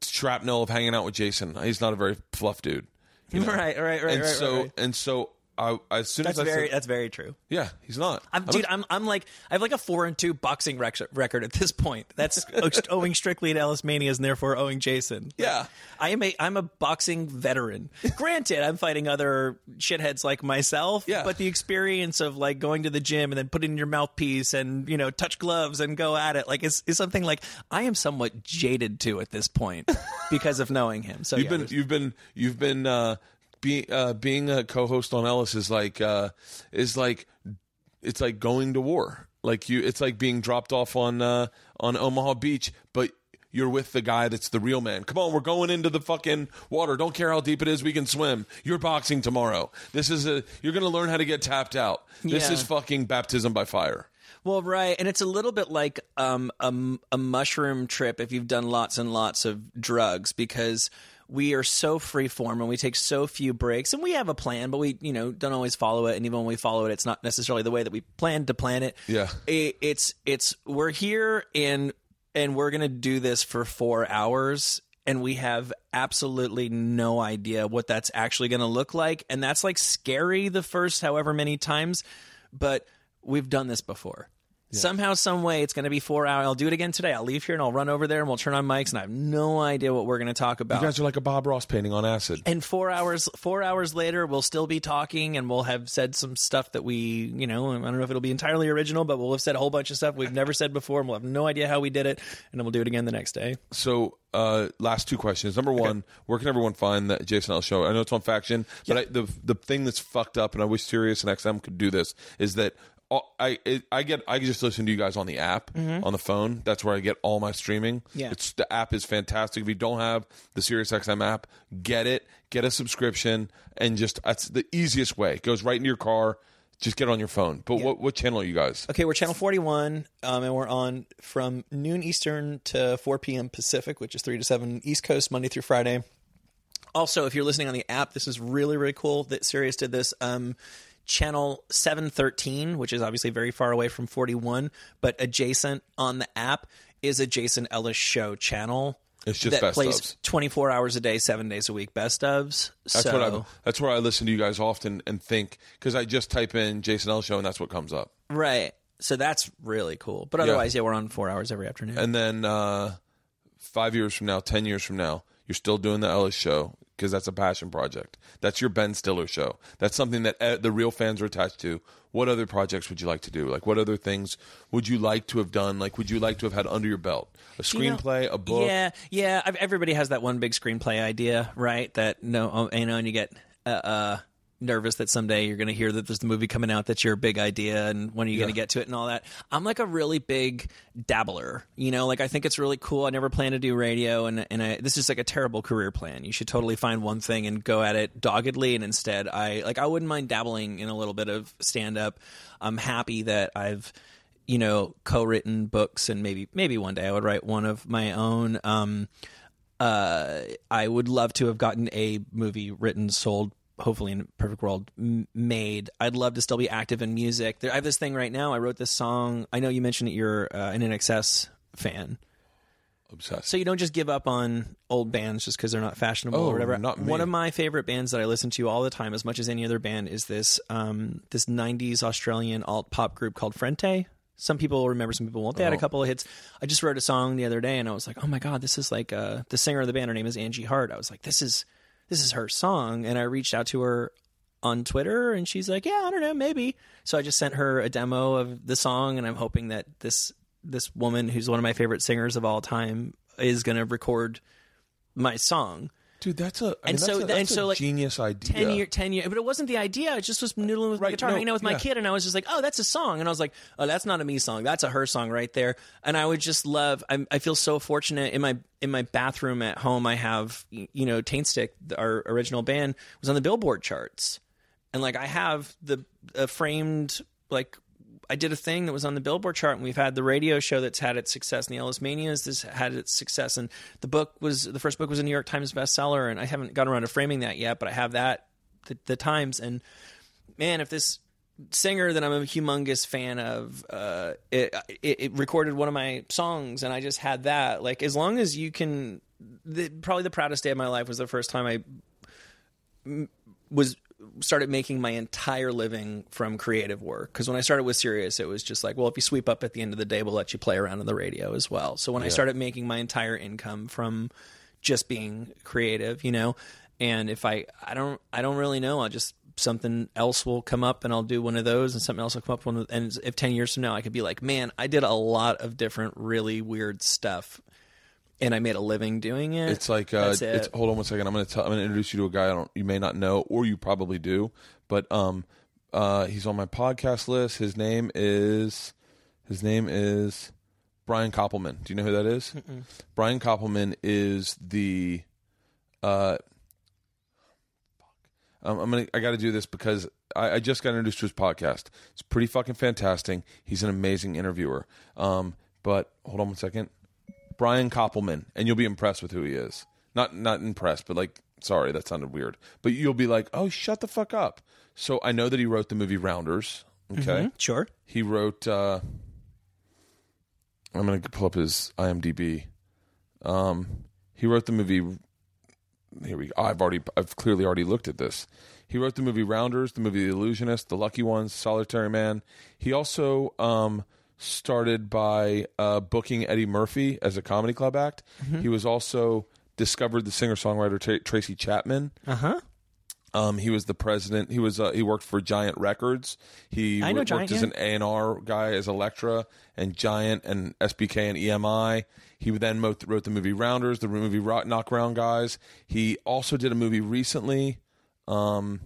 shrapnel of hanging out with Jason. He's not a very fluff dude. you know? Right, right, right, and right, so right, right. and so I as soon That's as I very said, that's very true. yeah, he's not. I'm, dude, I'm I'm like I have like a four and two boxing rec- record at this point. That's owing strictly to Ellis Manias and therefore owing Jason. yeah. I am a I'm a boxing veteran. Granted, I'm fighting other shitheads like myself. Yeah. But the experience of like going to the gym and then putting in your mouthpiece and you know touch gloves and go at it like is is something like I am somewhat jaded to at this point because of knowing him. So You've yeah, been you've been you've been uh, be, uh, being a co-host on Ellis is like uh, is like it's like going to war. Like you, it's like being dropped off on uh, on Omaha Beach, but you're with the guy that's the real man. Come on, we're going into the fucking water. Don't care how deep it is, we can swim. You're boxing tomorrow. This is a you're going to learn how to get tapped out. This Yeah. is fucking baptism by fire. Well, right, and it's a little bit like um, a, a mushroom trip if you've done lots and lots of drugs because we are so freeform and we take so few breaks and we have a plan, but we you know don't always follow it, and even when we follow it, it's not necessarily the way that we planned to plan it. Yeah. It- it's it's we're here and and we're gonna do this for four hours. And we have absolutely no idea what that's actually going to look like. And that's like scary the first however many times. But we've done this before. Somehow, some way, it's going to be four hours. I'll do it again today. I'll leave here and I'll run over there and we'll turn on mics, and I have no idea what we're going to talk about. You guys are like a Bob Ross painting on acid. and four hours, four hours later, we'll still be talking, and we'll have said some stuff that we, you know, I don't know if it'll be entirely original, but we'll have said a whole bunch of stuff we've never said before, and we'll have no idea how we did it, and then we'll do it again the next day. So, uh, last two questions. Number one, where can everyone find that Jason Ellis show? I know it's on Faction, but I, the the thing that's fucked up, and I wish Sirius and XM could do this, is that I I get I just listen to you guys on the app on the phone. That's where I get all my streaming. Yeah. it's the app is fantastic. If you don't have the Sirius XM app, get it, get a subscription, and just that's the easiest way. It goes right into your car. Just get on your phone. But what what channel are you guys? Okay, we're channel 41, um, and we're on from noon Eastern to 4 p.m. Pacific, which is 3 to 7 East Coast, Monday through Friday. Also, if you're listening on the app, this is really, really cool that Sirius did this. Um, channel 713, which is obviously very far away from 41, but adjacent on the app is a Jason Ellis Show channel. It's just that best plays ofs. 24 hours a day, seven days a week, best ofs. That's so, what I. That's where I listen to you guys often and think because I just type in Jason Ellis show and that's what comes up. right. So that's really cool. But otherwise, yeah, we're on four hours every afternoon. And then uh, five years from now, ten years from now, you're still doing the Ellis show because that's a passion project. That's your Ben Stiller show. That's something that uh, the real fans are attached to. What other projects would you like to do? Like, what other things would you like to have done? Like, would you like to have had under your belt? A You know, screenplay, a book? Yeah, yeah. I've- Everybody has that one big screenplay idea, right? That no, oh, you know, and you get uh, uh, nervous that someday you're going to hear that there's the movie coming out that's your big idea, and when are you going to get to it and all that. I'm like a really big dabbler, you know. Like I think it's really cool. I never planned to do radio, and and I, this is like a terrible career plan. You should totally find one thing and go at it doggedly. And instead, I like I wouldn't mind dabbling in a little bit of stand up. I'm happy that I've you know co-written books and maybe maybe one day I would write one of my own um uh I would love to have gotten a movie written sold hopefully in a perfect world m- made. I'd love to still be active in music. There, I have this thing right now. I wrote this song. I know you mentioned that you're uh, an INXS fan. Obsessed. So you don't just give up on old bands just because they're not fashionable Oh, or whatever. not me. One of my favorite bands that I listen to all the time, as much as any other band, is this um, this '90s Australian alt pop group called Frente. Some people remember, some people won't. They had a Oh. couple of hits. I just wrote a song the other day, and I was like, "Oh my god, this is like uh, the singer of the band. Her name is Angie Hart." I was like, "This is this is her song," and I reached out to her on Twitter, and she's like, "Yeah, I don't know, maybe." So I just sent her a demo of the song, and I'm hoping that this this woman, who's one of my favorite singers of all time, is going to record my song. Dude, that's a I mean, And that's so- a, that's and so, like, genius idea. Ten year, ten year, but it wasn't the idea. I just was noodling with my Right, guitar, no, hanging out with my kid, and I was just like, "Oh, that's a song," and I was like, "Oh, that's not a me song. That's a her song right there." And I would just love. I, I feel so fortunate in my in my bathroom at home. I have you know Taint Stick, our original band, was on the Billboard charts, and like I have the a framed like. I did a thing that was on the Billboard chart, and we've had the radio show that's had its success, and the Ellis Manias has had its success, and the book was the first book was a New York Times bestseller, and I haven't gotten around to framing that yet, but I have that the, the Times, and man, if this singer that I'm a humongous fan of, uh, it, it, it recorded one of my songs, and I just had that. Like, as long as you can, the, probably the proudest day of my life was the first time I was started making my entire living from creative work. Because when I started with Sirius, it was just like, well, if you sweep up at the end of the day, we'll let you play around on the radio as well. So when I started making my entire income from just being creative, you know, and if I, I don't, I don't really know, I'll just something else will come up and I'll do one of those and something else will come up one and if 10 years from now I could be like man I did a lot of different really weird stuff and I made a living doing it It's like uh, it. it's hold on one second. I'm gonna tell I'm gonna introduce you to a guy I don't you may not know or you probably do, but um uh he's on my podcast list. His name is his name is Brian Koppelman. Do you know who that is? Brian Koppelman is the uh um, I'm gonna. I got to do this because I, I just got introduced to his podcast. It's pretty fucking fantastic. He's an amazing interviewer. Um, but hold on one second. Brian Koppelman, and you'll be impressed with who he is. Not not impressed, but like, sorry, that sounded weird. But you'll be like, oh, shut the fuck up. So I know that he wrote the movie Rounders. Okay, sure he wrote. uh I'm gonna pull up his IMDb. Um, he wrote the movie. Here we. Go. I've already. I've clearly already looked at this. He wrote the movie Rounders, the movie The Illusionist, The Lucky Ones, Solitary Man. He also um, started by uh, booking Eddie Murphy as a comedy club act. He was also discovered the singer songwriter Tra- Tracy Chapman. uh-huh Um, he was the president. He was uh, he worked for Giant Records. He know wo- worked Giant, as an A and R guy as Elektra and Giant and SBK and EMI. He then wrote the movie Rounders, the movie Rock Knock Around Guys. He also did a movie recently. Um,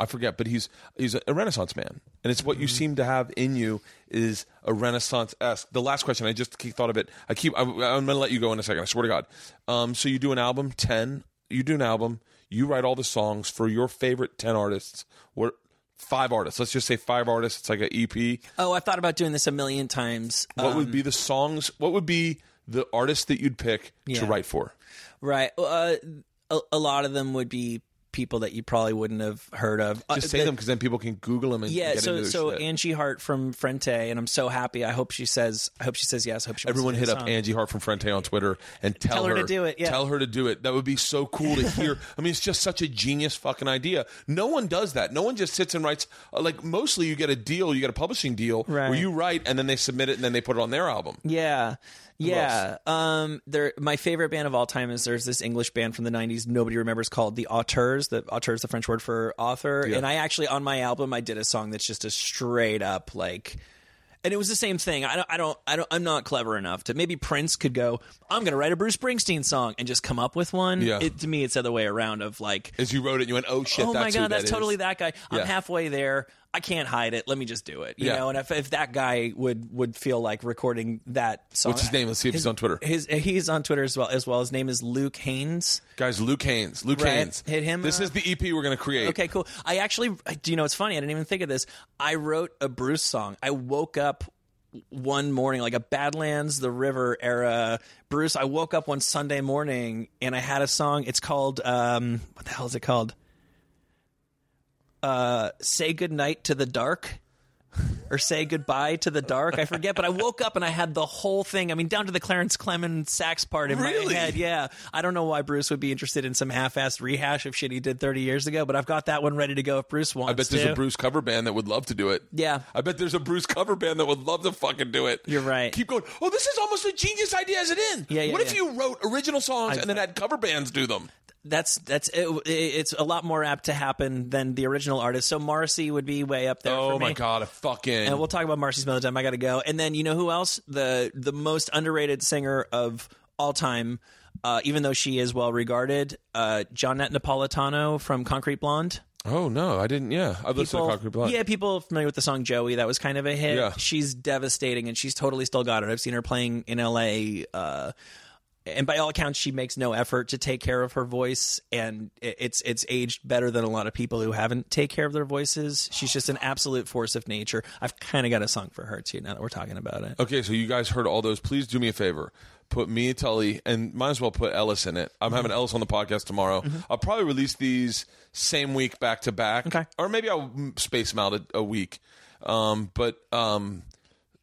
I forget, but he's he's a Renaissance man, and it's what you seem to have in you is a Renaissance esque. The last question, I just keep thought of it. I keep. I, I'm going to let you go in a second. I swear to God. Um, so you do an album, ten. You do an album. You write all the songs for your favorite ten artists. What five artists? Let's just say five artists. It's like an EP. oh I've thought about doing this a million times What Um, would be the songs? What would be the artist that you'd pick to write for? Right. Uh, a, a lot of them would be people that you probably wouldn't have heard of. Uh, Just say the- them because then people can Google them and Yeah. So so shit. Angie Hart from Frente, and I'm so happy. I hope she says. I hope she says yes. I hope she Everyone hit up song. Angie Hart from Frente on Twitter and tell, Tell her to do it, yeah. Tell her to do it. That would be so cool to hear. I mean, it's just such a genius fucking idea. No one does that. No one just sits and writes. uh, Like mostly, you get a deal, you get a publishing deal Right. where you write and then they submit it and then they put it on their album. Yeah. Yeah. Um there my favorite band of all time is there's this English band from the 90s nobody remembers called the Auteurs. The Auteur is the French word for author. Yeah. And I actually on my album I did a song that's just a straight up like and it was the same thing. I don't, I don't, I don't, I'm not clever enough to. Maybe Prince could go. I'm going to write a Bruce Springsteen song and just come up with one. Yeah. It, to me, it's the other way around. Of like, As you wrote it, you went, "Oh shit, oh my god, that that's is." totally that guy. I'm halfway there. I can't hide it. Let me just do it. You Yeah. know, and if, if that guy would would feel like recording that song, What's his name? Let's see if he's on Twitter. His he's on Twitter as well. As well, his name is Luke Haines. Guys, Luke Haines. Luke Right. Haines. Hit him, This is the EP we're going to create. Okay, cool. I actually, do you know? It's funny. I didn't even think of this. I wrote a Bruce song. I woke up one morning, like a Badlands, the River era Bruce. I woke up one Sunday morning and I had a song. It's called um, what the hell is it called? Uh, "Say Goodnight to the Dark." or say goodbye to the dark. I forget, but I woke up and I had the whole thing. I mean, down to the Clarence Clemons sax part in Really? my head. Yeah, I don't know why Bruce would be interested in some half-assed rehash of shit he did 30 years ago, but I've got that one ready to go if Bruce wants. I bet there's to. a Bruce cover band that would love to do it. Yeah. I bet there's a Bruce cover band that would love to fucking do it. You're right. Keep going. Oh, this is almost a genius idea as it in. Yeah, yeah, what if you wrote original songs I- and then had cover bands do them? That's that's it, it's a lot more apt to happen than the original artist. So Marcy would be way up there. Oh for me. my god, I fucking. And we'll talk about Marcy some other time. I got to go. And then you know who else? The the most underrated singer of all time, uh, even though she is well regarded, uh, Johnette Napolitano from Concrete Blonde. oh no, I didn't. Yeah, I've listened to Concrete Blonde. Yeah, people familiar with the song Joey. That was kind of a hit. Yeah. She's devastating, and she's totally still got it. I've seen her playing in L.A. Uh, and by all accounts, she makes no effort to take care of her voice, and it's it's aged better than a lot of people who haven't take care of their voices. She's just an absolute force of nature. I've kind of got a song for her too. Now that we're talking about it, Okay, so you guys heard all those. Please do me a favor. Put me, Tully, and might as well put Ellis in it. I'm having Ellis on the podcast tomorrow. I'll probably release these same week back to back. Okay. Or maybe I'll space them out a, a week. Um, but um,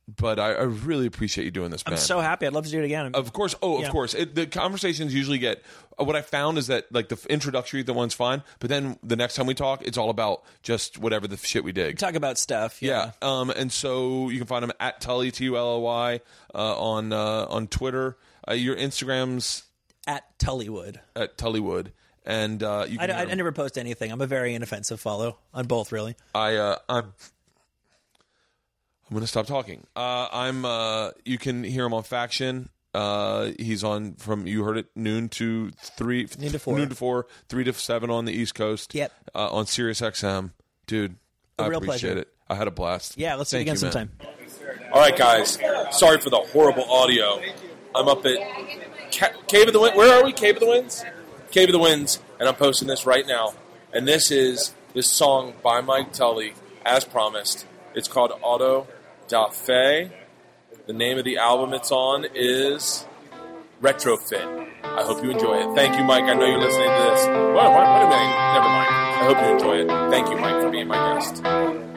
but I, I really appreciate you doing this, man. I'm so happy. I'd love to do it again. Of course. Oh, Yeah. of course. It, the conversations usually get. uh, What I found is that like the introductory, the one's fine, but then the next time we talk, it's all about just whatever the shit we dig. Talk about stuff. Yeah. Um, and so you can find him at Tully T U L L Y uh, on uh, on Twitter. Uh, your Instagram's At Tullywood. at Tullywood, and uh, you I, can I, I never post anything. I'm a very inoffensive follow on both, really. I uh, I'm I'm gonna stop talking. Uh, I'm uh, you can hear him on Faction. Uh, he's on from you heard it noon to three Noon to four. noon to four three to seven on the East Coast. Yep. Uh, on Sirius XM, dude. A I real appreciate pleasure. it. I had a blast. Yeah, let's do it again you, man. sometime. All right, guys. Sorry for the horrible audio. I'm up at Ca- Cave of the Winds. Where are we? Cave of the Winds? Cave of the Winds. And I'm posting this right now. And this is this song by Mike Tully, as promised. It's called Auto da Fe. The name of the album it's on is Retrofit. I hope you enjoy it. Thank you, Mike. I know you're listening to this. Wait, wait, wait a minute. Never mind. I hope you enjoy it. Thank you, Mike, for being my guest.